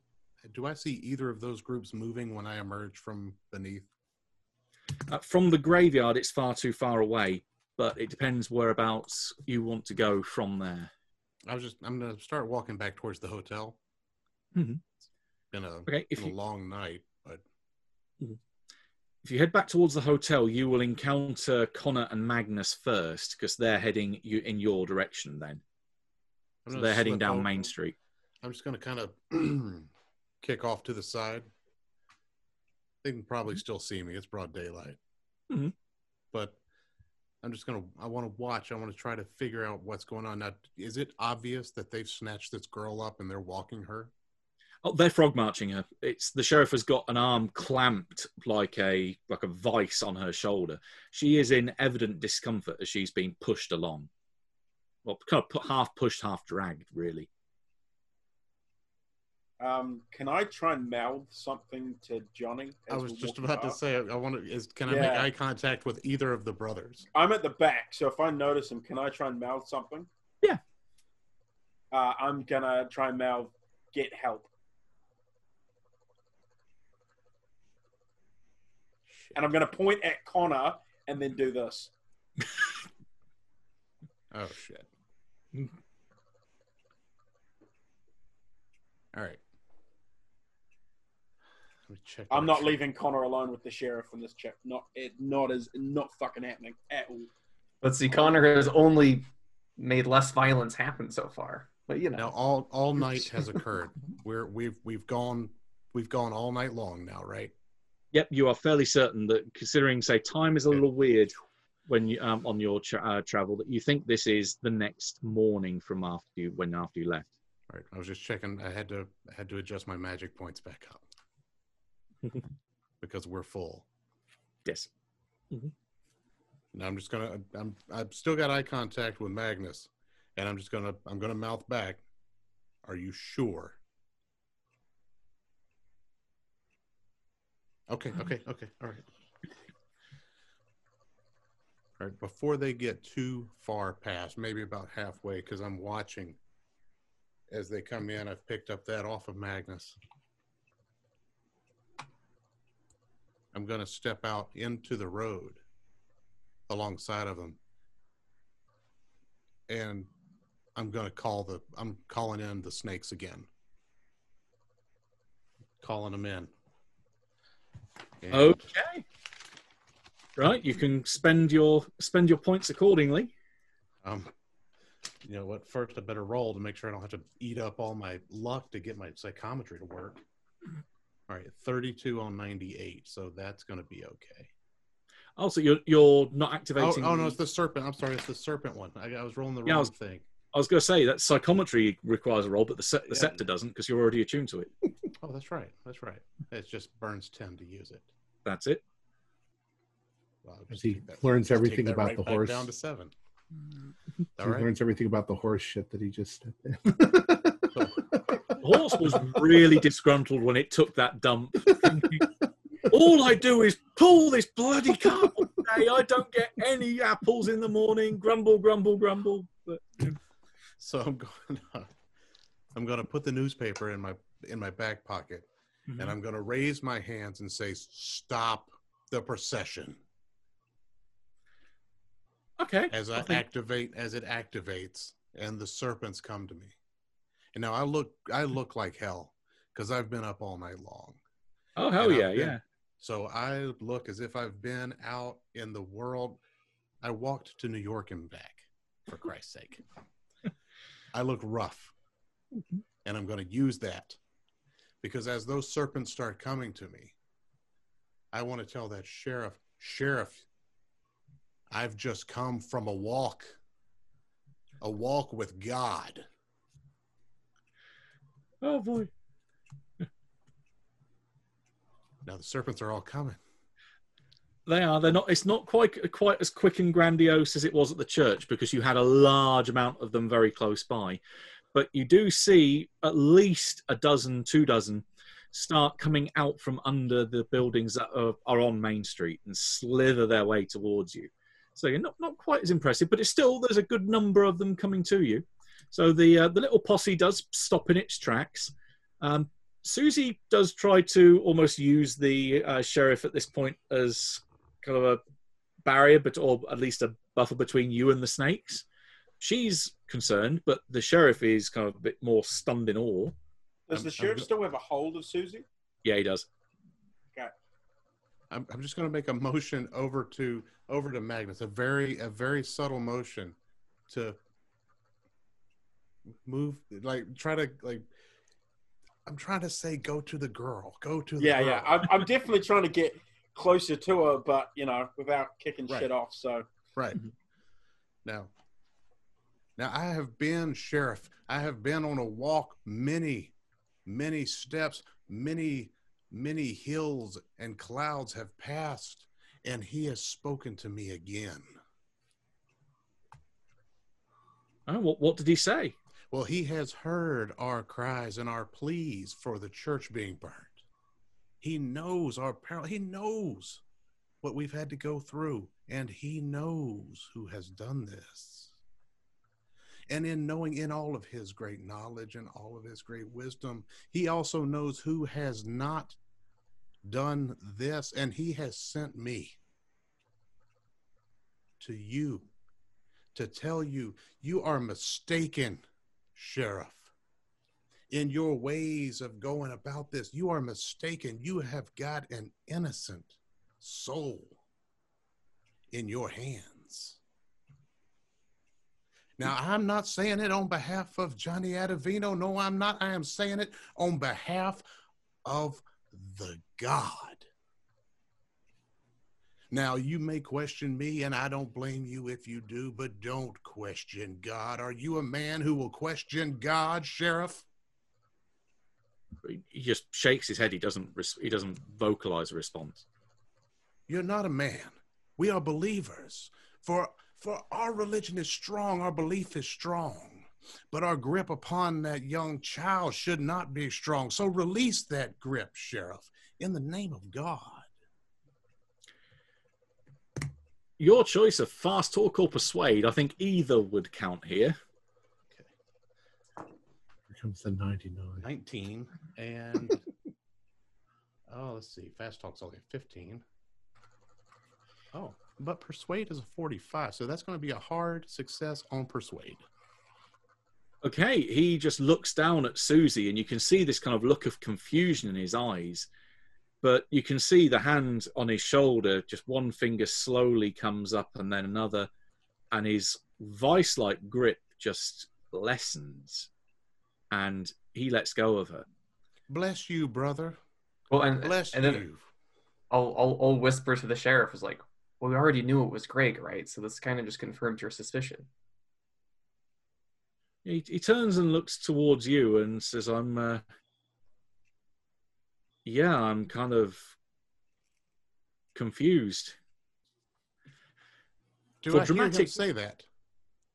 S5: do I see either of those groups moving when I emerge from beneath?
S3: Uh, from the graveyard, it's far too far away, but it depends whereabouts you want to go from there.
S5: I was just I'm gonna start walking back towards the hotel.
S3: Mhm.
S5: It's been a,
S3: Okay,
S5: been a
S3: you
S5: long night, but
S3: if you head back towards the hotel, you will encounter Connor and Magnus first because they're heading you in your direction. Then so they're heading down
S5: over-
S3: Main Street.
S5: I'm just gonna kind of kick off to the side. They can probably still see me. It's broad daylight.
S3: Mhm.
S5: But I'm just gonna. I want to watch. I want to try to figure out what's going on. Now, is it obvious that they've snatched this girl up and they're walking her?
S3: Oh, they're frog marching her. It's the sheriff has got an arm clamped like a like a vice on her shoulder. She is in evident discomfort as she's being pushed along. Well, kind of half pushed, half dragged, really.
S6: Um, can I try and mouth something to Johnny?
S5: I was just
S6: walking
S5: about to say. I want to. Is can I make eye contact with either of the brothers?
S6: I'm at the back, so if I notice him, can I try and mouth something?
S3: Yeah.
S6: Uh, I'm gonna try and mouth, get help, and I'm gonna point at Connor and then do this.
S5: Oh shit. All right. Let me check.
S6: I'm not leaving Connor alone with the sheriff from this chip. Not it. Not as not fucking happening at all.
S4: Let's see, Connor has only made less violence happen so far. But you know,
S5: Now all all night has occurred. We're we've we've gone we've gone all night long now, right?
S3: Yep, you are fairly certain that, considering, say, time is a little weird when you um, on your tra- uh, travel, that you think this is the next morning from after you when after you left.
S5: Right. I was just checking. I had to I had to adjust my magic points back up because we're full.
S3: Yes. Mm-hmm.
S5: Now I'm just gonna I'm I've still got eye contact with Magnus, and I'm just gonna I'm gonna mouth back. Are you sure? Okay, mm-hmm. okay, okay, all right. All right, before they get too far past, maybe about halfway, because I'm watching as they come in. I've picked up that off of Magnus. I'm going to step out into the road alongside of them. And I'm going to call the, I'm calling in the snakes again. Calling them in. And-
S3: Okay. Right, you can spend your spend your points accordingly.
S5: Um, you know what? First, I better roll to make sure I don't have to eat up all my luck to get my psychometry to work. All right, 32 on 98, so that's going to be okay.
S3: Oh, also, you're you're not
S5: Oh,
S3: activating.
S5: oh, oh
S3: no,
S5: it's the serpent. I'm sorry, it's the serpent one. I, I was rolling the
S3: Yeah, I
S5: wrong
S3: was-
S5: thing.
S3: I was going to say that psychometry requires a roll, but the, se- the
S5: Yeah.
S3: scepter doesn't because you're already attuned to it.
S5: Oh, that's right. That's right. It just burns 10 to use it.
S3: That's it.
S5: Well, I'll
S1: As
S5: just
S1: he
S5: that-
S1: learns everything about
S5: right
S1: the horse.
S5: Down to seven. Mm.
S1: He
S5: All right.
S1: learns everything about the horse shit that he just stepped in.
S3: The horse was really disgruntled when it took that dump. thinking, All I do is pull this bloody cart all day. I don't get any apples in the morning. Grumble, grumble, grumble. But
S5: So I'm going. To, I'm going to put the newspaper in my in my back pocket,
S3: Mm-hmm.
S5: and I'm going to raise my hands and say, "Stop the procession!"
S3: okay,
S5: As I,
S3: I think-
S5: activate, as it activates, and the serpents come to me. And now I look, I look like hell because I've been up all night long.
S3: oh hell yeah,
S5: been-
S3: yeah.
S5: So I look as if I've been out in the world. I walked to New York and back, for Christ's sake. I look rough. And I'm going to use that because as those serpents start coming to me, I want to tell that sheriff, Sheriff, I've just come from a walk, a walk with God.
S3: Oh boy.
S5: Now the serpents are all coming.
S3: They are. They're not. It's not quite quite as quick and grandiose as it was at the church because you had a large amount of them very close by. But you do see at least a dozen, two dozen, start coming out from under the buildings that are, are on Main Street and slither their way towards you. So you're not not quite as impressive, but it's still there's a good number of them coming to you. So the uh, the little posse does stop in its tracks. Um, Susie does try to almost use the uh, sheriff at this point as kind of a barrier, but or at least a buffer between you and the snakes. She's concerned, but the sheriff is kind of a bit more stunned in awe.
S6: Does
S5: I'm-
S6: the sheriff
S5: go-
S6: still have a hold of Susie?
S3: Yeah, he does.
S5: I'm, I'm just going to make a motion over to over to Magnus, a very a very subtle motion to move like try to like I'm trying to say go to the girl, go to the
S6: Yeah,
S5: girl.
S6: yeah. I'm, I'm definitely trying to get closer to her, but you know, without kicking
S5: Right.
S6: shit off. So
S5: Right. Mm-hmm. Now, now I have been sheriff. I have been on a walk many, many steps, many, many hills and clouds have passed, and he has spoken to me again.
S3: Oh, what, what did he say?
S5: Well, he has heard our cries and our pleas for the church being burned. He knows our peril. He knows what we've had to go through, and he knows who has done this. And in knowing in all of his great knowledge and all of his great wisdom, he also knows who has not done this, and he has sent me to you to tell you you are mistaken, Sheriff. in your ways of going about this. You are mistaken. You have got an innocent soul in your hands. Now, I'm not saying it on behalf of Johnny Adavino. No, I'm not. I am saying it on behalf of the God. Now, you may question me, and I don't blame you if you do, but don't question God. Are you a man who will question God, Sheriff?
S3: He just shakes his head. He doesn't. He doesn't vocalize a response.
S5: You're not a man. We are believers. For for our religion is strong, our belief is strong. But our grip upon that young child should not be strong. So release that grip, Sheriff, in the name of God.
S3: Your choice of fast talk or persuade. I think either would count here. Okay.
S1: Here comes the 99.
S5: 19 and oh let's see fast talk's only 15 oh but persuade is a 45 so that's going to be a hard success on persuade
S3: Okay, he just looks down at Susie, and you can see this kind of look of confusion in his eyes. But you can see the hand on his shoulder, just one finger slowly comes up and then another, and his vice like grip just lessens. And he lets go of her.
S5: bless you brother
S4: Well, and
S5: bless
S4: and then
S5: you
S4: I'll, I'll I'll whisper to the sheriff is like, well, we already knew it was Greg, right? So this kind of just confirmed your suspicion.
S3: He, he turns and looks towards you and says, I'm, uh, yeah, I'm kind of confused.
S5: do
S3: For
S5: i hear him say that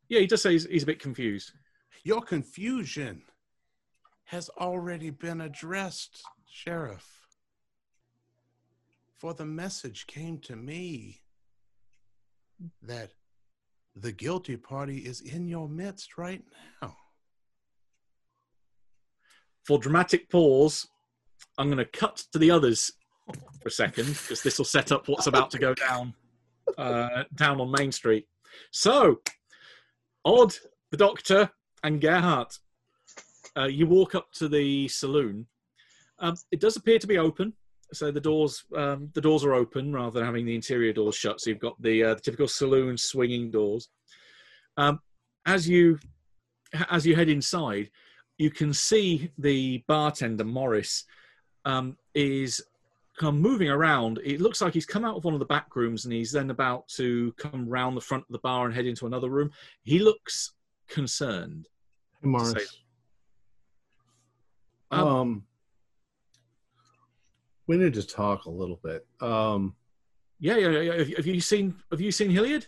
S3: Yeah, he does say he's, he's a bit confused.
S5: your confusion has already been addressed sheriff for the message came to me that the guilty party is in your midst right now
S3: For dramatic pause, I'm going to cut to the others for a second because this will set up what's about to go down uh, down on Main Street. So, Odd, the Doctor, and Gerhardt, uh, you walk up to the saloon. Um, it does appear to be open, so the doors um, the doors are open rather than having the interior doors shut. So you've got the, uh, the typical saloon swinging doors. Um, as you as you head inside, you can see the bartender Morris um, is of moving around. It looks like he's come out of one of the back rooms and he's then about to come round the front of the bar and head into another room. He looks concerned.
S1: Hey, Morris.
S3: Um,
S1: Um, we need to talk a little bit. Um,
S3: Yeah, yeah, yeah. Have, have you seen Have you seen Hilliard?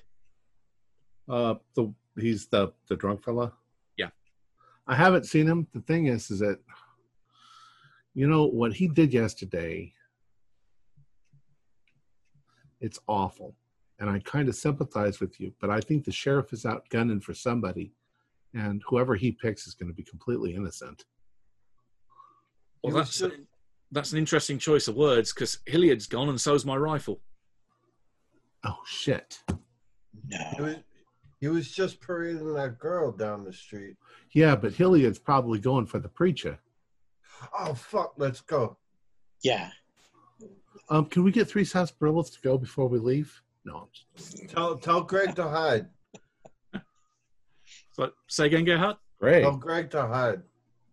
S1: uh, the he's the the drunk fella.
S3: Yeah.
S1: I haven't seen him. The thing is, is that you know what he did yesterday. It's awful, and I kind of sympathize with you. But I think the sheriff is out gunning for somebody, and whoever he picks is going to be completely innocent.
S3: Well, that's
S6: just-
S3: that's an interesting choice of words because Hilliard's gone and so's my rifle.
S1: Oh shit!
S7: He
S8: No.
S7: was, he was just parading that girl down the street.
S1: Yeah, but Hilliard's probably going for the preacher.
S7: Oh fuck, let's go.
S8: Yeah.
S1: Um, can we get three sarsaparillas to go before we leave? No. I'm just-
S7: Tell tell Greg to hide.
S3: So say again, get Gerhardt.
S1: Greg,
S7: Tell Greg to hide.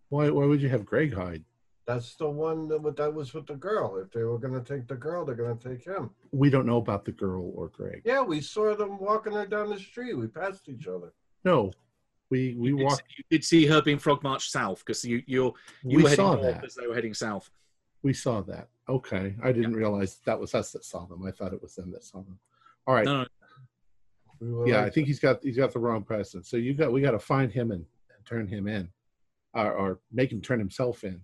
S1: why why would you have Greg hide?
S7: That's the one that, that was with the girl. If they were gonna take the girl, they're gonna take him.
S1: We don't know about the girl or Greg.
S7: Yeah, we saw them walking her down the street. We passed each other.
S1: No, we we
S3: you, did,
S1: walked.
S3: you did see her being frog marched south because you you you
S1: We
S3: were heading
S1: saw
S3: north
S1: that.
S3: as they were heading south.
S1: We saw that. Okay, I didn't realize that was us that saw them. I thought it was them that saw them. All right.
S3: No, no,
S1: Yeah, I think he's got he's got the wrong person. So you got we got to find him and, and turn him in, or, or make him turn himself in.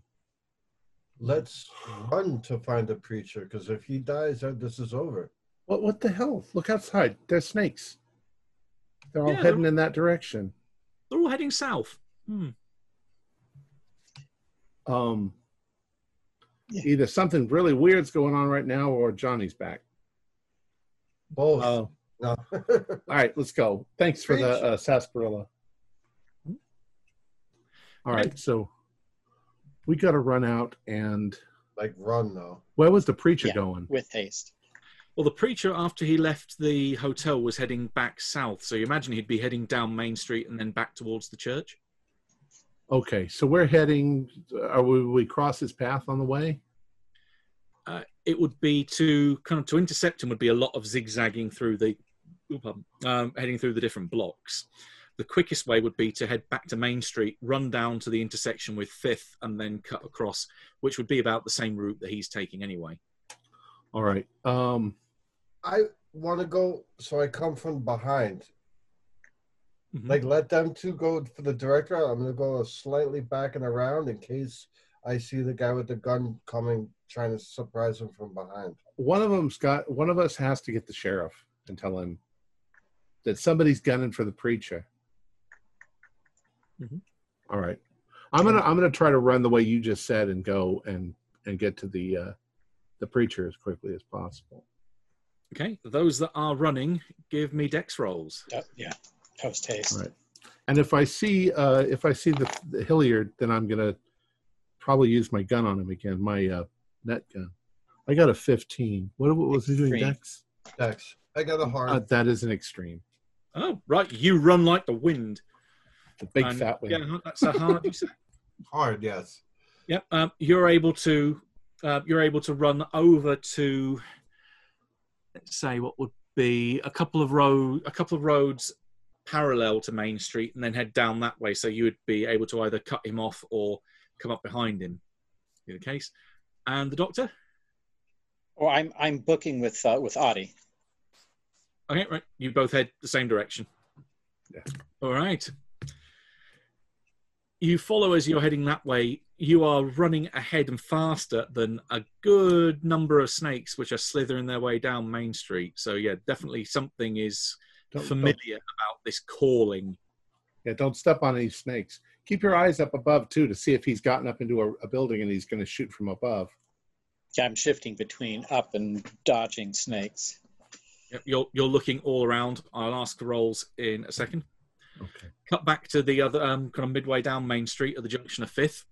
S7: Let's run to find the preacher, because if he dies, then this is over.
S1: What what the hell? Look outside. There's snakes. They're all
S3: Yeah,
S1: heading in that direction.
S3: They're all heading south. Hmm.
S1: Um,
S8: Yeah.
S1: either something really weird's going on right now, or Johnny's back.
S7: Both.
S1: Uh,
S7: no.
S1: all right, let's go. Thanks for the uh, sarsaparilla. All right, so we got to run out and
S7: Like run though.
S1: where was the preacher
S8: Yeah.
S1: going?
S8: with haste.
S3: Well, the preacher, after he left the hotel, was heading back south. So you imagine he'd be heading down Main Street and then back towards the church.
S1: Okay, so we're heading. Are we, we cross his path on the way?
S3: Uh, it would be to kind of to intercept him would be a lot of zigzagging through the, um, heading through the different blocks. The quickest way would be to head back to Main Street, run down to the intersection with Fifth, and then cut across, which would be about the same route that he's taking anyway.
S1: All right. Um,
S7: I want to go, so I come from behind.
S3: Mhm.
S7: Like let them two go for the director. I'm gonna go slightly back and around in case I see the guy with the gun coming, trying to surprise him from behind.
S1: one of them's got. One of us has to get the sheriff and tell him that somebody's gunning for the preacher.
S3: Mhm.
S1: All right. I'm gonna. I'm gonna try to run the way you just said and go and and get to the uh, the preacher as quickly as possible.
S3: Okay, those that are running, give me dex rolls.
S8: Uh, yeah, post haste.
S1: All right. And if I see uh, if I see the, the Hilliard, then I'm gonna probably use my gun on him again, my uh, net gun. I got a 15. What, what was he doing, Dex?
S7: Dex, I got a hard.
S1: Uh, that is an extreme.
S3: Oh, right, you run like the wind.
S1: The big
S3: And-
S1: fat wing.
S3: Yeah, that's a hard. you say?
S7: hard, yes.
S3: Yep. Um, you're able to uh, you're able to run over to let's say what would be a couple of road a couple of roads parallel to Main Street and then head down that way. So you would be able to either cut him off or come up behind him. In the case, and the doctor.
S8: Oh, I'm I'm booking with uh, with Audie.
S3: Okay, right. You both head the same direction.
S1: Yeah.
S3: All right. You follow as you're heading that way. You are running ahead and faster than a good number of snakes, which are slithering their way down Main Street. So yeah, definitely something is
S1: Don't-
S3: familiar
S1: don't-
S3: about this calling.
S1: yeah, don't step on any snakes. Keep your eyes up above too to see if he's gotten up into a, a building and he's going to shoot from above.
S8: Yeah, I'm shifting between up and dodging snakes.
S3: Yep, You're you're looking all around. I'll ask the rolls in a second.
S1: Okay.
S3: cut back to the other um, kind of midway down Main Street at the junction of Fifth.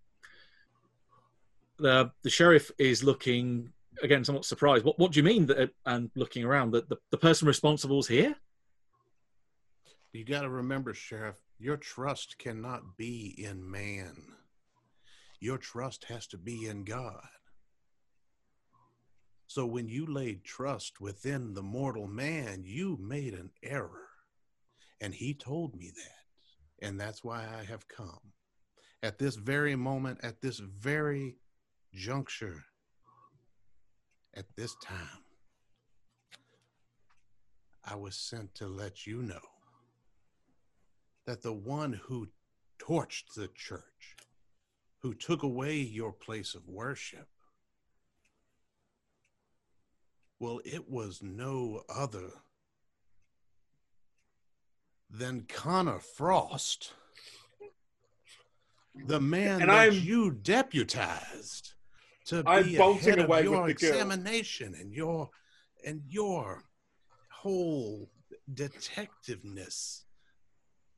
S3: The the sheriff is looking again somewhat surprised. What what do you mean that and looking around that the, the person responsible is here?
S5: You got to remember, Sheriff, your trust cannot be in man. Your trust has to be in God. So when you laid trust within the mortal man, you made an error. And he told me that. And that's why I have come. At this very moment, at this very juncture, at this time, I was sent to let you know that the one who torched the church, who took away your place of worship, well, it was no other than Connor Frost, the man
S6: And
S5: that
S6: I'm-
S5: you deputized to
S6: I'm
S5: be
S6: bolting
S5: ahead of
S6: away
S5: your examination and your and your whole detectiveness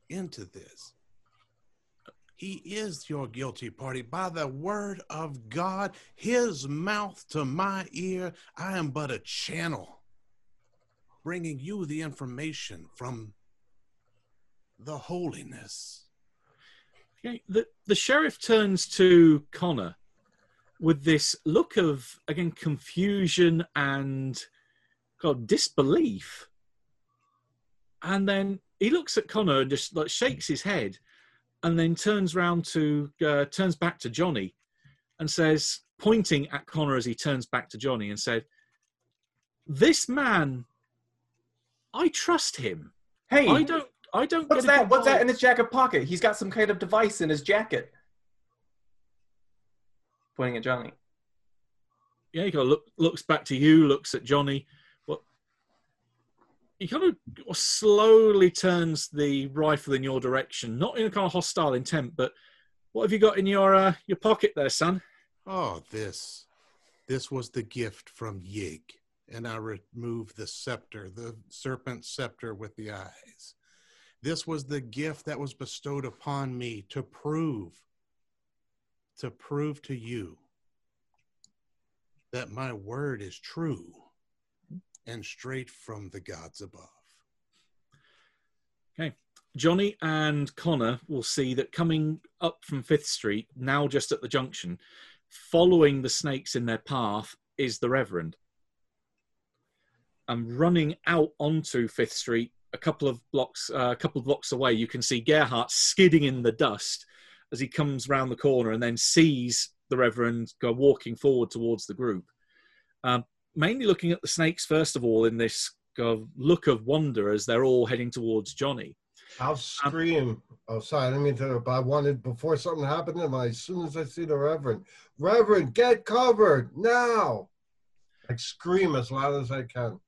S5: into this. He is your guilty party. By the word of God, his mouth to my ear, I am but a channel bringing you the information from the holiness.
S3: Okay, the the sheriff turns to Connor with this look of again confusion and God disbelief, and then he looks at Connor and just like shakes his head, and then turns round to uh, turns back to Johnny, and says, pointing at Connor as he turns back to Johnny, and said, "This man, I trust him.
S4: Hey,
S3: I don't. I don't.
S4: what's
S3: get
S4: that? What's that in his jacket pocket? He's got some kind of device in his jacket. Pointing at Johnny.
S3: yeah, he kind of look, looks back to you, looks at Johnny. What? He kind of slowly turns the rifle in your direction, not in a kind of hostile intent, but what have you got in your uh, your pocket there, son?
S5: Oh, this. This was the gift from Yig. And I removed the scepter, the serpent scepter with the eyes. This was the gift that was bestowed upon me to prove to prove to you that my word is true and straight from the gods above. Okay.
S3: Johnny and Connor will see that coming up from Fifth Street, now just at the junction, following the snakes in their path, is the Reverend. And running out onto Fifth Street, a couple of blocks, uh, a couple of blocks away, you can see Gerhardt skidding in the dust as he comes round the corner and then sees the Reverend go walking forward towards the group. Um, mainly looking at the snakes first of all in this of look of wonder as they're all heading towards Johnny.
S7: I'll scream. Oh, sorry, I didn't mean to, but I wanted before something happened to him. As soon as I see the Reverend, Reverend, get covered now! I scream as loud as I can.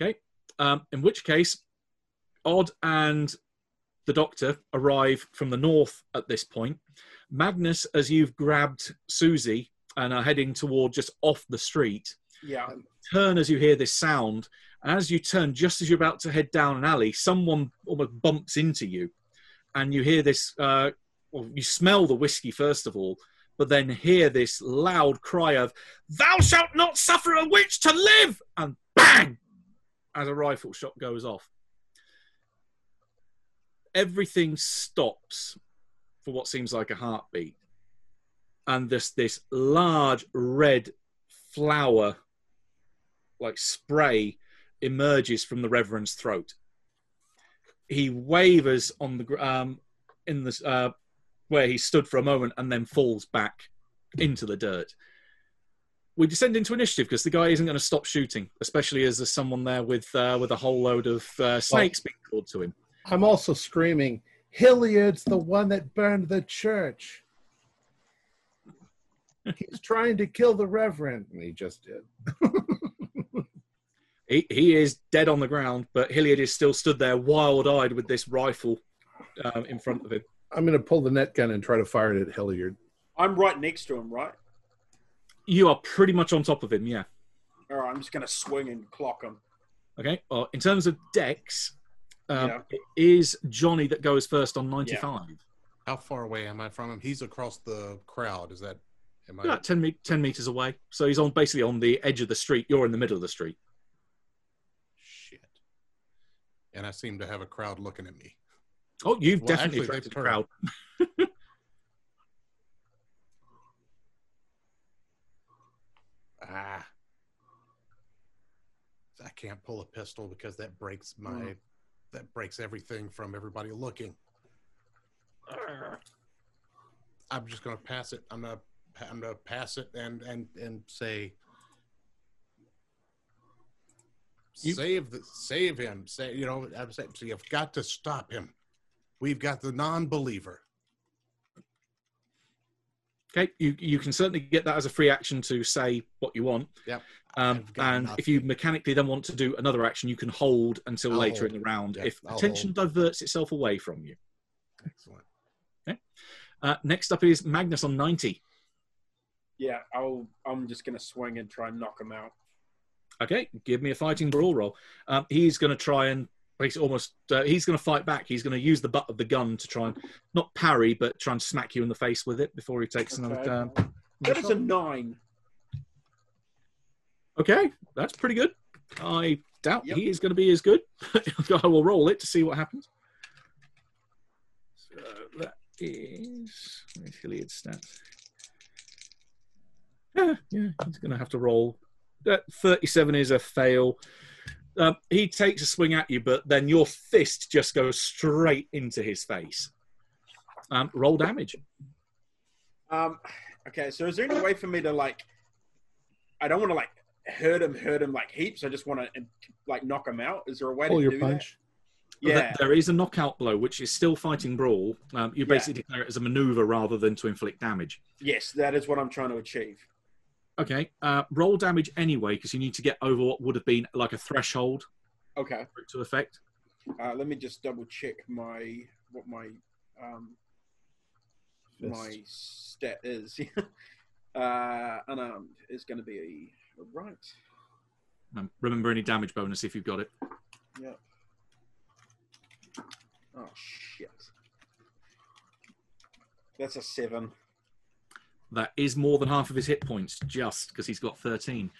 S7: Okay.
S3: Um, in which case, Odd and the Doctor arrive from the north at this point. Magnus, as you've grabbed Susie and are heading toward just off the street,
S6: Yeah.
S3: turn as you hear this sound. And as you turn, just as you're about to head down an alley, someone almost bumps into you. And you hear this, uh, well, you smell the whiskey first of all, but then hear this loud cry of, Thou shalt not suffer a witch to live! And bang! As a rifle shot goes off. Everything stops for what seems like a heartbeat. And this, this large red flower like spray emerges from the reverend's throat. He wavers on the um, in the uh, where he stood for a moment and then falls back into the dirt. We descend into initiative because the guy isn't going to stop shooting, especially as there's someone there with uh, with a whole load of uh, snakes being called to him.
S1: I'm also screaming, Hilliard's the one that burned the church. He's trying to kill the Reverend. And he just did.
S3: He, he is dead on the ground, but Hilliard is still stood there, wild-eyed, with this rifle um, in front of him.
S1: I'm going to pull the net gun and try to fire it at Hilliard.
S6: I'm right next to him, right?
S3: You are pretty much on top of him, yeah.
S6: All right, I'm just going to swing and clock him.
S3: Okay. Well, in terms of Dex, um,
S6: Yeah.
S3: it is Johnny that goes first on 95.
S5: How far away am I from him? He's across the crowd. Is that? Am I?
S3: About 10, me- 10 meters away. So he's on basically on the edge of the street. You're in the middle of the street.
S5: Shit. And I seem to have a crowd looking at me.
S3: Oh, you've
S5: Well,
S3: definitely
S5: actually,
S3: attracted
S5: they've
S3: crowd.
S5: Ah. I can't pull a pistol because that breaks my
S6: Mm.
S5: That breaks everything from everybody looking. I'm just gonna pass it. I'm gonna I'm gonna pass it and and and say
S3: You-
S5: save the save him. Say you know I'm saying so you've got to stop him. We've got the non-believer.
S3: Okay, you you can certainly get that as a free action to say what you want.
S5: Yep.
S3: Um,
S5: I've got
S3: and if you mechanically then want to do another action, you can hold until
S5: I'll
S3: later
S5: hold.
S3: in the round
S5: Yep,
S3: if
S5: I'll
S3: attention diverts itself away from you.
S5: Excellent.
S3: Uh, next up is Magnus on 90.
S6: Yeah, I'll. I'm just going to swing and try and knock him out.
S3: Okay, give me a fighting brawl roll. Um, he's going to try and basically almost, uh, he's going to fight back. He's going to use the butt of the gun to try and not parry, but try and smack you in the face with it before he takes another
S6: Okay.
S3: um,
S6: That is a nine.
S3: Okay, that's pretty good. I doubt
S6: Yep.
S3: he is going to be as good. I will roll it to see what happens. So that is where's Hilliard's stats. Yeah, yeah, he's going to have to roll. That 37 is a fail. Um, he takes a swing at you, but then your fist just goes straight into his face. Um, roll damage.
S6: Um. Okay, so is there any way for me to like? I don't want to like hurt him, hurt him like heaps. I just want to like knock him out. Is there a way
S1: Pull
S6: to
S1: your
S6: do
S1: punch.
S6: that? Yeah.
S3: Th- There is a knockout blow, which is still fighting brawl. Um, you
S6: Yeah.
S3: basically declare it as a maneuver rather than to inflict damage.
S6: Yes, that is what I'm trying to achieve.
S3: Okay, uh, roll damage anyway because you need to get over what would have been like a threshold
S6: Okay.
S3: for it to affect.
S6: Uh, let me just double check my what my um my stat is. uh, unarmed is going to be right.
S3: Um, remember any damage bonus if you've got it.
S6: Yep. Oh shit. That's a seven.
S3: That is more than half of his hit points, just because he's got 13.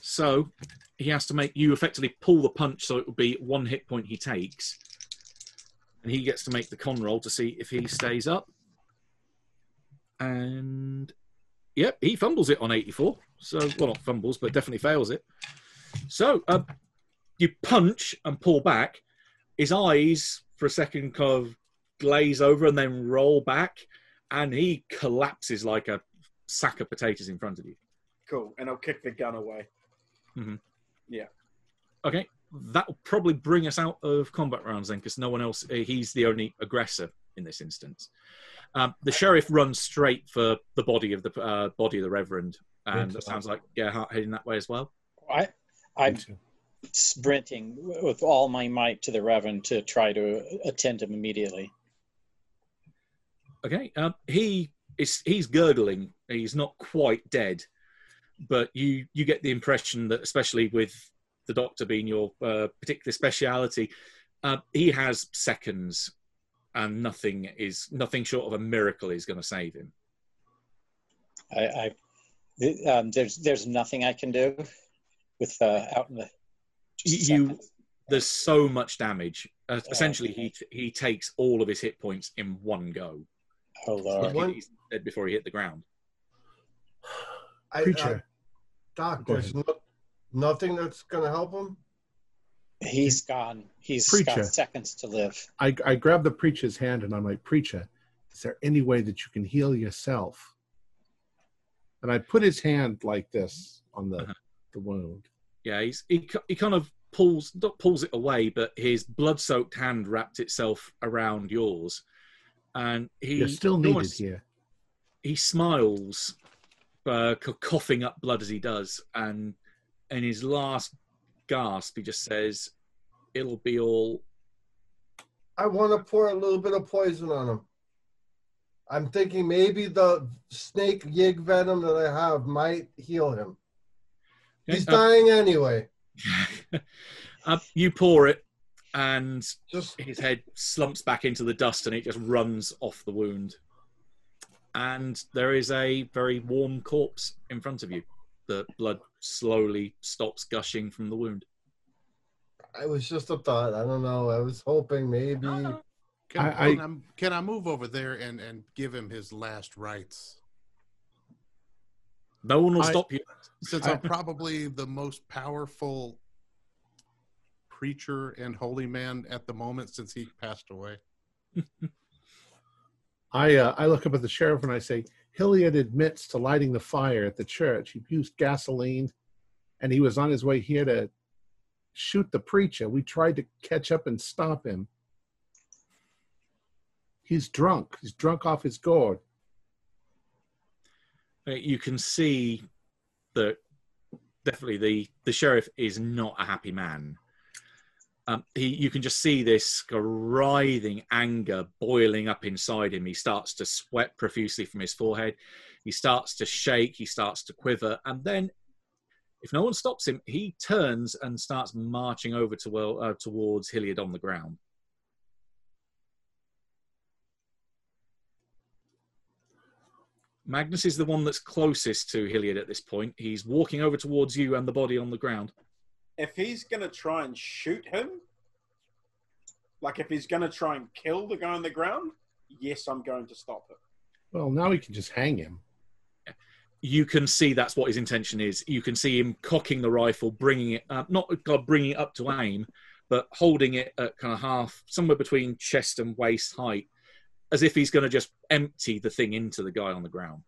S3: So he has to make you effectively pull the punch, so it will be one hit point he takes. And he gets to make the con roll to see if he stays up. And yep, he fumbles it on 84. So, well, not fumbles, but definitely fails it. So uh, you punch and pull back. His eyes, for a second, kind of glaze over and then roll back. And he collapses like a sack of potatoes in front of you.
S6: Cool. And I'll kick the gun away. Yeah.
S3: Okay, that will probably bring us out of combat rounds then, because no one else. uh, He's the only aggressor in this instance. Um, the sheriff runs straight for the body of the uh, body of the reverend, and
S7: Into
S3: it sounds like Gerhardt heading that way as well.
S8: I, I'm sprinting with all my might to the Reverend to try to attend him immediately.
S3: Okay, um, he is he's gurgling. He's not quite dead, but you you get the impression that, especially with the doctor being your uh, particular speciality, uh, he has seconds, and nothing is nothing short of a miracle is going to save him.
S8: I, I um, there's there's nothing I can do with uh, out in the.
S3: You-. There's so much damage. Uh, essentially, he he takes all of his hit points in one go.
S8: Oh lord!
S7: One-
S3: He's dead before he hit the ground.
S7: I,
S1: Preacher.
S7: I, Doc, there's no, nothing that's going to help him.
S8: He's gone. He's
S1: Preacher.
S8: got seconds to live.
S1: I, I grab the preacher's hand and I'm like, Preacher, is there any way that you can heal yourself? And I put his hand like this on the,
S3: Uh-huh.
S1: the wound.
S3: Yeah, he's he, he kind of pulls not pulls it away, but his blood-soaked hand wrapped itself around yours, and he
S1: You're still needed
S3: almost-
S1: here.
S3: He smiles, uh, coughing up blood as he does, and in his last gasp, he just says, "It'll be all."
S7: I want to pour a little bit of poison on him. I'm thinking maybe the snake yig venom that I have might heal him. He's
S3: Uh,
S7: dying anyway.
S3: uh, you pour it, and
S7: Just
S3: his head slumps back into the dust, and it just runs off the wound. And there is a very warm corpse in front of you. The blood slowly stops gushing from the wound.
S7: I was just a thought. I don't know. I was hoping maybe.
S5: Can,
S1: I- I-
S5: can I, can I move over there and, and give him his last rites?
S3: No one will
S1: I-
S3: stop you.
S5: Since
S1: I-
S5: I'm probably the most powerful preacher and holy man at the moment since he passed away.
S1: I uh, I look up at the sheriff and I say, Hilliard admits to lighting the fire at the church. He used gasoline, and he was on his way here to shoot the preacher. We tried to catch up and stop him. He's drunk. He's drunk off his gourd.
S3: Uh, You can see that definitely the the sheriff is not a happy man. Um, he, you can just see this writhing anger boiling up inside him. He starts to sweat profusely from his forehead. He starts to shake. He starts to quiver, and then, if no one stops him, he turns and starts marching over to uh, towards Hilliard on the ground. Magnus is the one that's closest to Hilliard at this point. He's walking over towards you and the body on the ground.
S6: If he's going to try and shoot him, like if he's going to try and kill the guy on the ground, yes, I'm going to stop him.
S1: Well, now we can just hang him.
S3: You can see that's what his intention is. You can see him cocking the rifle, bringing it up, not God bringing it up to aim, but holding it at kind of half, somewhere between chest and waist height, as if he's going to just empty the thing into the guy on the ground.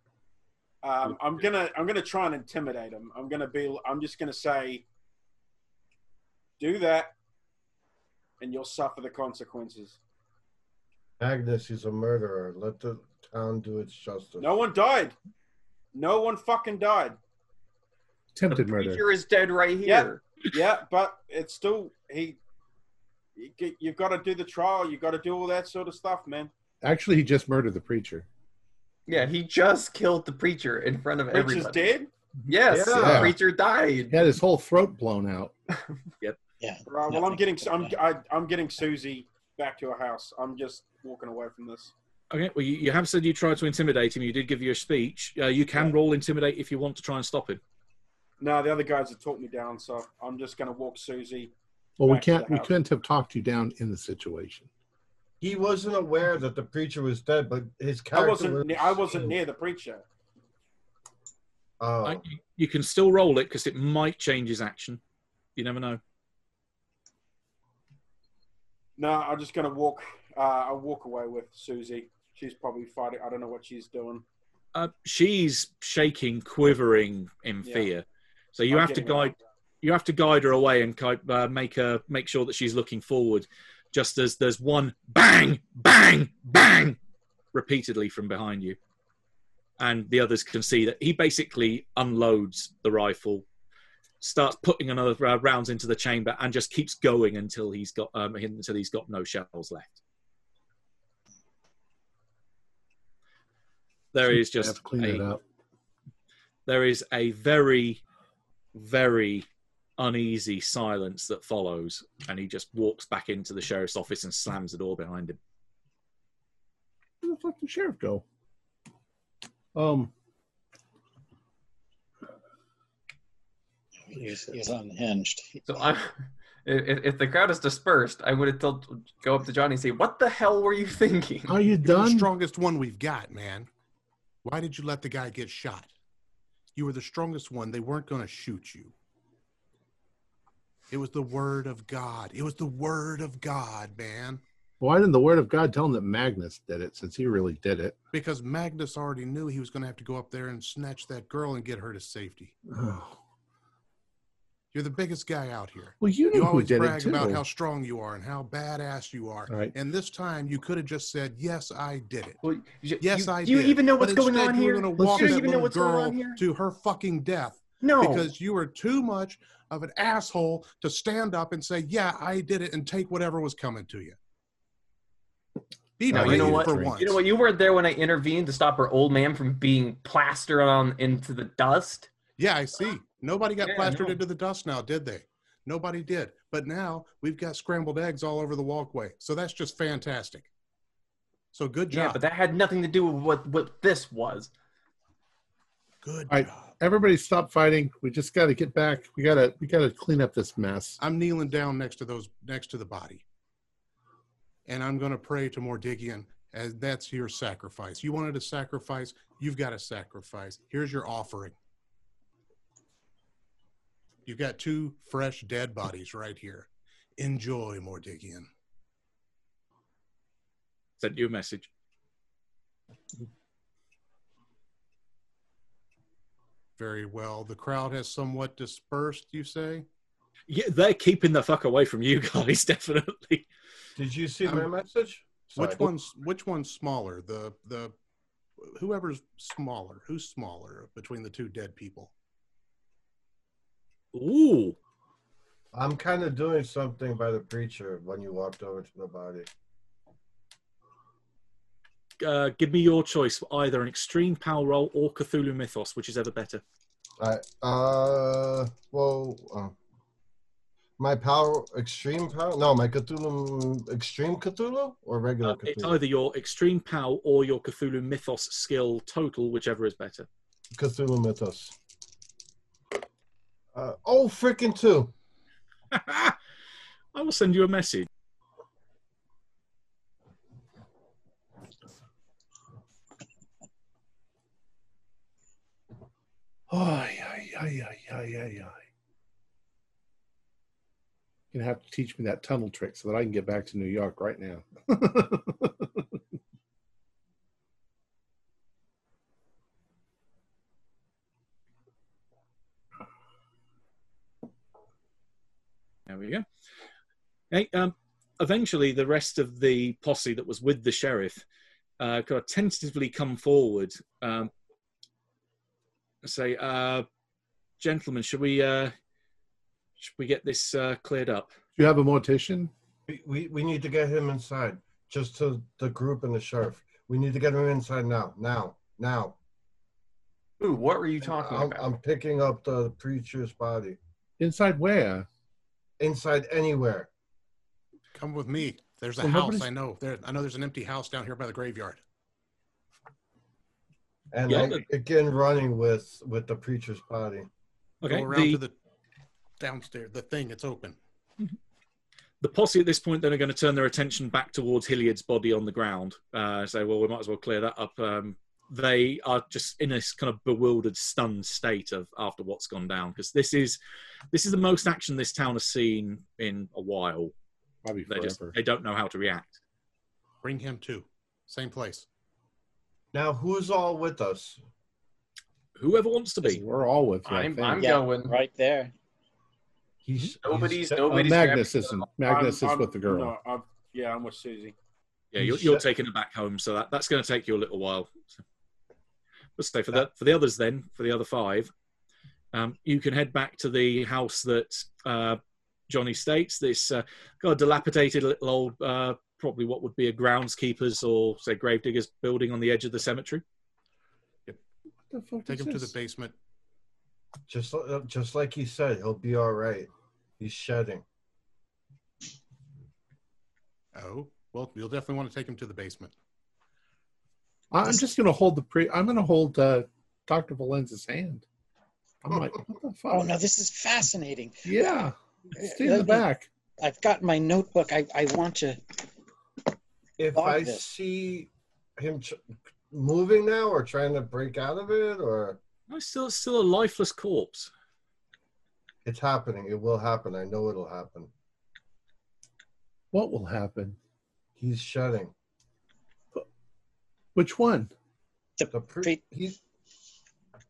S6: Um, I'm gonna I'm gonna try and intimidate him. I'm gonna be I'm just gonna say, do that, and you'll suffer the consequences.
S7: Agnes is a murderer. Let the town do its justice.
S6: No one died. No one fucking died.
S1: Attempted
S4: the
S1: murder.
S4: preacher is dead right
S6: Yeah.
S4: here.
S6: Yeah, yeah, but it's still he. you get- You've got to do the trial. You've got to do all that sort of stuff, man.
S1: Actually, he just murdered the preacher.
S4: Yeah, he just killed the preacher in front of
S6: Preacher's
S4: everybody.
S6: dead.
S4: Yes,
S7: Yeah.
S4: the preacher died.
S1: He had his whole throat blown out.
S8: Yeah.
S6: Right. Well, I'm getting I'm
S8: be done.
S6: I, I'm getting Susie back to her house. I'm just walking away from this.
S3: Okay, well, you, you have said you tried to intimidate him. You did give you a speech. Uh, you can
S6: Yeah.
S3: roll intimidate if you want to try and stop him.
S6: No, the other guys have talked me down, so I'm just going to walk Susie.
S1: Well, we
S6: Back to the
S1: can't. We couldn't have talked you down in the situation.
S7: He wasn't aware that the preacher was dead, but his
S6: I
S7: character.
S6: wasn't.
S7: was-
S6: ne- I wasn't near the preacher.
S7: Oh,
S3: I, you- you can still roll it because it might change his action. You never know.
S6: No, I'm just going to walk. Uh, I'll walk away with Susie. She's probably fighting. I don't know what she's doing.
S3: Uh, she's shaking, quivering in
S6: Yeah.
S3: fear. So you
S6: I'm
S3: have to guide. You have to guide her away and uh, make her make sure that she's looking forward. Just as there's one bang, bang, bang, repeatedly from behind you, and the others can see that he basically unloads the rifle, starts putting another uh, rounds into the chamber, and just keeps going until he's got um, until he's got no shells left. There is just
S1: have to clean
S3: a,
S1: it up.
S3: there is a very, very uneasy silence that follows, and he just walks back into the sheriff's office and slams the door behind him.
S1: Where the fuck did the sheriff go? Um,
S8: He's, he's unhinged.
S4: So I, if, if the crowd is dispersed, I would have told go up to Johnny and say, "What the hell were you thinking?"
S1: are you
S5: You're the
S1: done?
S5: strongest one we've got, man. Why did you let the guy get shot? You were the strongest one. They weren't going to shoot you. It was the word of God. It was the word of God, man.
S1: Why didn't the word of God tell him that Magnus did it since he really did it?
S5: Because Magnus already knew he was going to have to go up there and snatch that girl and get her to safety.
S1: Oh.
S5: You're the biggest guy out here.
S1: Well, you
S5: You always brag about how strong you are and how badass you are.
S1: Right.
S5: And this time you could have just said, "Yes, I did it."
S4: Well, you,
S5: Yes,
S4: you,
S5: I
S4: do you even know
S5: But
S4: what's going
S5: instead
S4: on
S5: you
S4: here?
S5: were going
S1: Let's
S5: to walk
S1: just-
S5: that
S4: even know
S5: little
S4: what's going
S5: girl
S4: on here?
S5: to her fucking death
S4: No,
S5: because you were too much of an asshole to stand up and say, "Yeah, I did it," and take whatever was coming to you." Be
S4: No, you know what?
S5: for once.
S4: you know what? You weren't there when I intervened to stop her old man from being plastered on into the dust.
S5: Yeah, I see. Nobody got
S4: Yeah,
S5: plastered
S4: know.
S5: into the dust now, did they? Nobody did. But now we've got scrambled eggs all over the walkway. So that's just fantastic. So good job.
S4: Yeah, but that had nothing to do with what what this was.
S5: good
S1: All right.
S5: job.
S1: Everybody stop fighting. We just got to get back. We got to we got to clean up this mess.
S5: I'm kneeling down next to those next to the body. And I'm going to pray to Mordiggian as that's your sacrifice. You wanted a sacrifice, you've got a sacrifice. Here's your offering. You've got two fresh dead bodies right here. Enjoy, Mordiggian.
S3: Sent you a message.
S5: Very well. The crowd has somewhat dispersed, you say?
S3: Yeah, they're keeping the fuck away from you guys, definitely.
S7: did you see my
S5: Um,
S7: message?
S5: Which one's which one's smaller? The the whoever's smaller. Who's smaller between the two dead people?
S3: Ooh.
S7: I'm kind of doing something by the preacher when you walked over to the body.
S3: Uh, give me your choice for either an extreme power roll or Cthulhu Mythos, which is ever better.
S7: I uh well uh, my power extreme power no my Cthulhu extreme Cthulhu or regular
S3: Uh, it's either your extreme power or your Cthulhu Mythos skill total, whichever is better.
S7: Cthulhu Mythos. Uh, oh freaking two!
S3: I will send you a message.
S1: Ay, ay, ay, ay, ay, ay, ay. You're gonna have to teach me that tunnel trick so that I can get back to New York right now.
S3: There we go. Hey, um, eventually, the rest of the posse that was with the sheriff uh, kind of tentatively come forward. Um, say, uh, gentlemen, should we uh, should we get this uh, cleared up?
S1: Do you have a mortician?
S7: We, we we need to get him inside. Just to the group and the sheriff. We need to get him inside now. Now. Now.
S4: Ooh, what were you talking
S7: I'm,
S4: about?
S7: I'm picking up the preacher's body.
S1: Inside where?
S7: Inside anywhere.
S5: Come with me. There's a
S1: Well,
S5: house
S1: nobody's-
S5: I know. There I know there's an empty house down here by the graveyard.
S7: and
S3: Yeah,
S7: I
S3: but-
S7: begin running with with the preacher's body.
S3: Okay.
S5: Go around
S3: The,
S5: to the downstairs. The thing. It's open.
S3: the posse at this point then are going to turn their attention back towards Hilliard's body on the ground. Uh, say, well, we might as well clear that up. Um, they are just in this kind of bewildered, stunned state of after what's gone down because this is this is the most action this town has seen in a while.
S1: Probably
S3: They just they don't know how to react.
S5: Bring him too. Same place.
S7: Now, who's all with us?
S3: Whoever wants to be.
S1: We're all with you. I
S4: I'm. I'm
S8: Yeah,
S4: going.
S8: right there.
S7: He's
S4: Nobody's
S7: he's-
S1: Uh,
S4: nobody's
S1: Magnus isn't. Magnus
S6: I'm-
S1: is
S6: I'm-
S1: with the girl.
S6: No, I'm, yeah, I'm with Susie.
S3: Yeah,
S7: You
S3: you're, you're taking it back home, so that, that's going to take you a little while. Let's say for the for the others then, for the other five, um, you can head back to the house that uh, Johnny states. This uh, got a dilapidated little old, uh, probably what would be a groundskeeper's or say gravediggers building on the edge of the cemetery.
S1: What the fuck
S5: Take
S1: is
S5: him to the basement.
S7: just uh, just like he said, he'll be all right. He's shedding.
S5: Oh, well, you'll definitely want to take him to the basement.
S1: I'm just going to hold the pre. I'm going to hold uh, Doctor Valenza's hand. I'm like, what the fuck?
S8: Oh no, this is fascinating.
S1: Yeah, stay in the back.
S8: I've got my notebook. I, I want to.
S7: If
S8: Love
S7: I
S8: this.
S7: see him ch- moving now or trying to break out of it, or
S3: No, it's still still a lifeless corpse.
S7: it's happening, it will happen. I know it'll happen.
S1: What will happen?
S7: He's shedding.
S1: Which one?
S7: The pre-
S8: Pre-
S7: he's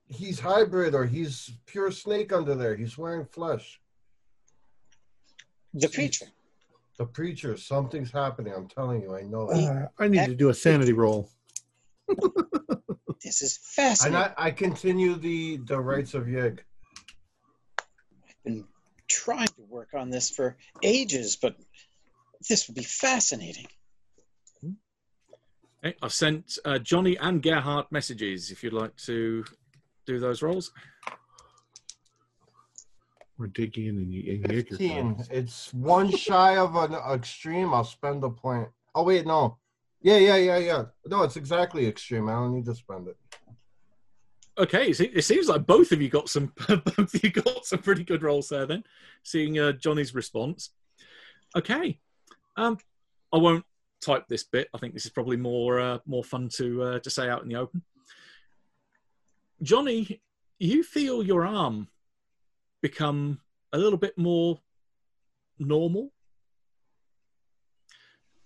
S7: he's hybrid or he's pure snake under there. He's wearing flesh.
S8: The preacher.
S7: The preacher, something's happening. I'm telling you, I know it.
S1: Uh, I need to do a sanity roll.
S8: This is fascinating.
S7: And
S8: fascinating.
S7: I, I continue the the rites of Yig.
S8: I've been trying to work on this for ages, but this would be fascinating.
S3: Okay, I've sent uh, Johnny and Gerhardt messages if you'd like to do those rolls.
S1: We're digging in and you, and you
S7: 15. It's one shy of an extreme. I'll spend a point. Oh wait, no. Yeah, yeah, yeah, yeah. No, it's exactly extreme. I don't need to spend it.
S3: Okay, so it seems like both of you got some both of you got some pretty good rolls there. Then, seeing uh, Johnny's response. Okay, um, I won't type this bit. I think this is probably more uh, more fun to uh, to say out in the open. Johnny, you feel your arm become a little bit more normal.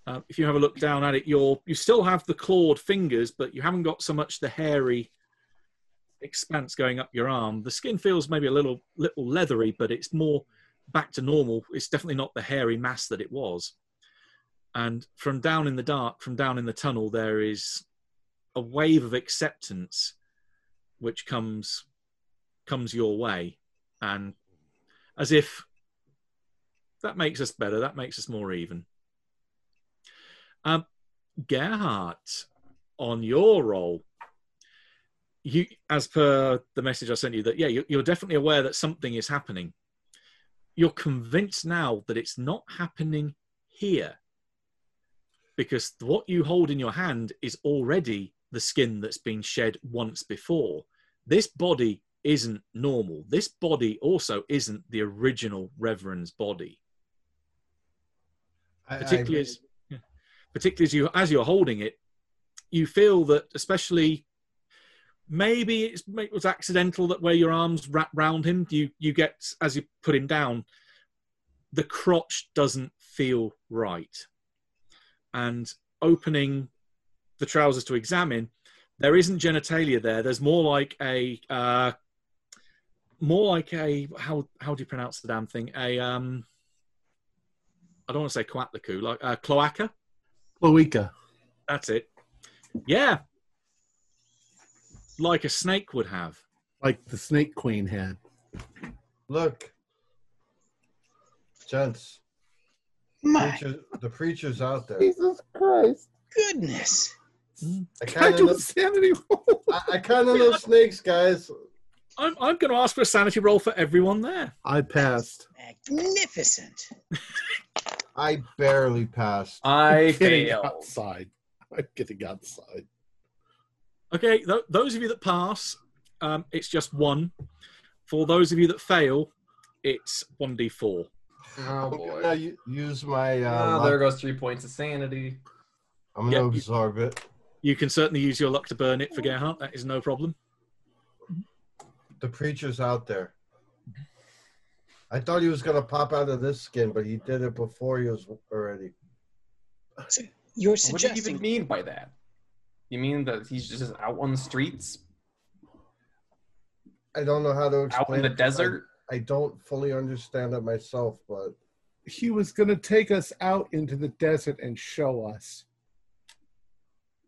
S3: Uh, if you have a look down at it, you're you still have the clawed fingers, but you haven't got so much the hairy expanse going up your arm. The skin feels maybe a little little leathery, but it's more back to normal. It's definitely not the hairy mass that it was. And from down in the dark, from down in the tunnel, there is a wave of acceptance which comes comes your way. And as if that makes us better, that makes us more even. Um, Gerhardt, on your role, you, as per the message I sent you, that yeah, you're definitely aware that something is happening. You're convinced now that it's not happening here, because what you hold in your hand is already the skin that's been shed once before. This body isn't normal. This body also isn't the original Reverend's body
S7: I- I-
S3: particularly as yeah. particularly as you as you're holding it, you feel that especially maybe it's, it was accidental that where your arms wrap round him, you you get as you put him down, the crotch doesn't feel right, and opening the trousers to examine, there isn't genitalia there. There's more like a uh, more like a how how do you pronounce the damn thing? A um I don't want to say coatlicue, like uh, cloaca.
S1: Cloaca.
S3: That's it. Yeah, like a snake would have.
S1: Like the Snake Queen had.
S7: Look, gents,
S8: My
S7: preacher, the preacher's out there.
S1: Jesus Christ.
S8: goodness.
S7: I
S1: Can I
S7: kind
S1: do a
S7: of,
S1: sanity roll?
S7: I, I kind of know snakes, guys.
S3: I'm I'm going to ask for a sanity roll for everyone there.
S1: I passed.
S8: Magnificent.
S7: I barely passed.
S4: I
S1: Getting
S4: failed.
S1: outside. I'm getting outside.
S3: Okay, th- those of you that pass, um, it's just one. For those of you that fail, it's 1d4.
S4: Oh
S7: I'm
S4: boy.
S7: gonna use my. Uh,
S4: Ah,
S7: luck-
S4: there goes three points of sanity.
S7: I'm gonna
S3: Yeah, you-
S7: absorb it.
S3: You can certainly use your luck to burn it for Gerhardt. That is no problem.
S7: The preacher's out there. I thought he was gonna pop out of this skin, but he did it before he was already.
S8: You're suggesting?
S4: What do you even mean by that? You mean that he's just out on the streets,
S7: I don't know how to explain.
S4: out in the
S7: it 'cause I-
S4: desert?
S7: I don't fully understand it myself, but
S1: He was going to take us out into the desert and show us.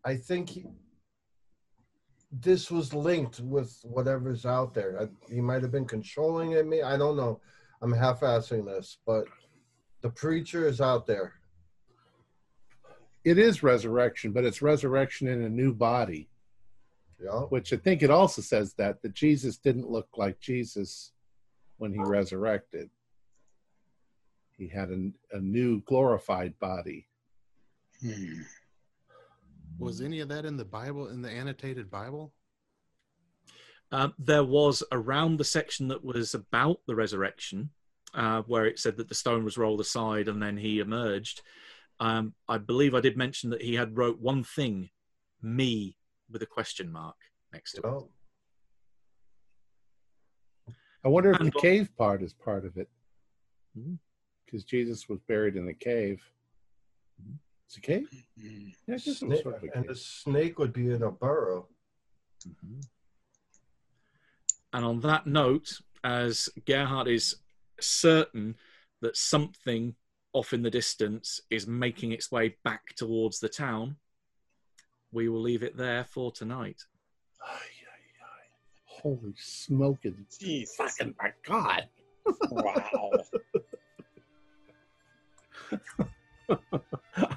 S7: I think he, this was linked with whatever's out there. I, he might have been controlling it. Me, I don't know. I'm half-assing this, but the preacher is out there.
S1: It is resurrection, but it's resurrection in a new body,
S7: Yeah.
S1: which I think it also says that that Jesus didn't look like Jesus when he resurrected. He had a, a new glorified body.
S8: Hmm.
S5: Was any of that in the Bible, in the annotated Bible?
S3: Um, there was around the section that was about the resurrection, uh, where it said that the stone was rolled aside and then he emerged. Um, I believe I did mention that he had wrote one thing, me, with a question mark next to it.
S7: Yeah.
S1: I wonder if the cave part is part of it.
S3: Hmm.
S1: Because Jesus was buried in a cave. It's a cave?
S8: Hmm.
S1: Yeah, I guess
S7: Snake,
S1: sort of a
S7: and the snake would be in a burrow.
S3: Mhm. And on that note, as Gerhardt is certain that something off in the distance is making its way back towards the town, we will leave it there for tonight.
S1: Holy smoking.
S8: Jesus.
S1: Fucking my God.
S8: Wow.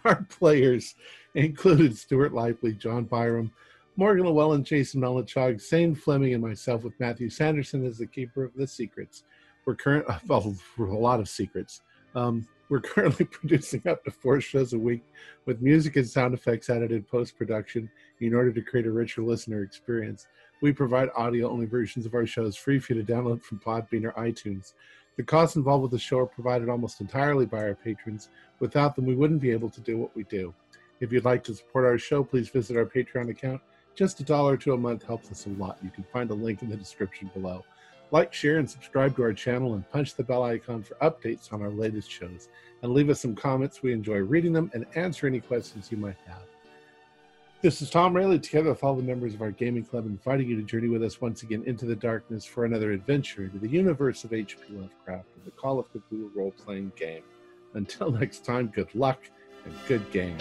S1: Our players included Stuart Lively, John Byram, Morgan Llewellyn, Jason Melichog, Zane Fleming, and myself with Matthew Sanderson as the keeper of the secrets. We're current well, a lot of secrets. Um, we're currently producing up to four shows a week with music and sound effects added in post production in order to create a richer listener experience. We provide audio only versions of our shows free for you to download from Podbean or iTunes. The costs involved with the show are provided almost entirely by our patrons. Without them, we wouldn't be able to do what we do. If you'd like to support our show, please visit our Patreon account. Just a dollar to a month helps us a lot. You can find a link in the description below. Like, share, and subscribe to our channel and punch the bell icon for updates on our latest shows. And leave us some comments. We enjoy reading them and answer any questions you might have. This is Tom Rayleigh, together with all the members of our gaming club, inviting you to journey with us once again into the darkness for another adventure into the universe of H.P. Lovecraft and the Call of Cthulhu role playing game. Until next time, good luck and good game.